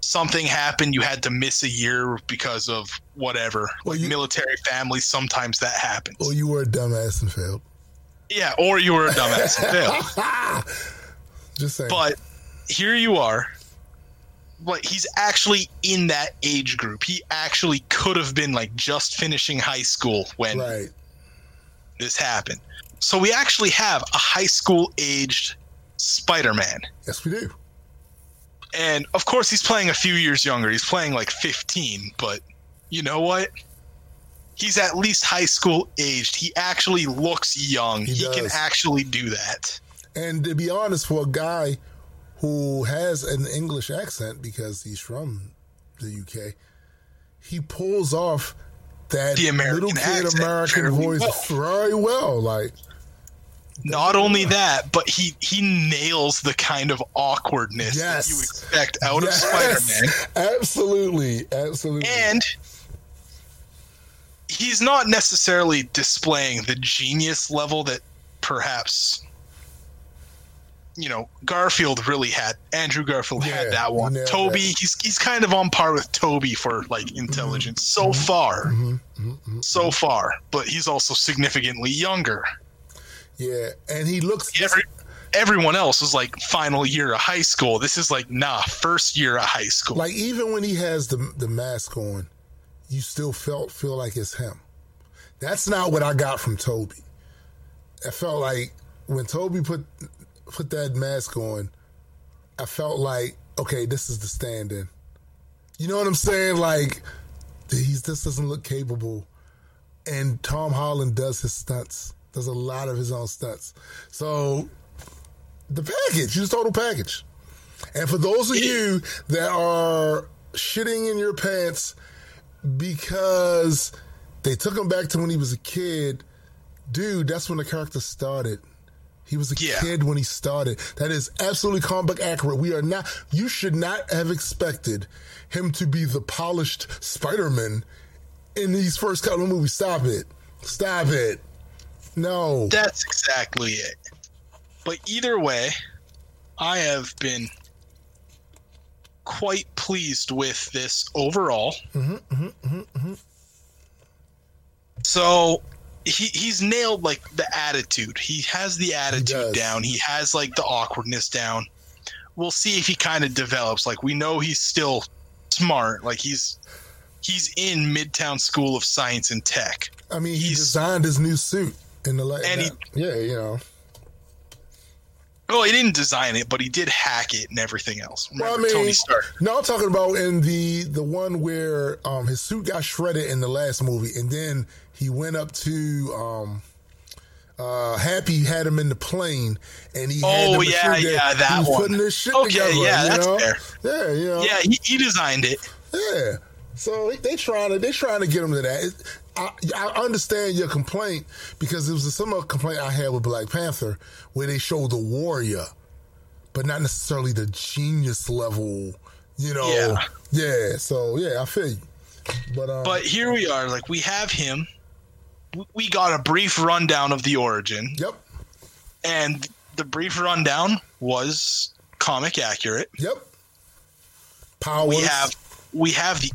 something happened you had to miss a year because of whatever Well, like you- military families sometimes that happens Or you were a dumbass and failed. yeah or you were a dumbass and failed Just saying. but here you are but he's actually in that age group. He actually could have been like just finishing high school when right. this happened. So we actually have a high school aged spider-man. Yes, we do. and of course he's playing a few years younger. He's playing like 15 but you know what? He's at least high school aged. He actually looks young. He he, can actually do that. And to be honest, for a guy who has an English accent because he's from the UK, he pulls off that little kid accent American voice well. very well. Like, Not only that, but he he nails the kind of awkwardness Yes. that you expect out yes, of Spider-Man, Absolutely, absolutely. and he's not necessarily displaying the genius level that perhaps you know Garfield really had. Andrew Garfield Yeah, had that one. Tobey, that. he's he's kind of on par with Tobey for like intelligence so far, Mhm, mhm, mhm. so far. But he's also significantly younger. yeah, and he looks. Every, everyone else was like final year of high school. This is like nah, first year of high school. Like even when he has the the mask on, you still felt feel like it's him. That's not what I got from Tobey. I felt like when Tobey put put that mask on, I felt like okay, this is the stand-in. You know what I'm saying? Like he's this doesn't look capable, and Tom Holland does his stunts. Does a lot of his own stunts. So the package, just total package. And for those of you that are shitting in your pants because they took him back to when he was a kid, dude, that's when the character started. He was a Yeah. kid when he started. That is absolutely comic book accurate. We are not, you should not have expected him to be the polished Spider Man in these first couple of movies. Stop it. Stop it. No. That's exactly it. But either way, I have been quite pleased with this overall. Mm-hmm, mm-hmm, mm-hmm, so he he's nailed like the attitude. He has the attitude down. He has like the awkwardness down. We'll see if he kind of develops. Like we know he's still smart. Like he's he's in Midtown School of Science and Tech. I mean, he He's- designed his new suit in the la- And he- yeah, you know. Well, he didn't design it, but he did hack it and everything else. Remember Well, I mean, Tony Stark? no, I'm talking about in the the one where um his suit got shredded in the last movie, and then he went up to um uh Happy had him in the plane, and he Oh, the yeah, yeah, that he was one. putting this shit Okay, together. yeah, that's know? fair. Yeah, you know, Yeah, he, he designed it. yeah. So they trying to they trying to get him to that. It, I, I understand your complaint because it was a similar complaint I had with Black Panther where they showed the warrior, but not necessarily the genius level. You know, Yeah. yeah. So yeah, I feel you. But um, But here we are. Like we have him. We got a brief rundown of the origin, yep, and the brief rundown was comic accurate. yep. Powers. We have we have the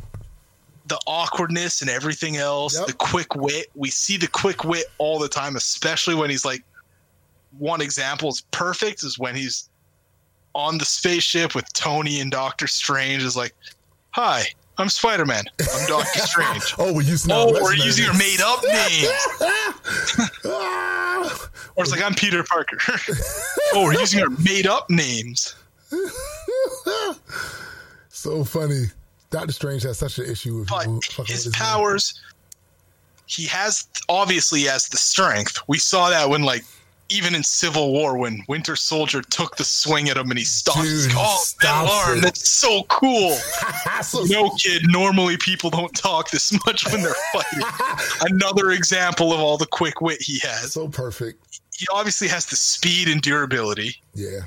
the awkwardness and everything else, Yep. the quick wit. We see the quick wit all the time, especially when he's like one example is perfect is when he's on the spaceship with Tony and Doctor Strange is like, Hi, I'm Spider Man. I'm Doctor Strange. Oh, we're using Oh, our we're using our made up names. Or it's like I'm Peter Parker. oh, we're using our made up names. so funny. Doctor Strange has such an issue with But his with name. powers, he has obviously has the strength. We saw that when like even in Civil War when Winter Soldier took the swing at him and he stopped. Dude, oh, that arm, that's so cool. so, No kid, normally people don't talk this much when they're fighting. Another example of all the quick wit he has. so perfect. He obviously has the speed and durability. Yeah.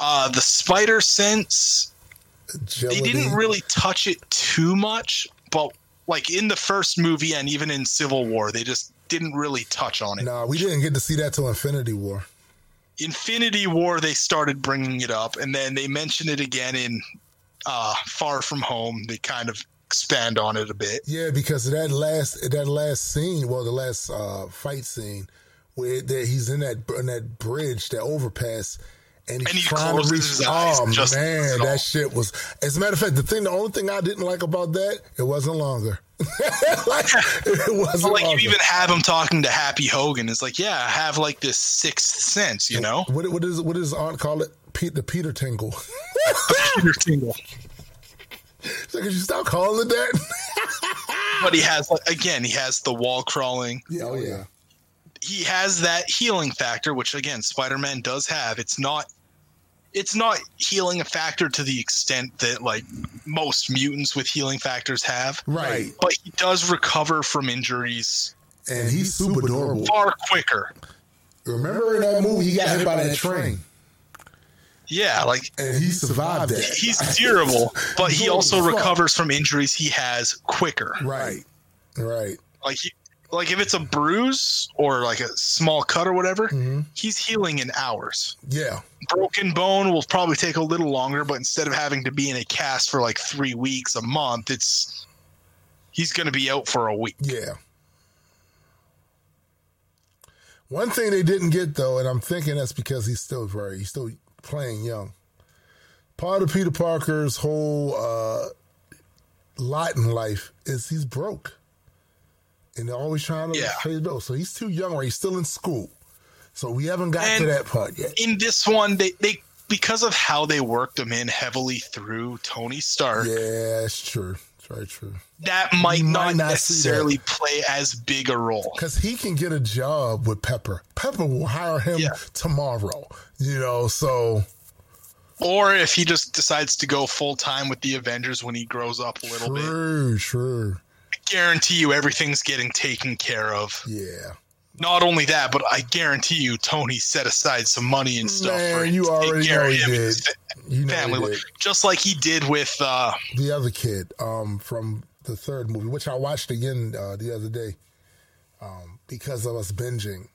Uh, the spider sense they didn't really touch it too much, but like in the first movie and even in Civil War, they just didn't really touch on it. Nah, we didn't get to see that till Infinity War. Infinity War, they started bringing it up, and then they mentioned it again in uh, Far From Home. They kind of expand on it a bit. Yeah, because that last that last scene, well, the last uh, fight scene where there, he's in that in that bridge, that overpass, and he's And he trying to reach. oh and just does man, that shit was. As a matter of fact, the thing, the only thing I didn't like about that, it wasn't longer. like, it wasn't But like longer. you even have him talking to Happy Hogan. It's like, yeah, I have like this sixth sense, you know? what what is what does aunt call it? Pete, the Peter Tingle. Peter Tingle. so could you stop calling it that? But he has like again, he has the wall crawling. yeah, oh yeah. he has that healing factor, which again Spider-Man does have. It's not it's not healing a factor to the extent that like most mutants with healing factors have. Right. But he does recover from injuries And he's super durable. far quicker. Remember in that movie, he got hit by that train, Yeah, like and he survived that. he's durable, but he also recovers from injuries he has quicker. Right, right. Like he, like if it's a bruise or like a small cut or whatever, Mhm. he's healing in hours. Yeah, broken bone will probably take a little longer, but instead of having to be in a cast for like three weeks, a month, it's he's going to be out for a week. yeah. One thing they didn't get though, and I'm thinking that's because he's still very, he's still playing young. Part of Peter Parker's whole uh, lot in life is he's broke, and they're always trying to Yeah. pay the bill. So he's too young, right? He's still in school, so we haven't got to that part yet. In this one, they they because of how they worked him in heavily through Tony Stark, Yeah, it's true. It's very true. that might might not, not necessarily play as big a role. Because he can get a job with Pepper. Pepper will hire him Yeah. tomorrow. You know, so Or if he just decides to go full time with the Avengers when he grows up a little bit, true, true. I guarantee you everything's getting taken care of. Yeah. Not only that, but I guarantee you Tony set aside some money and stuff Man, for you to take already care know of him did. You know family, just like he did with uh, the other kid um, from the third movie, which I watched again uh, the other day um, because of us binging.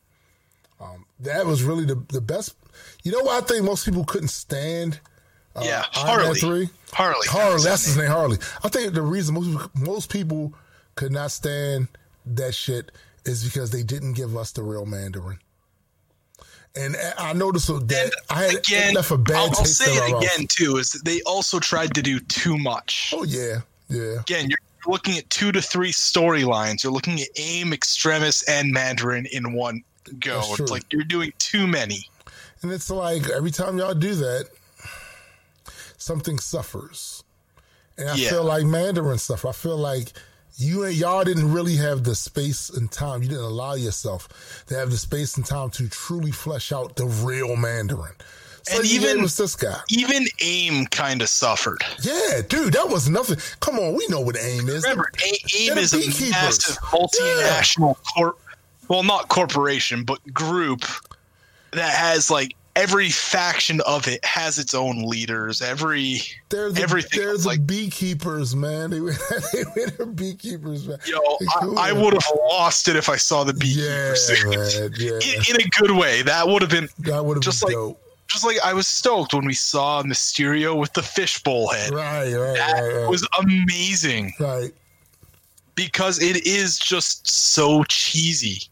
Um, that was really the the best. You know what I think most people couldn't stand? Uh, yeah Harley. Harley. Harley, that that's his name, Harley. I think the reason most most people could not stand that shit is because they didn't give us the real Mandarin. And I noticed that I had again, left a bad I'll, I'll say it mouth. again too. Is that they also tried to do too much. Oh yeah, yeah, Again, you're looking at two to three storylines. You're looking at AIM, Extremis, and Mandarin in one go. It's like you're doing too many. and it's like every time y'all do that, something suffers. And I Yeah. feel like Mandarin suffer. I feel like you and y'all didn't really have the space and time. You didn't allow yourself to have the space and time to truly flesh out the real Mandarin. So And even- this guy. Even AIM kind of suffered. Yeah, dude, that was nothing. Come on, we know what aim is. Remember, A- AIM is a massive multinational corp. Well, not corporation, but group that has like every faction of it has its own leaders. Every They're the, everything They're the like- beekeepers, man. They were, they were the beekeepers, man. yo, Cool. I, I would have lost it if I saw the Yeah, beekeepers. man. Yeah, in, in a good way. That would have been that would have just been like- dope. just like I was stoked when we saw Mysterio with the fishbowl head. Right, right, That right, right. was amazing right. because it is just so cheesy.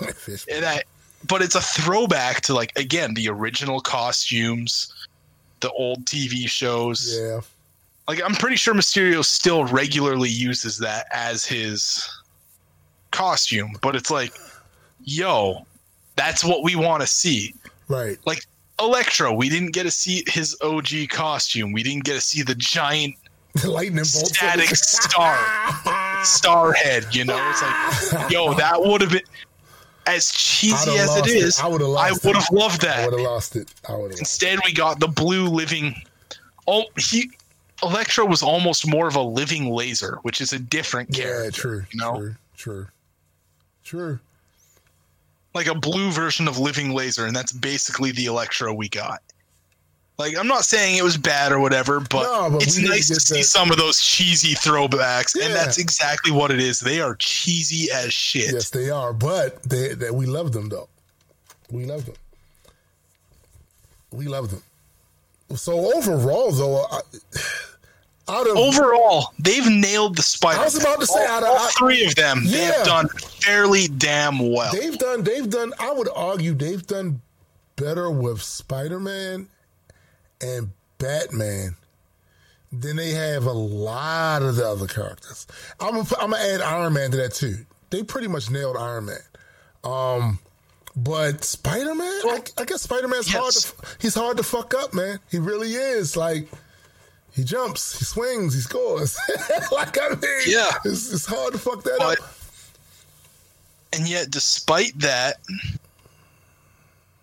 And that, but it's a throwback to like again the original costumes, the old TV shows. Yeah, Like I'm pretty sure Mysterio still regularly uses that as his costume, but it's like, yo, that's what we want to see. right. Like Electro, we didn't get to see his OG costume. We didn't get to see the giant Lightning bolts. static star star head. You know, it's like, yo, that would have been as cheesy as it. I would have I would it. have loved I would have lost it. I would have. Instead, we got the blue living. Oh, he Electro was almost more of a living laser, which is a different character. Yeah, true. You know, True. True. True. like a blue version of living laser, and that's basically the Electro we got. Like, I'm not saying it was bad or whatever, but, No, but it's we need to nice to, see some of those cheesy throwbacks, Yeah. and that's exactly what it is. They are cheesy as shit. Yes, they are, but they, they we love them though. We love them. We love them. So overall, though, I, out of Overall, they've nailed the Spider. I was about to say, all, out of- all three of them, they have done fairly damn well. they've done, they've done. I would argue they've done better with Spider Man and Batman than they have a lot of the other characters. I'm gonna, I'm gonna add Iron Man to that too. They pretty much nailed Iron Man. Um, but Spider Man, I, I guess Spider Man's hard. To, he's hard to fuck up, man. He really is. Like he jumps, he swings, he scores. like I mean, Yeah. it's, it's hard to fuck that But- up. and yet, despite that,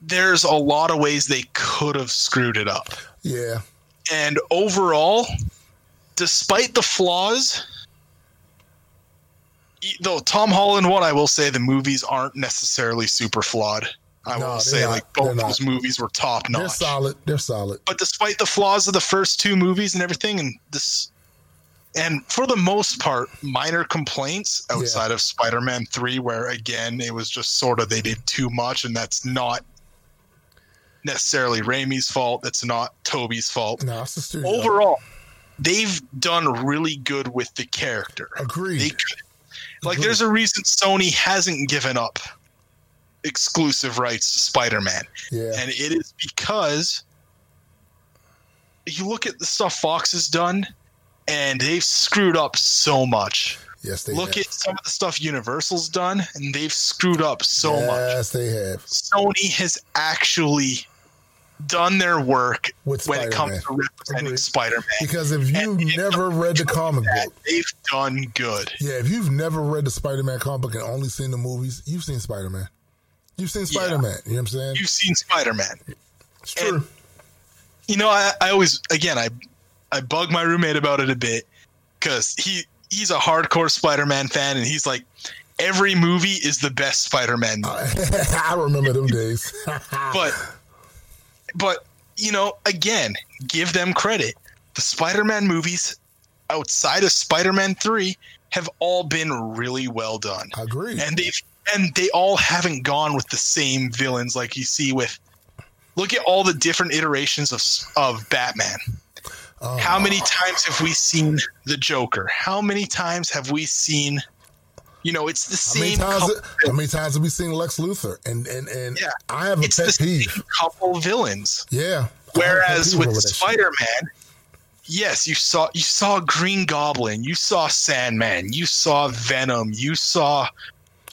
there's a lot of ways they could have screwed it up. Yeah, And overall, despite the flaws, though Tom Holland one, I will say the movies aren't necessarily super flawed. I No, will say not. like both those movies were top notch. they're solid. They're solid. But despite the flaws of the first two movies and everything, and this, and for the most part, minor complaints outside of Spider-Man Three, where again it was just sort of they did too much, and that's not necessarily Raimi's fault. That's not Tobey's fault. No, it's the studio. Overall, they've done really good with the character. Agreed. They like, Agreed. there's a reason Sony hasn't given up exclusive rights to Spider-Man yeah, and it is because you look at the stuff Fox has done, and they've screwed up so much. yes, they look have. at some of the stuff Universal's done, and they've screwed up so much. Yes, they have. Sony has actually done their work With when it comes to representing Agreed. Spider-Man. Because if you And never read the comic That book, they've done good. yeah, if you've never read the Spider-Man comic book and only seen the movies, you've seen Spider-Man. You've seen Spider-Man. You know what I'm saying? You've seen Spider-Man. It's true. and- you know, I, I always again I I bug my roommate about it a bit because he he's a hardcore Spider-Man fan and he's like every movie is the best Spider-Man movie. I remember them days. but but you know, again, give them credit. The Spider-Man movies outside of Spider-Man 3 have all been really well done. I agree. And they've and they all haven't gone with the same villains like you see with look at all the different iterations of of Batman. Oh, How many oh. times have we seen the Joker? How many times have we seen you know, it's the how many same times? how many times have we seen Lex Luthor? And and and Yeah. I have a it's pet same peeve. couple villains. Yeah. I have a pet Whereas with shit. Spider-Man, yes, you saw you saw Green Goblin, you saw Sandman, you saw Venom, you saw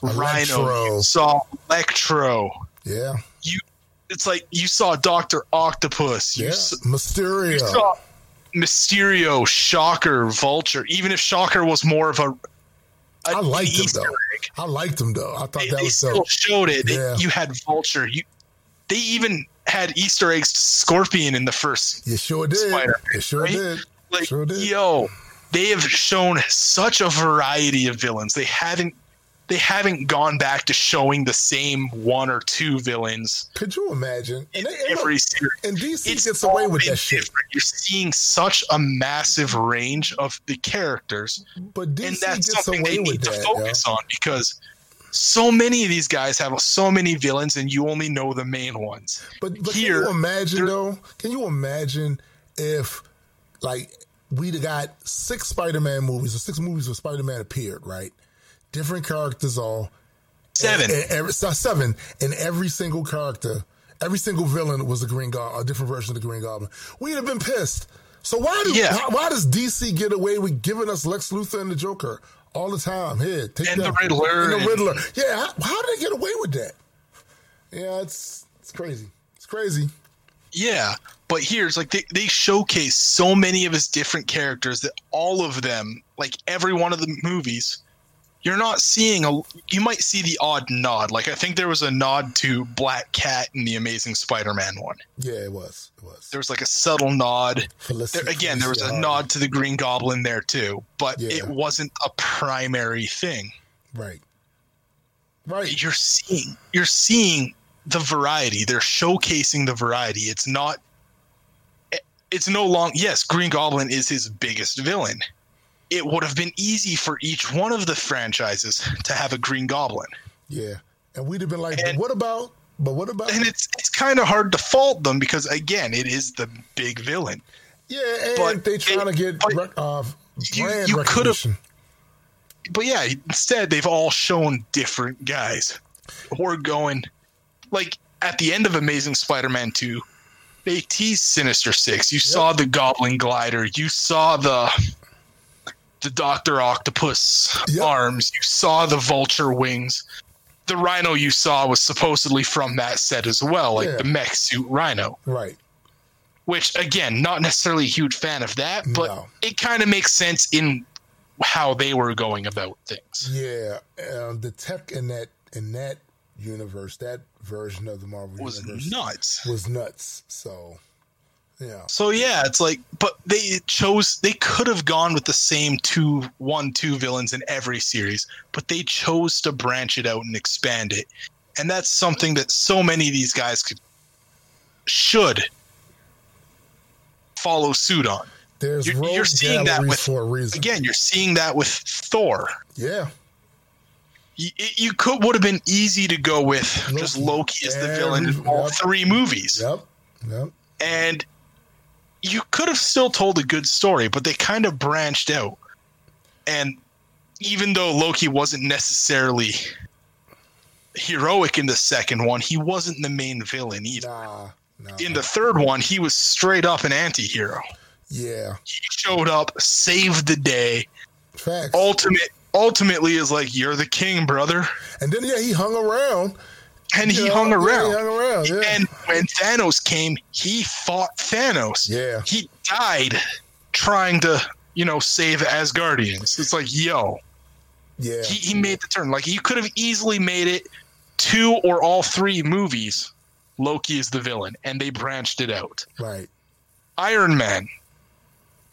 Rhino, Electro. you saw Electro. Yeah. You. It's like you saw Doctor Octopus, you, Yeah. s- Mysterio. you saw Mysterio, Shocker, Vulture. Even if Shocker was more of a I liked them though. egg, I liked them though. I thought they, that was still dope. showed it. Yeah. You had Vulture. You, they even had Easter eggs to Scorpion in the first. You sure did. Spider-Man, you sure right? did. Like, sure did. yo, they have shown such a variety of villains. They haven't they haven't gone back to showing the same one or two villains Could you imagine? And, in they, and, every look, series. and DC It's gets away with that shit. You're seeing such a massive range of the characters, But DC and that's gets something away they with need to that. focus on because so many of these guys have so many villains, and you only know the main ones. But, but Here, can you imagine though? Can you imagine if like we'd have got six Spider-Man movies or six movies where Spider-Man appeared, right? Different characters all Seven. and, and every, so seven, and every single character, every single villain was a Green Goblin, a different version of the Green Goblin. We'd have been pissed. So why do Yeah. why, why does DC get away with giving us Lex Luthor and the Joker all the time? Here, take And the. Riddler and the and- Riddler. Yeah, how, how did they get away with that? Yeah, it's it's crazy. It's crazy. Yeah, but here's like they, they showcase so many of his different characters that all of them, like every one of the movies, you're not seeing a. You might see the odd nod. Like I think there was a nod to Black Cat in the Amazing Spider-Man one. Yeah, it was. It was. There was like a subtle nod. Felicity- There, again, there was a nod to the Green Goblin there too, but Yeah. it wasn't a primary thing. Right. Right. You're seeing you're seeing the variety. They're showcasing the variety. It's not it's no long yes, Green Goblin is his biggest villain. It would have been easy for each one of the franchises to have a Green Goblin. Yeah. And we'd have been like, And- what about? But what about? And it's it's kind of hard to fault them because again, it is the big villain. yeah, and but they trying it- to get rec- uh, brand you could've- recognition. But yeah, instead they've all shown different guys. We're going like at the end of Amazing Spider-Man 2, they teased Sinister Six. You saw the Goblin glider. You saw the the Doctor Octopus Yep. arms. You saw the Vulture wings. The Rhino you saw was supposedly from that set as well, like Yeah. the mech suit Rhino. Right. Which again, not necessarily a huge fan of that, but No. it kind of makes sense in how they were going about things. Yeah. Um, the tech in that in that universe, that version of the Marvel was universe nuts. was nuts. So, yeah. So yeah, it's like, but they chose. They could have gone with the same two, one, two villains in every series, but they chose to branch it out and expand it, and that's something that so many of these guys could, should, follow suit on. There's You're- you're seeing that with- for a reason. Again, you're seeing that with Thor. Yeah. You, you could would have been easy to go with just Loki. Loki as the villain in all yep. three movies. Yep. Yep. and you could have still told a good story, but they kind of branched out. And even though Loki wasn't necessarily heroic in the second one, he wasn't the main villain either. Nah. Nah. In the third one, he was straight up an anti-hero. yeah. He showed up, saved the day. Facts. Ultimate ultimately is like you're the king, brother. and then yeah, he hung around. And he hung Yeah, around. he hung around. Yeah. And when Thanos came, he fought Thanos. yeah. he died trying to you know save asgardians it's like yo Yeah. he, he made the turn like you could have easily made it two or all three movies loki is the villain and they branched it out right. iron man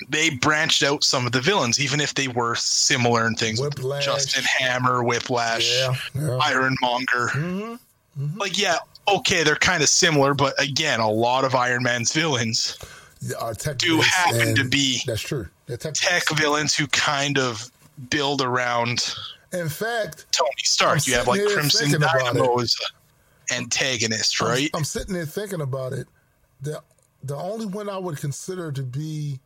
they branched out some of the villains even if they were similar in things Whiplash. justin hammer whiplash Yeah. Yeah. ironmonger mm-hmm. Hmm like yeah okay they're kind of similar but again a lot of iron man's villains Yeah, tech do happen to be That's true. Tech. tech villains who kind of build around In fact, Tony Stark. I'm You have like Crimson Dynamo as antagonist, I'm- right? I'm, sitting there thinking about it. The the only one I would consider to be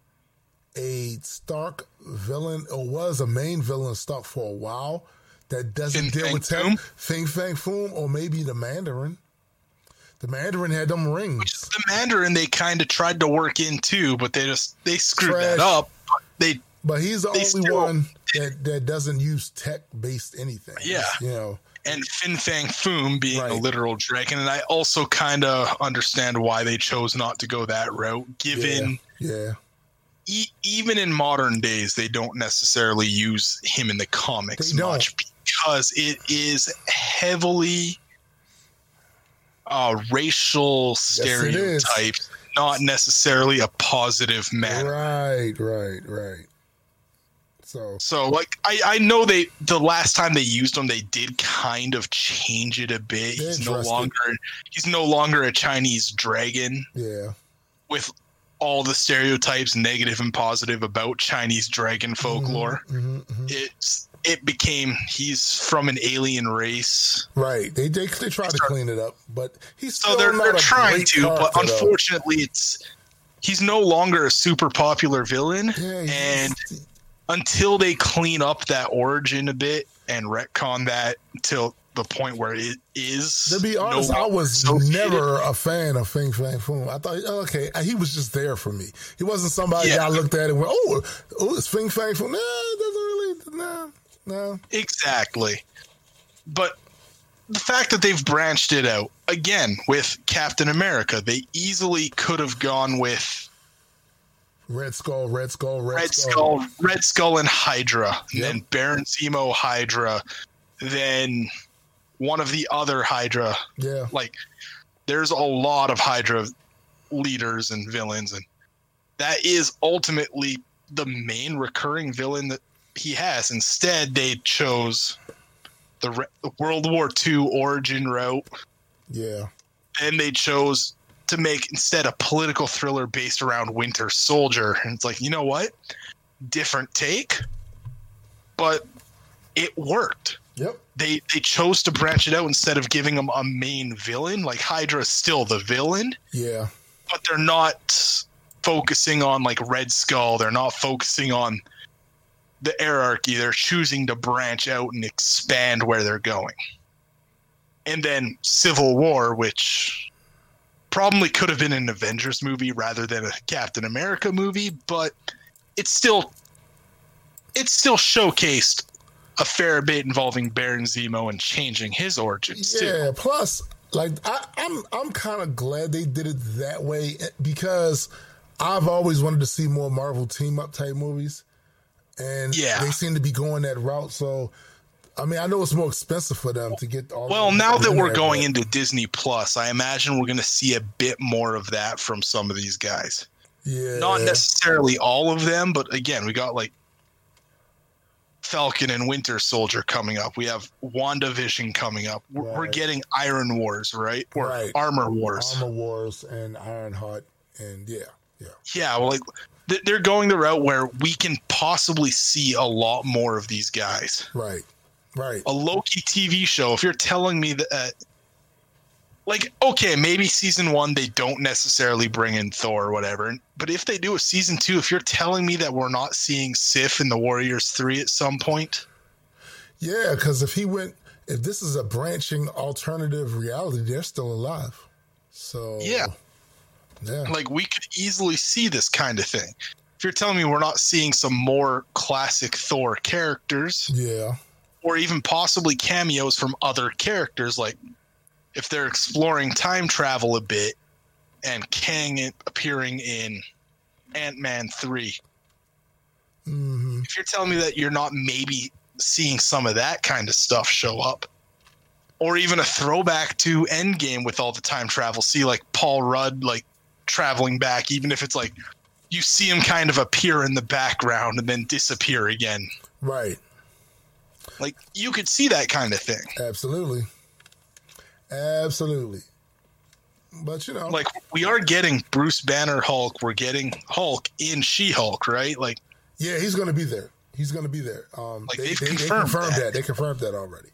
a Stark villain or was a main villain Stark for a while that doesn't deal with Foom? Fing Fang Foom, or maybe the Mandarin. The Mandarin had them rings. the Mandarin they kind of tried to work in too, but they just they screwed Trash. that up. They But he's the only still- one that, that doesn't use tech based anything. Yeah. You know, and Fin Fang Foom being a literal dragon, and I also kind of understand why they chose not to go that route, given. yeah. E- even in modern days, they don't necessarily use him in the comics much because it is heavily uh, racial stereotypes, not necessarily a positive manner. Right, right, right. So So like I, I know they the last time they used him they did kind of change it a bit. He's no longer he's no longer a Chinese dragon yeah, with all the stereotypes negative and positive about Chinese dragon folklore. hmm hmm It's it became he's from an alien race. right. They they they try to clean it up, but he's So still they're not they're trying to, but though. unfortunately it's he's no longer a super popular villain. yeah, and until they clean up that origin a bit and retcon that till the point where it is. To be no honest, I was never a fan of Fing Fang Foom. I thought, okay, uh, he was just there for me. He wasn't somebody Yeah. I looked at and went, oh, oh, it's Fing Fang Foom. Nah, it doesn't really, nah, nah. exactly. But the fact that they've branched it out again with Captain America, they easily could have gone with Red Skull, Red Skull, Red, Red Skull. Skull, Red Skull and Hydra, and then Baron Zemo Hydra, then one of the other Hydra Yeah, like there's a lot of hydra leaders and villains and that is ultimately the main recurring villain that he has. Instead they chose the Re- the world war ii origin route. Yeah, and they chose to make instead a political thriller based around winter soldier. And it's like you know what? Different take but it worked. Yep, they they chose to branch it out instead of giving them a main villain. Like Hydra is still the villain, yeah, but they're not focusing on like Red Skull. They're not focusing on the hierarchy. They're choosing to branch out and expand where they're going. And then Civil War, which probably could have been an Avengers movie rather than a Captain America movie, but it's still it still showcased a fair bit involving Baron Zemo and changing his origins too. yeah. Plus, like, I, I'm, I'm kind of glad they did it that way because I've always wanted to see more Marvel team up type movies, and Yeah. they seem to be going that route. So. I mean, I know it's more expensive for them to get all. Well, now that we're going into Disney Plus, I imagine we're going to see a bit more of that from some of these guys. yeah, Not necessarily all of them, but again, we got like Falcon and Winter Soldier coming up. We have WandaVision coming up. We're, we're getting Iron Wars, right? Or Right. Armor Wars. Armor Wars and Ironheart, and yeah, yeah, Yeah, well, like they're going the route where we can possibly see a lot more of these guys. right, right, a Loki TV show, if you're telling me that, uh, like, okay, maybe season one they don't necessarily bring in Thor or whatever, but if they do a season two, if you're telling me that we're not seeing Sif in the Warriors three at some point, yeah. Because if he went, if this is a branching alternative reality, they're still alive. So Yeah. Yeah, like we could easily see this kind of thing. If you're telling me we're not seeing some more classic Thor characters, yeah, or even possibly cameos from other characters like if they're exploring time travel a bit and Kang appearing in Ant-Man 3 hmm if you're telling me that you're not maybe seeing some of that kind of stuff show up or even a throwback to Endgame with all the time travel see like Paul Rudd like traveling back even if it's like you see him kind of appear in the background and then disappear again right, like you could see that kind of thing absolutely, absolutely. But you know, like we are getting Bruce Banner Hulk, we're getting Hulk in She-Hulk, right? Like yeah, he's going to be there. He's going to be there. Um, Like, they, they've they- they confirmed confirmed that. that. They confirmed that already.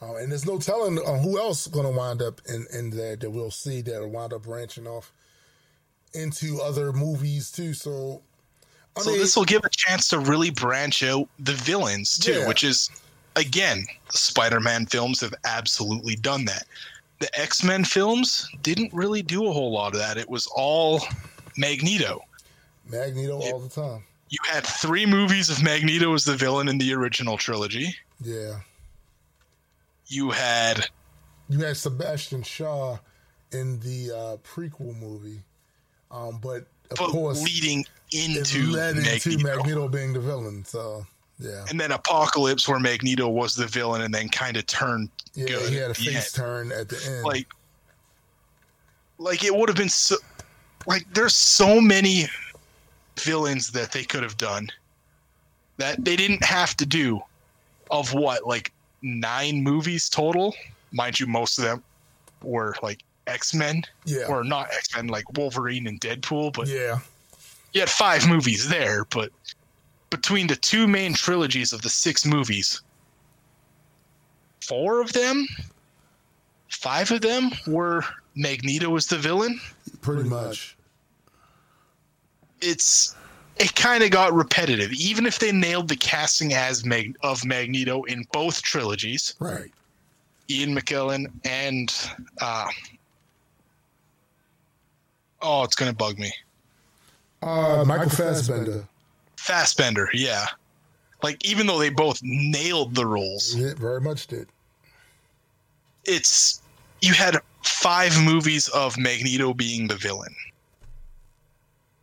Uh, and there's no telling uh, who else going to wind up in, in there that we'll see that'll wind up branching off into other movies too. So, I so mean, this will give a chance to really branch out the villains too, Yeah. which is again, Spider-Man films have absolutely done that. The X-Men films didn't really do a whole lot of that. It was all Magneto. Magneto all the time. You had three movies of Magneto as the villain in the original trilogy. Yeah. You had You had Sebastian Shaw in the uh, prequel movie, um, but of but course, leading into led into Magneto. Magneto being the villain. So, yeah, and then Apocalypse, where Magneto was the villain, and then kind of turned yeah, good he had a face end. turn at the end. like like it would have been so like there's so many villains that they could have done that they didn't have to do of what like nine movies total mind you most of them were like x-men Yeah. or not x-men like wolverine and deadpool but Yeah. you had five movies there but between the two main trilogies of the six movies four of them five of them were magneto was the villain Pretty, much. it's it kind of got repetitive even if they nailed the casting as Mag- of magneto in both trilogies Right. ian mckellen and uh oh it's gonna bug me Uh, Michael Fassbender. Fassbender, yeah. Like even though they both nailed the roles, Yeah, very much did. it's you had five movies of Magneto being the villain.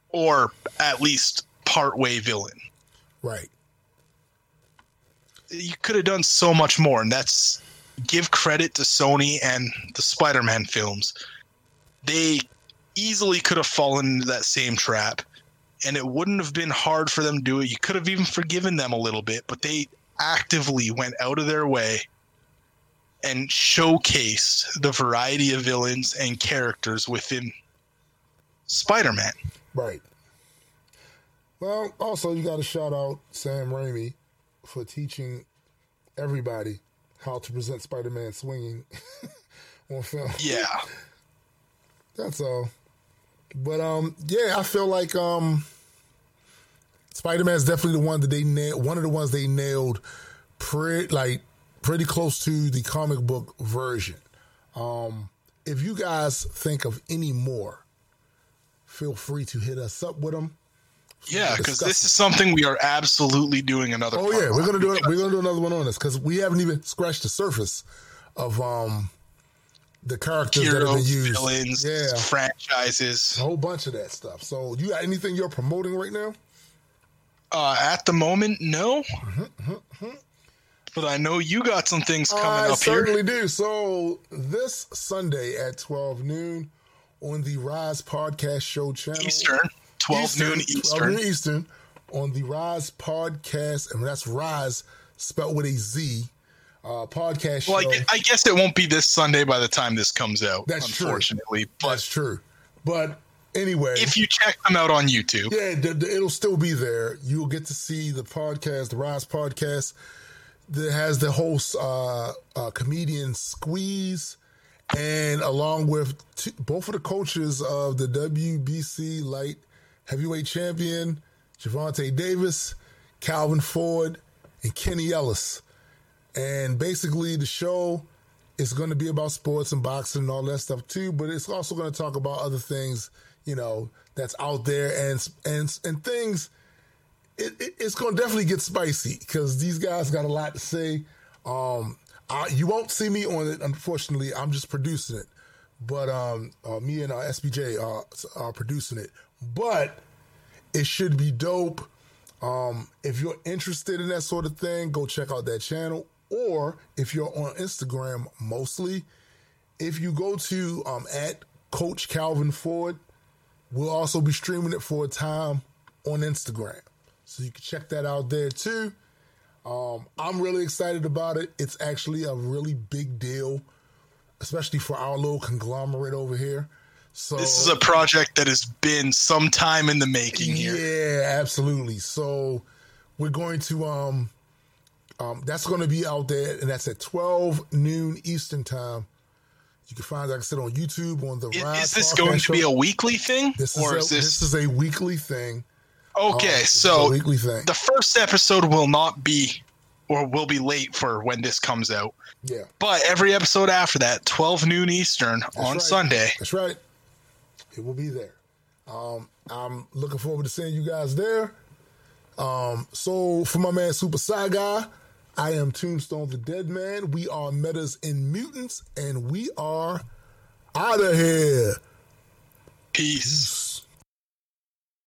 Or at least partway villain. Right. You could have done so much more, and that's give credit to Sony and the Spider-Man films. They easily could have fallen into that same trap, and it wouldn't have been hard for them to do it. You could have even forgiven them a little bit, but they actively went out of their way and showcased the variety of villains and characters within Spider-Man. Right. Well, also you got to shout out Sam Raimi for teaching everybody how to present Spider-Man swinging on film. Yeah. That's all. But um, yeah, I feel like um, Spider Man is definitely the one that they nailed. One of the ones they nailed, pretty like pretty close to the comic book version. Um, if you guys think of any more, feel free to hit us up with them. Yeah, because this is something we are absolutely doing another. Oh yeah, we're gonna do it. We're gonna do another one on this because we haven't even scratched the surface of um the characters that have been used. villains, Yeah, franchises. a whole bunch of that stuff. So, you got anything you're promoting right now? Uh, at the moment, no. Mm-hmm, But I know you got some things coming I up here. I certainly do. So this Sunday at 12 noon on the Rise Podcast Show channel. Eastern, 12 noon 12 Eastern. noon Eastern on the Rise Podcast, and that's Rise spelled with a Z. Uh, podcast Well, I, show. I guess it won't be this Sunday by the time this comes out, That's true. unfortunately. that's true. But anyway, if you check them out on YouTube, Yeah, th- th- it'll still be there. You'll get to see the podcast, the Rise podcast, that has the host, uh, uh, comedian Squeeze, and along with two, both of the coaches of the WBC light heavyweight champion, Gervonta Davis, Calvin Ford, and Kenny Ellis. And basically, the show is going to be about sports and boxing and all that stuff too, but it's also going to talk about other things, you know, that's out there and and and things. It, it, it's going to definitely get spicy because these guys got a lot to say. Um, I, you won't see me on it, unfortunately. I'm just producing it, but um, uh, me and uh, SBJ are, are producing it. But it should be dope. Um, if you're interested in that sort of thing, go check out that channel. Or if you're on Instagram mostly, if you go to um, at Coach Calvin Ford, we'll also be streaming it for a time on Instagram. So you can check that out there too. Um, I'm really excited about it. It's actually a really big deal, especially for our little conglomerate over here. So this is a project that has been some time in the making here. yeah, absolutely. So we're going to um um that's going to be out there and that's at 12 noon Eastern time. You can find like I said on YouTube on the Is, is this going to be a weekly thing, this is or a, this, this is a weekly thing. okay? Uh, so weekly thing. the first episode will not be, or will be late for when this comes out. yeah. But every episode after that, 12 noon Eastern on right. Sunday. That's right. It will be there. Um, I'm looking forward to seeing you guys there. Um, so for my man Super Saga, I am Tombstone the Dead Man. We are Metas and Mutants, and we are out of here. Peace.